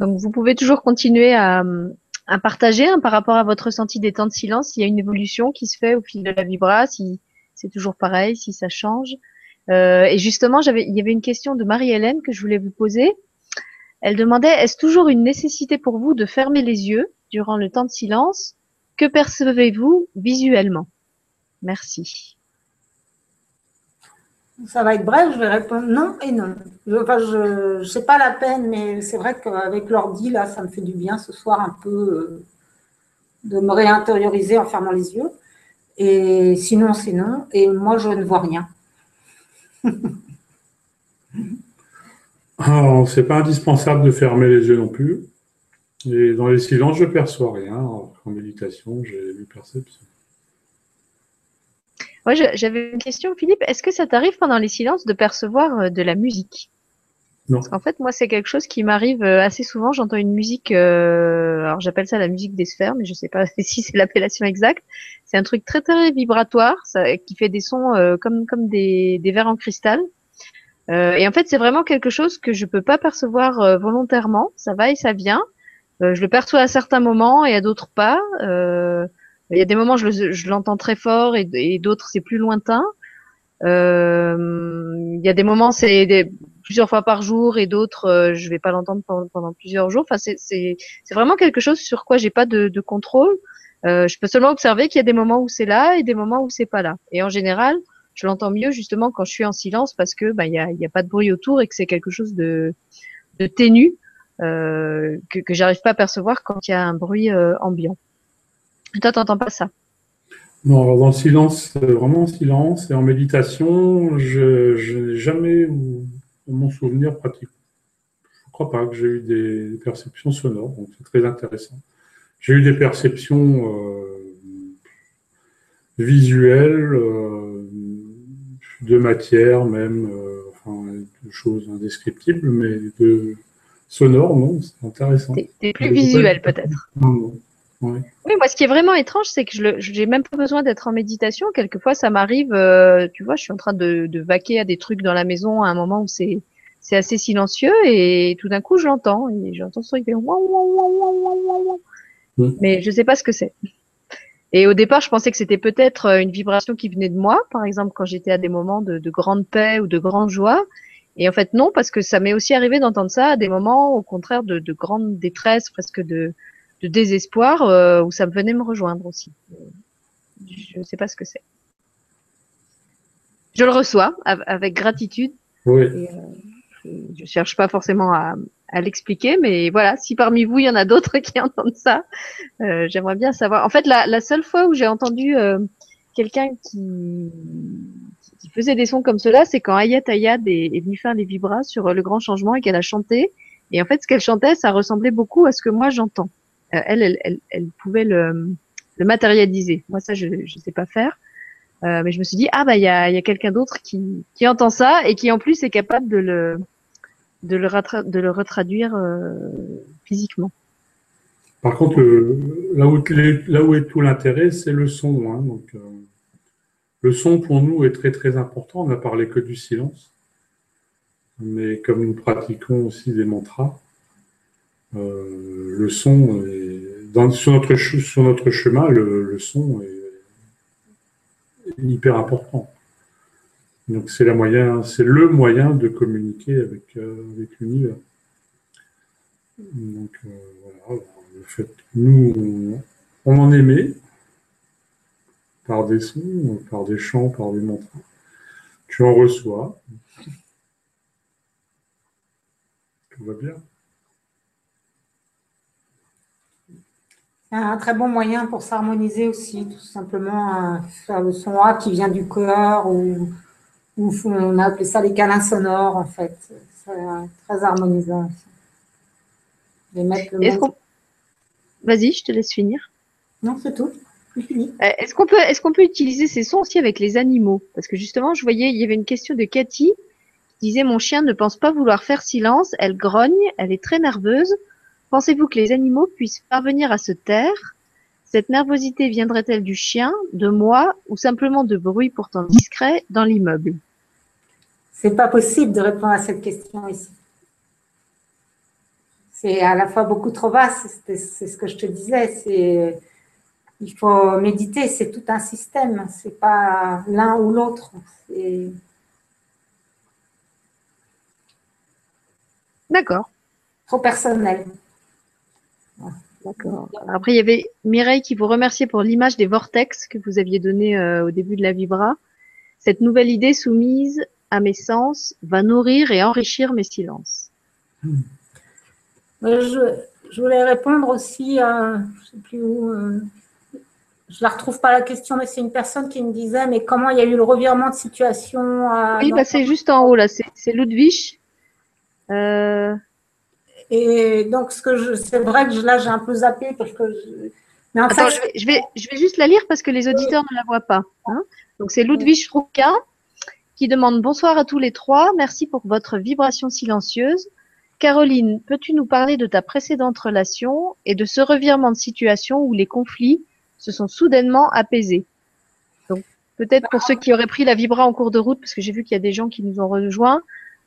Donc, vous pouvez toujours continuer à, à partager hein, par rapport à votre ressenti des temps de silence, s'il y a une évolution qui se fait au fil de la vibra, si c'est toujours pareil, si ça change. Euh, et justement, il y avait une question de Marie-Hélène que je voulais vous poser. Elle demandait, est-ce toujours une nécessité pour vous de fermer les yeux durant le temps de silence? Que percevez-vous visuellement? Merci. Ça va être bref, je vais répondre non et non. Je, enfin, je, sais pas la peine, mais c'est vrai qu'avec l'ordi, là, ça me fait du bien ce soir un peu euh, de me réintérioriser en fermant les yeux. Et sinon, c'est non. Et moi, je ne vois rien. Alors, c'est pas indispensable de fermer les yeux non plus. Et dans les silences, je perçois rien. en méditation, j'ai lu perception. Moi, j'avais une question, Philippe. Est-ce que ça t'arrive pendant les silences de percevoir euh, de la musique? Non. Parce qu'en fait, moi, c'est quelque chose qui m'arrive euh, assez souvent. J'entends une musique, euh, alors j'appelle ça la musique des sphères, mais je sais pas si c'est l'appellation exacte. C'est un truc très très vibratoire, ça, qui fait des sons comme comme des, des verres en cristal. et en fait, c'est vraiment quelque chose que je peux pas percevoir volontairement. Ça va et ça vient. je le perçois à certains moments et à d'autres pas. Il y a des moments je, l'entends très fort et, d'autres c'est plus lointain. Euh, il y a des moments c'est plusieurs fois par jour et d'autres euh, je vais pas l'entendre pendant, plusieurs jours. Enfin c'est vraiment quelque chose sur quoi j'ai pas de, contrôle. Euh, je peux seulement observer qu'il y a des moments où c'est là et des moments où c'est pas là. Et en général, je l'entends mieux justement quand je suis en silence parce que bah il y a, pas de bruit autour et que c'est quelque chose de, de ténu euh, que, que j'arrive pas à percevoir quand il y a un bruit euh, ambiant. Toi, t'entends pas ça Non, alors dans le silence, euh, vraiment en silence et en méditation, je, n'ai jamais, dans mon souvenir pratique, je ne crois pas que j'ai eu des perceptions sonores, donc c'est très intéressant. J'ai eu des perceptions euh, visuelles, euh, de matière même, enfin, de choses indescriptibles, mais de sonores, non, c'est intéressant. C'est plus visuel peut-être. Non, non. Oui. moi, ce qui est vraiment étrange, c'est que je n'ai même pas besoin d'être en méditation. Quelquefois, ça m'arrive, euh, tu vois, je suis en train de, de, vaquer à des trucs dans la maison à un moment où c'est c'est assez silencieux et tout d'un coup, je l'entends et j'entends ce truc fait mais je sais pas ce que c'est. Et au départ, je pensais que c'était peut-être euh, une vibration qui venait de moi, par exemple quand j'étais à des moments de, de grande paix ou de grande joie. Et en fait, non, parce que ça m'est aussi arrivé d'entendre ça à des moments, au contraire, de, de grande détresse, presque de, de désespoir euh, où ça venait me rejoindre aussi. Je ne sais pas ce que c'est. Je le reçois avec gratitude. Oui. Et, euh, je cherche pas forcément à, à l'expliquer, mais voilà, si parmi vous il y en a d'autres qui entendent ça, euh, j'aimerais bien savoir. En fait, la, la seule fois où j'ai entendu euh, quelqu'un qui, qui, faisait des sons comme cela, c'est quand Ayat Ayad est, est venue faire les vibras sur le grand changement et qu'elle a chanté. Et en fait, ce qu'elle chantait, ça ressemblait beaucoup à ce que moi j'entends. Euh, elle, pouvait le, matérialiser. Moi, ça, je ne sais pas faire. Euh, mais je me suis dit, ah bah il y a, quelqu'un d'autre qui, entend ça et qui en plus est capable de le, de retraduire euh, physiquement. Par contre, là, où, est tout l'intérêt, c'est le son. Hein, donc, le son pour nous est très très important. On n'a parlé que du silence, mais comme nous pratiquons aussi des mantras, le son, dans, sur, notre, sur notre chemin, le, son est, hyper important. Donc c'est moyen, c'est le moyen de communiquer avec, euh, avec l'univers. Donc euh, voilà, le fait nous on, en aimait par des sons, par des chants, par des mantras. Tu en reçois. Tout va bien. Un très bon moyen pour s'harmoniser aussi, tout simplement euh, faire le son A qui vient du cœur ou, on a appelé ça les câlins sonores en fait. C'est très harmonisant. Vas-y, je te laisse finir. Non, c'est tout. Euh, est-ce qu'on peut, est qu'on peut utiliser ces sons aussi avec les animaux? Parce que justement, je voyais, il y avait une question de Cathy qui disait Mon chien ne pense pas vouloir faire silence, elle grogne, elle est très nerveuse. Pensez-vous que les animaux puissent parvenir à se taire? Cette nervosité viendrait-elle du chien, de moi ou simplement de bruit pourtant discret dans l'immeuble? C'est pas possible de répondre à cette question ici. c'est à la fois beaucoup trop vaste, c'est ce que je te disais, c'est il faut méditer, c'est tout un système, c'est pas l'un ou l'autre. D'accord. Trop personnel. D'accord. Après, il y avait Mireille qui vous remerciait pour l'image des vortex que vous aviez donné euh, au début de la Vibra. Cette nouvelle idée soumise à mes sens va nourrir et enrichir mes silences. Hmm. Je, je, voulais répondre aussi à, je sais plus où, euh, je la retrouve pas la question, mais c'est une personne qui me disait, mais comment il y a eu le revirement de situation Oui, bah, c'est juste en haut là, c'est Ludwig. Euh, et donc, ce que c'est vrai que là, j'ai un peu zappé parce que. Mais en fait, je vais, je, vais, juste la lire parce que les auditeurs ne la voient pas. Hein. donc, c'est Ludwig Rouquin qui demande Bonsoir à tous les trois. Merci pour votre vibration silencieuse. Caroline, peux-tu nous parler de ta précédente relation et de ce revirement de situation où les conflits se sont soudainement apaisés? Donc, peut-être pour ceux qui auraient pris la vibra en cours de route, parce que j'ai vu qu'il y a des gens qui nous ont rejoints,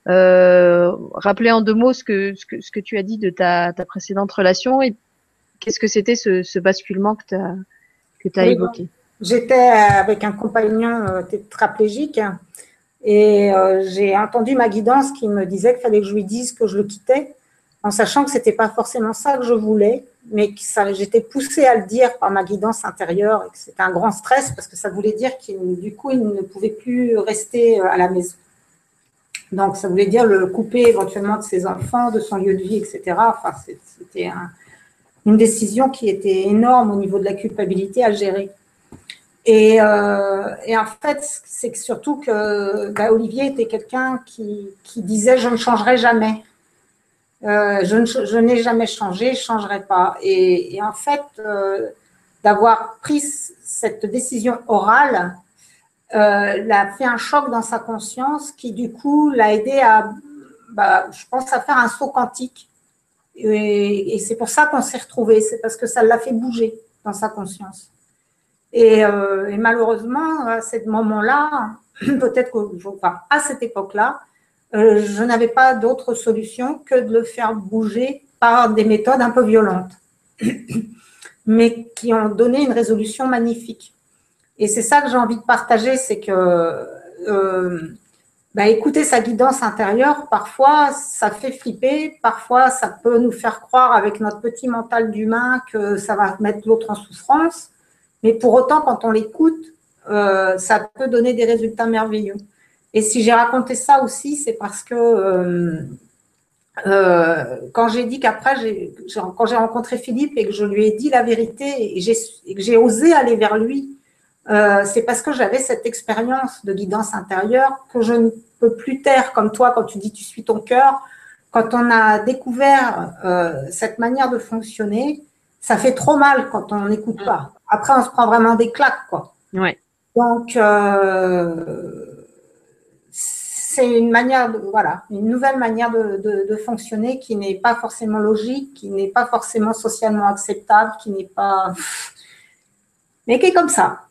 rappeler en deux mots ce que, ce que, ce que tu as dit de ta, ta précédente relation et qu'est-ce que c'était ce, ce basculement que tu as, que as évoqué? J'étais avec un compagnon euh, tétraplégique et euh, j'ai entendu ma guidance qui me disait qu'il fallait que je lui dise que je le quittais, en sachant que c'était pas forcément ça que je voulais, mais que j'étais poussée à le dire par ma guidance intérieure et que c'était un grand stress parce que ça voulait dire qu'il du coup il ne pouvait plus rester à la maison. Donc, ça voulait dire le couper éventuellement de ses enfants, de son lieu de vie, etc. Enfin, c'était une décision qui était énorme au niveau de la culpabilité à gérer. Et, euh, en fait, c'est surtout que bah, Olivier était quelqu'un qui, disait je ne changerai jamais. Euh, je, n'ai jamais changé, je ne changerai pas. Et, en fait, euh, d'avoir pris cette décision orale, euh, l'a fait un choc dans sa conscience qui, du coup, l'a aidé à, bah, je pense, à faire un saut quantique. Et, c'est pour ça qu'on s'est retrouvés. C'est parce que ça l'a fait bouger dans sa conscience. Et, euh, malheureusement, à ce moment-là, peut-être que, à cette époque-là, euh, je n'avais pas d'autre solution que de le faire bouger par des méthodes un peu violentes, mais qui ont donné une résolution magnifique. Et c'est ça que j'ai envie de partager, c'est que euh, bah, écouter sa guidance intérieure, parfois ça fait flipper, parfois ça peut nous faire croire avec notre petit mental d'humain que ça va mettre l'autre en souffrance, mais pour autant, quand on l'écoute, euh, ça peut donner des résultats merveilleux. Et si j'ai raconté ça aussi, c'est parce que euh, quand j'ai dit qu'après, quand j'ai rencontré Philippe et que je lui ai dit la vérité et que j'ai osé aller vers lui, euh, c'est parce que j'avais cette expérience de guidance intérieure que je ne peux plus taire comme toi quand tu dis tu suis ton cœur. Quand on a découvert euh, cette manière de fonctionner, ça fait trop mal quand on n'écoute pas. Après, on se prend vraiment des claques, quoi. Ouais. Donc, euh, c'est une manière, de, voilà, une nouvelle manière de, de, de fonctionner qui n'est pas forcément logique, qui n'est pas forcément socialement acceptable, qui n'est pas, mais qui est comme ça.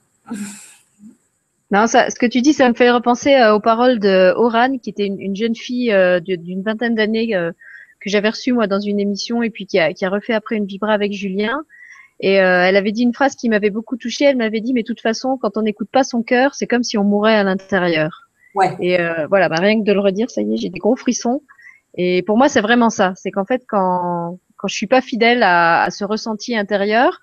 Non, ça, ce que tu dis, ça me fait repenser euh, aux paroles de Oran, qui était une, jeune fille euh, d'une vingtaine d'années euh, que j'avais reçue moi dans une émission et puis qui a, qui a refait après une vibra avec Julien. Et elle avait dit une phrase qui m'avait beaucoup touchée. Elle m'avait dit, mais de toute façon, quand on n'écoute pas son cœur, c'est comme si on mourait à l'intérieur. Ouais. Et voilà, bah, rien que de le redire, ça y est, j'ai des gros frissons. Et pour moi, c'est vraiment ça. C'est qu'en fait, quand quand je suis pas fidèle à, à ce ressenti intérieur,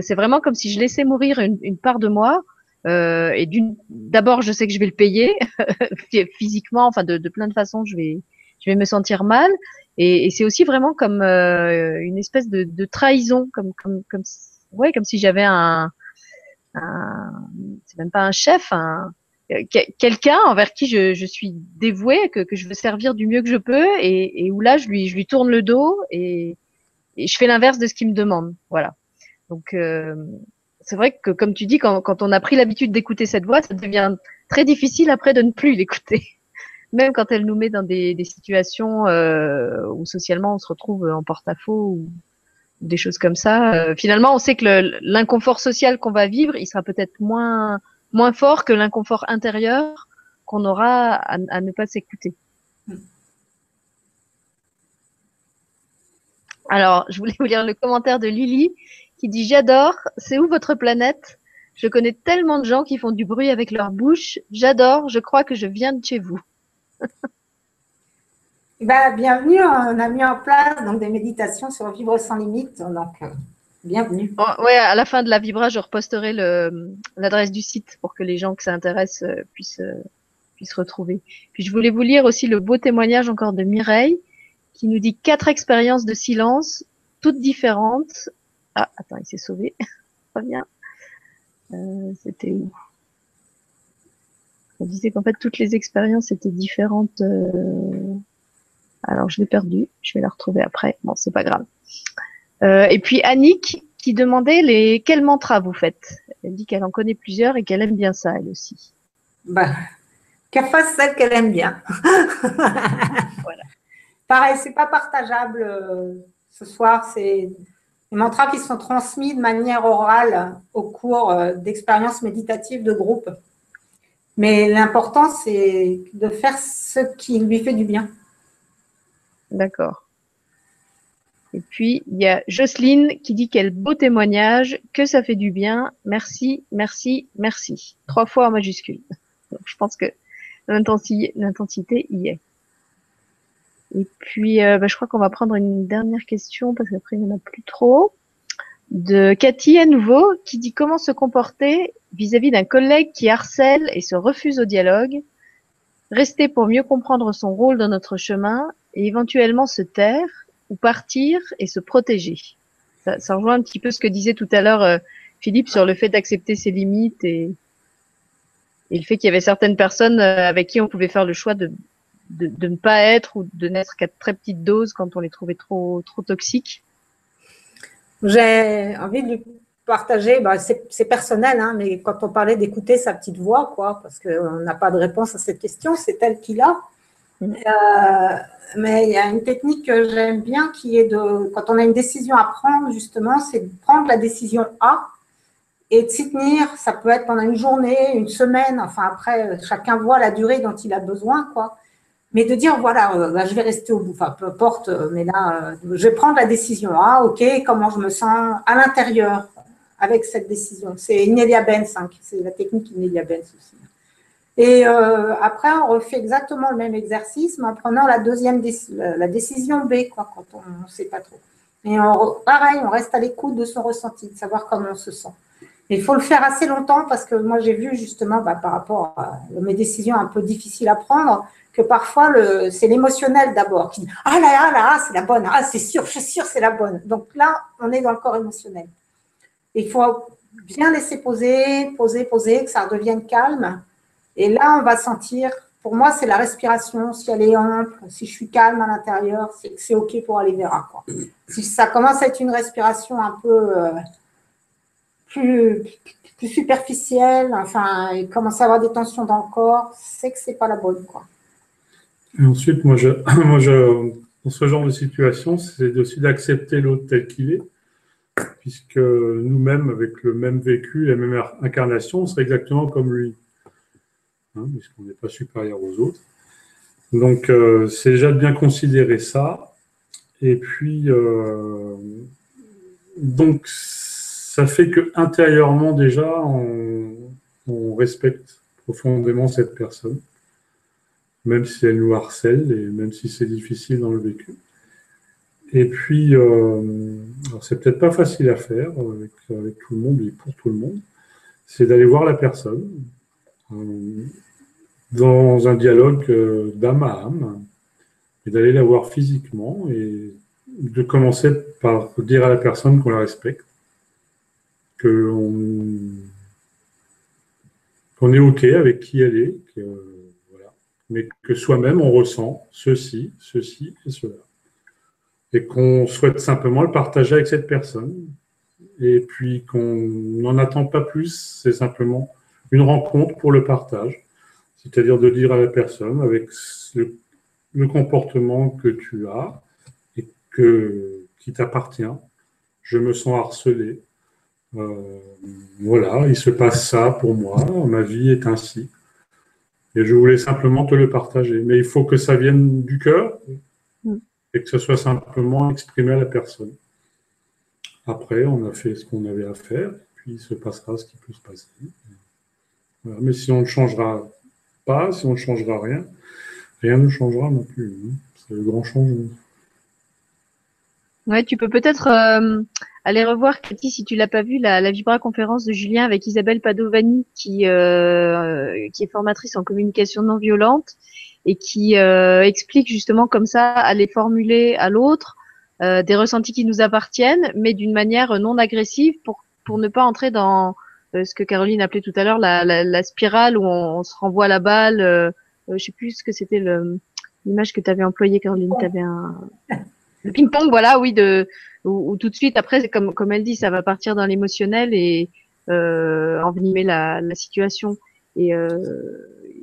c'est vraiment comme si je laissais mourir une, une part de moi. Euh, et d'une, d'abord, je sais que je vais le payer physiquement, enfin de, de, plein de façons, je vais, je vais me sentir mal. Et, et c'est aussi vraiment comme euh, une espèce de, de, trahison, comme, comme, comme, ouais, comme si j'avais un, un c'est même pas un chef, un, quelqu'un envers qui je, je suis dévouée, que, que, je veux servir du mieux que je peux, et, et où là, je lui, je lui tourne le dos et, et je fais l'inverse de ce qu'il me demande. Voilà. Donc, euh, c'est vrai que, comme tu dis, quand, quand on a pris l'habitude d'écouter cette voix, ça devient très difficile après de ne plus l'écouter. Même quand elle nous met dans des, des situations euh, où socialement on se retrouve en porte-à-faux ou des choses comme ça. Euh, finalement, on sait que l'inconfort social qu'on va vivre, il sera peut-être moins moins fort que l'inconfort intérieur qu'on aura à, à ne pas s'écouter. Alors, je voulais vous lire le commentaire de Lily qui dit J'adore, c'est où votre planète? Je connais tellement de gens qui font du bruit avec leur bouche. J'adore, je crois que je viens de chez vous. bah, bienvenue, on a mis en place donc, des méditations sur Vivre sans limite. Donc, euh, bienvenue. Oh, ouais, à la fin de la Vibra, je reposterai l'adresse du site pour que les gens que ça intéresse euh, puissent, euh, puissent retrouver. Puis je voulais vous lire aussi le beau témoignage encore de Mireille qui nous dit quatre expériences de silence, toutes différentes. Ah, attends, il s'est sauvé. Reviens. Euh, C'était où? On disait qu'en fait toutes les expériences étaient différentes. Euh... Alors je l'ai perdu. Je vais la retrouver après. Bon, c'est pas grave. Euh, et puis Annick qui demandait les quels mantras vous faites? Elle dit qu'elle en connaît plusieurs et qu'elle aime bien ça elle aussi. Bah, qu'elle fasse celle qu'elle aime bien. voilà. Pareil, c'est pas partageable euh, ce soir. C'est des mantras qui sont transmis de manière orale au cours euh, d'expériences méditatives de groupe. Mais l'important, c'est de faire ce qui lui fait du bien. D'accord. Et puis, il y a Jocelyne qui dit quel beau témoignage, que ça fait du bien. Merci, merci, merci. Trois fois en majuscule. Je pense que l'intensité y est. Et puis, euh, bah, je crois qu'on va prendre une dernière question parce qu'après, il n'y en a plus trop. De Cathy à nouveau, qui dit comment se comporter vis-à-vis d'un collègue qui harcèle et se refuse au dialogue, rester pour mieux comprendre son rôle dans notre chemin et éventuellement se taire ou partir et se protéger. Ça, ça rejoint un petit peu ce que disait tout à l'heure euh, Philippe sur le fait d'accepter ses limites et, et le fait qu'il y avait certaines personnes euh, avec qui on pouvait faire le choix de de, ne pas être ou de n'être qu'à très petite dose quand on les trouvait trop, trop toxiques J'ai envie de lui partager, bah, c'est personnel, hein, mais quand on parlait d'écouter sa petite voix, quoi, parce qu'on n'a pas de réponse à cette question, c'est elle qui l'a. Mm. Euh, mais il y a une technique que j'aime bien qui est de, quand on a une décision à prendre, justement, c'est de prendre la décision A et de s'y tenir. Ça peut être pendant une journée, une semaine, enfin après, chacun voit la durée dont il a besoin, quoi. Mais de dire, voilà, euh, bah, je vais rester au bout, enfin, peu importe, euh, mais là, euh, je vais prendre la décision. Ah, ok, comment je me sens à l'intérieur avec cette décision? C'est Inelia Benz, hein, c'est la technique Inelia Benz aussi. Et après, on refait exactement le même exercice, mais en prenant la deuxième la décision B, quoi, quand on ne sait pas trop. Et pareil, on reste à l'écoute de son ressenti, de savoir comment on se sent. Il faut le faire assez longtemps parce que moi, j'ai vu justement bah, par rapport à mes décisions un peu difficiles à prendre, que parfois c'est l'émotionnel d'abord qui dit ah là là là c'est la bonne ah c'est sûr je suis sûr c'est la bonne. Donc là on est dans le corps émotionnel. Il faut bien laisser poser poser poser que ça redevienne calme. Et là on va sentir pour moi c'est la respiration si elle est ample si je suis calme à l'intérieur c'est c'est ok pour aller vers quoi. Si ça commence à être une respiration un peu euh, plus plus superficielle enfin il commence à avoir des tensions dans le corps c'est que c'est pas la bonne quoi et ensuite, moi, je, moi je, dans ce genre de situation, c'est aussi d'accepter l'autre tel qu'il est, puisque nous-mêmes, avec le même vécu, la même incarnation, on serait exactement comme lui, hein, puisqu'on n'est pas supérieur aux autres. Donc, euh, c'est déjà de bien considérer ça. Et puis, euh, donc, ça fait que intérieurement déjà, on, on respecte profondément cette personne même si elle nous harcèle et même si c'est difficile dans le vécu. Et puis, euh, c'est peut-être pas facile à faire avec, tout le monde et pour tout le monde, c'est d'aller voir la personne euh, dans un dialogue euh, d'âme à âme et d'aller la voir physiquement et de commencer par dire à la personne qu'on la respecte, qu'on est OK avec qui elle est, mais que soi-même on ressent ceci, ceci et cela. Et qu'on souhaite simplement le partager avec cette personne. Et puis qu'on n'en attend pas plus, c'est simplement une rencontre pour le partage. C'est-à-dire de dire à la personne avec le, comportement que tu as et que, qui t'appartient, je me sens harcelé. Euh, voilà, il se passe ça pour moi, ma vie est ainsi. Et je voulais simplement te le partager. Mais il faut que ça vienne du cœur. Mm. et que ce soit simplement exprimé à la personne. Après, on a fait ce qu'on avait à faire, puis il se passera ce qui peut se passer. Mais si on ne changera pas, si on ne changera rien, rien ne changera non plus. Hein. C'est le grand changement. Ouais, tu peux peut-être euh, aller revoir, Cathy, si tu l'as pas vu, la, la Vibra conférence de Julien avec Isabelle Padovani, qui, euh, qui est formatrice en communication non violente et qui euh, explique justement comme ça les formuler à l'autre des ressentis qui nous appartiennent, mais d'une manière non agressive pour pour ne pas entrer dans ce que Caroline appelait tout à l'heure la, la, la, spirale où on, se renvoie la balle. Euh, je sais plus ce que c'était l'image que tu avais employée, Caroline. Avais un le ping-pong, voilà, oui, de où, tout de suite après, comme comme elle dit, ça va partir dans l'émotionnel et euh, envenimer la, la situation. Et euh,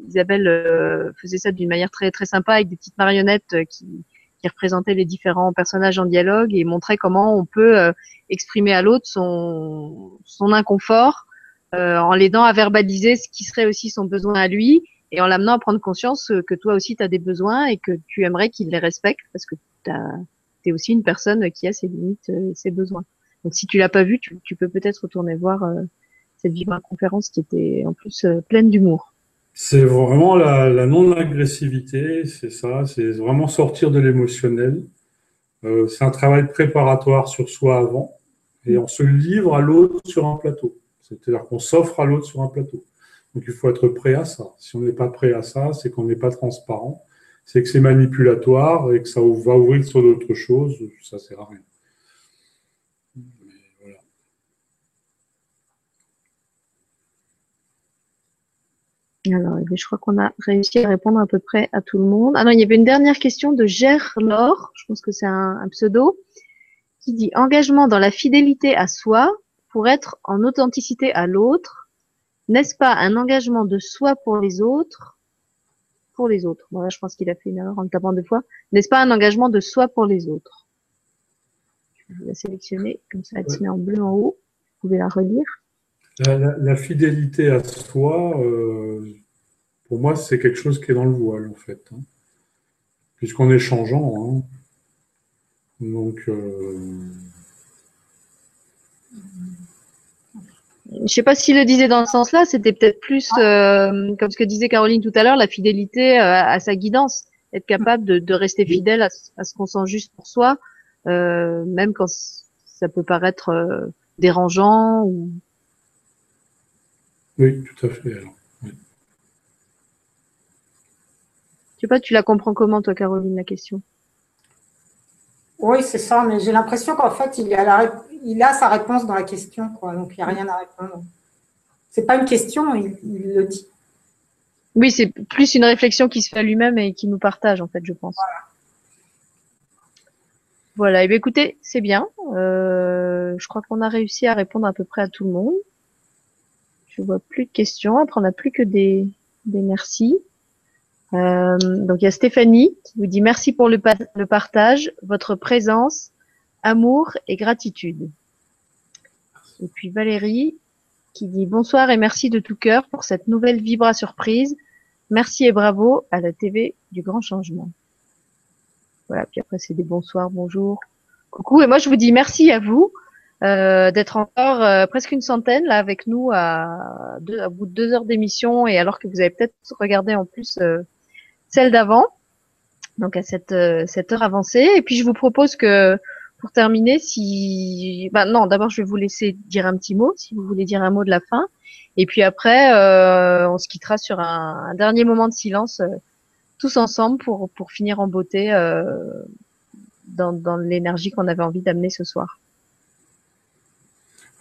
Isabelle euh, faisait ça d'une manière très très sympa avec des petites marionnettes euh, qui qui représentaient les différents personnages en dialogue et montrait comment on peut euh, exprimer à l'autre son son inconfort en l'aidant à verbaliser ce qui serait aussi son besoin à lui et en l'amenant à prendre conscience que toi aussi tu as des besoins et que tu aimerais qu'il les respecte parce que tu as aussi une personne qui a ses limites et ses besoins. Donc si tu l'as pas vu, tu, peux peut-être retourner voir euh, cette Vibra conférence qui était en plus euh, pleine d'humour. C'est vraiment la, non-agressivité, c'est ça, c'est vraiment sortir de l'émotionnel. Euh, c'est un travail préparatoire sur soi avant, et on se livre à l'autre sur un plateau. C'est-à-dire qu'on s'offre à l'autre sur un plateau. Donc il faut être prêt à ça. Si on n'est pas prêt à ça, c'est qu'on n'est pas transparent c'est que c'est manipulatoire et que ça va ouvrir sur d'autres choses, ça sert à rien. Alors, eh je crois qu'on a réussi à répondre à peu près à tout le monde. Ah non, il y avait une dernière question de Gerlor, je pense que c'est un, un, pseudo, qui dit engagement dans la fidélité à soi pour être en authenticité à l'autre. N'est-ce pas un engagement de soi pour les autres pour les autres. Je pense qu'il a fait une erreur en le tapant deux fois. N'est-ce pas un engagement de soi pour les autres? Je vais la sélectionner, comme ça elle se met en bleu en haut. Vous pouvez la relire. La, fidélité à soi, euh, pour moi, c'est quelque chose qui est dans le voile, en fait. Hein. Puisqu'on est changeant. Hein. Donc. Euh, je sais pas s'il le disait dans ce sens-là, c'était peut-être plus, euh, comme ce que disait Caroline tout à l'heure, la fidélité euh, à sa guidance, être capable de, rester fidèle à, ce qu'on sent juste pour soi, euh, même quand ça peut paraître dérangeant ou. Oui, tout à fait. Alors. Oui. Je sais pas, tu la comprends comment toi, Caroline, la question? Oui, c'est ça, mais j'ai l'impression qu'en fait, il a la, il a sa réponse dans la question, quoi, donc il n'y a rien à répondre. C'est pas une question, il, le dit. Oui, c'est plus une réflexion qui se fait à lui-même et qui nous partage, en fait, je pense. Voilà. et eh bien, écoutez, c'est bien. Euh, je crois qu'on a réussi à répondre à peu près à tout le monde. Je vois plus de questions. Après, on n'a plus que des, des merci. Euh, donc, il y a Stéphanie qui vous dit merci pour le, partage, votre présence amour et gratitude. Et puis Valérie qui dit bonsoir et merci de tout cœur pour cette nouvelle Vibra surprise. Merci et bravo à la TV du grand changement. Voilà, puis après c'est des bonsoirs, bonjour, coucou. Et moi je vous dis merci à vous euh, d'être encore euh, presque une centaine là avec nous à, deux, bout de deux heures d'émission et alors que vous avez peut-être regardé en plus celle d'avant, donc à cette, cette heure avancée. Et puis je vous propose que pour terminer, si, bah non, d'abord je vais vous laisser dire un petit mot, si vous voulez dire un mot de la fin, et puis après euh, on se quittera sur un, dernier moment de silence euh, tous ensemble pour pour finir en beauté euh, dans, dans l'énergie qu'on avait envie d'amener ce soir.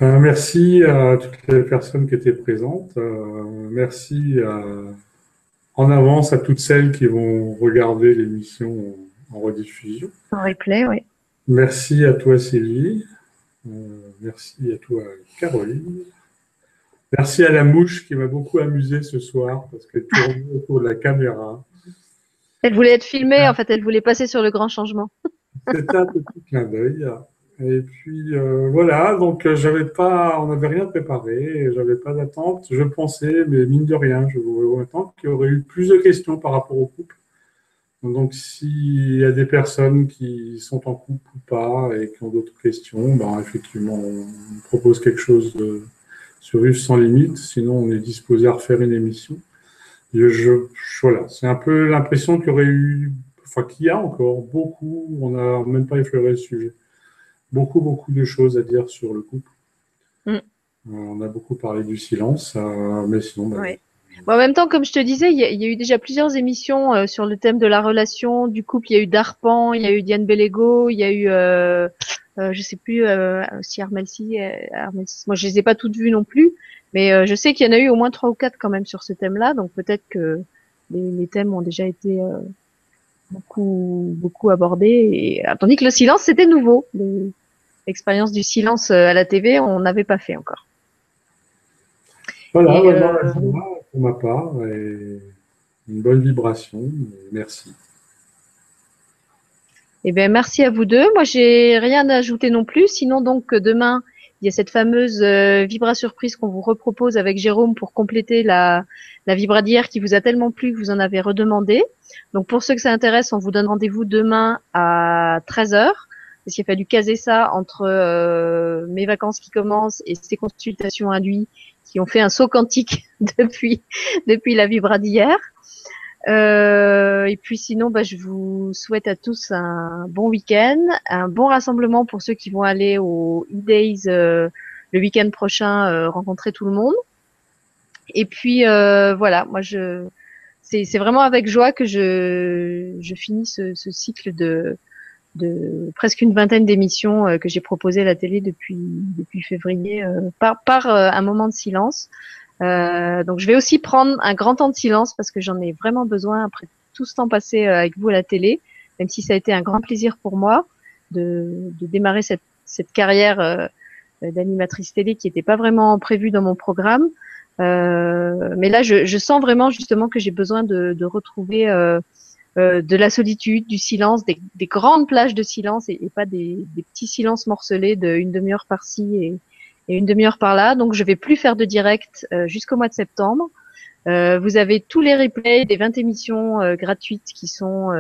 merci à toutes les personnes qui étaient présentes. merci en avance à toutes celles qui vont regarder l'émission en rediffusion. En replay, oui. Merci à toi Sylvie. Euh, merci à toi Caroline. Merci à la mouche qui m'a beaucoup amusé ce soir parce qu'elle tournait autour de la caméra. Elle voulait être filmée, en fait, elle voulait passer sur le grand changement. C'était un petit clin d'œil. Et puis euh, voilà, donc euh, j'avais pas, on n'avait rien préparé, j'avais pas d'attente. Je pensais, mais mine de rien, je vous attendre qu'il y aurait eu plus de questions par rapport au couple. Donc, s'il y a des personnes qui sont en couple ou pas et qui ont d'autres questions, ben, effectivement, on propose quelque chose sur Yves sans limite. Sinon, on est disposé à refaire une émission. Je, voilà, c'est un peu l'impression qu'il y aurait eu, enfin, qu'il y a encore beaucoup, on n'a même pas effleuré le sujet, beaucoup, beaucoup de choses à dire sur le couple. Mm. Euh, on a beaucoup parlé du silence, euh, mais sinon, ben, en même temps, comme je te disais, il y, a, eu déjà plusieurs émissions euh, sur le thème de la relation, du couple. Il y a eu Darpan, il y a eu Diane Bellego, il y a eu, euh, euh, je sais plus, euh, si Armelsi, Moi, je les ai pas toutes vues non plus, mais je sais qu'il y en a eu au moins trois ou quatre quand même sur ce thème-là. Donc peut-être que les, thèmes ont déjà été beaucoup, beaucoup abordés. Et, tandis que le silence, c'était nouveau. L'expérience du silence à la TV, on n'avait pas fait encore. Voilà, pour ma part et une bonne vibration. Merci. Eh bien, merci à vous deux. Moi, j'ai rien à ajouter non plus. Sinon, donc, demain, il y a cette fameuse euh, vibra surprise qu'on vous repropose avec Jérôme pour compléter la, la vibra d'hier qui vous a tellement plu que vous en avez redemandé. Donc, pour ceux que ça intéresse, on vous donne rendez-vous demain à 13h. Parce qu'il a fallu caser ça entre euh, mes vacances qui commencent et ces consultations à lui qui ont fait un saut quantique depuis, depuis la vibra d'hier. Euh, et puis sinon, bah, je vous souhaite à tous un bon week-end, un bon rassemblement pour ceux qui vont aller au e-days euh, le week-end prochain, euh, rencontrer tout le monde. Et puis euh, voilà, moi je, c'est vraiment avec joie que je, je finis ce, ce cycle de, de presque une vingtaine d'émissions euh, que j'ai proposées à la télé depuis depuis février euh, par par euh, un moment de silence. donc je vais aussi prendre un grand temps de silence parce que j'en ai vraiment besoin après tout ce temps passé avec vous à la télé, même si ça a été un grand plaisir pour moi de, de démarrer cette, cette carrière d'animatrice télé qui n'était pas vraiment prévue dans mon programme. Euh, mais là, je, je, sens vraiment justement que j'ai besoin de, de retrouver euh, euh, de la solitude, du silence, des, grandes plages de silence et, pas des, petits silences morcelés de une demi-heure par-ci et, une demi-heure par-là. Donc, je vais plus faire de direct euh, jusqu'au mois de septembre. Euh, vous avez tous les replays des 20 émissions gratuites qui sont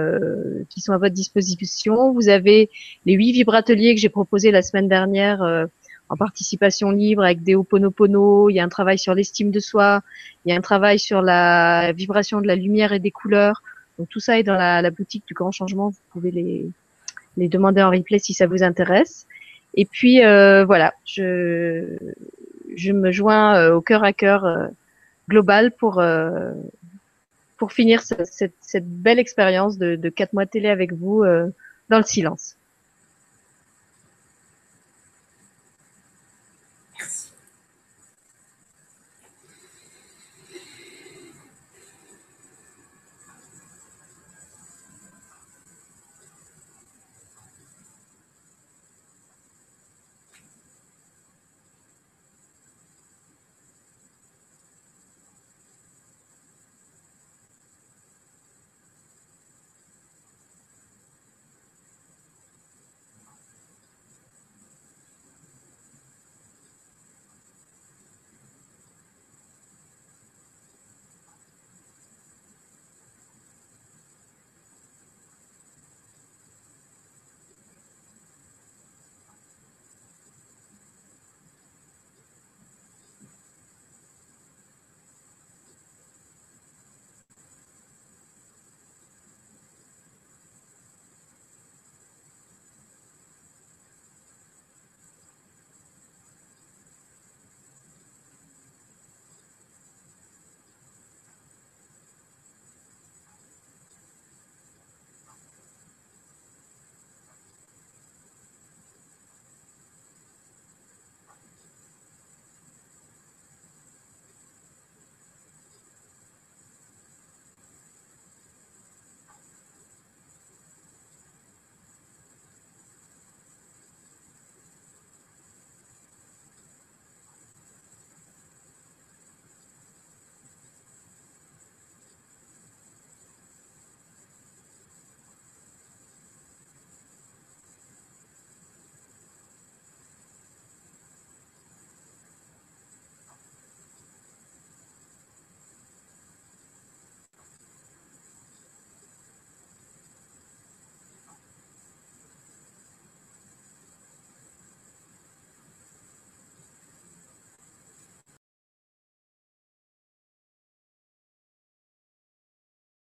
qui sont à votre disposition. Vous avez les 8 vibrateliers que j'ai proposés la semaine dernière en participation libre avec des Ho'oponopono. Il y a un travail sur l'estime de soi. Il y a un travail sur la vibration de la lumière et des couleurs. Donc tout ça est dans la, boutique du Grand Changement. Vous pouvez les, les demander en replay si ça vous intéresse. Et puis euh, voilà, je, je me joins euh, au cœur à cœur euh, global pour pour finir cette, cette, belle expérience de, de quatre mois de télé avec vous dans le silence.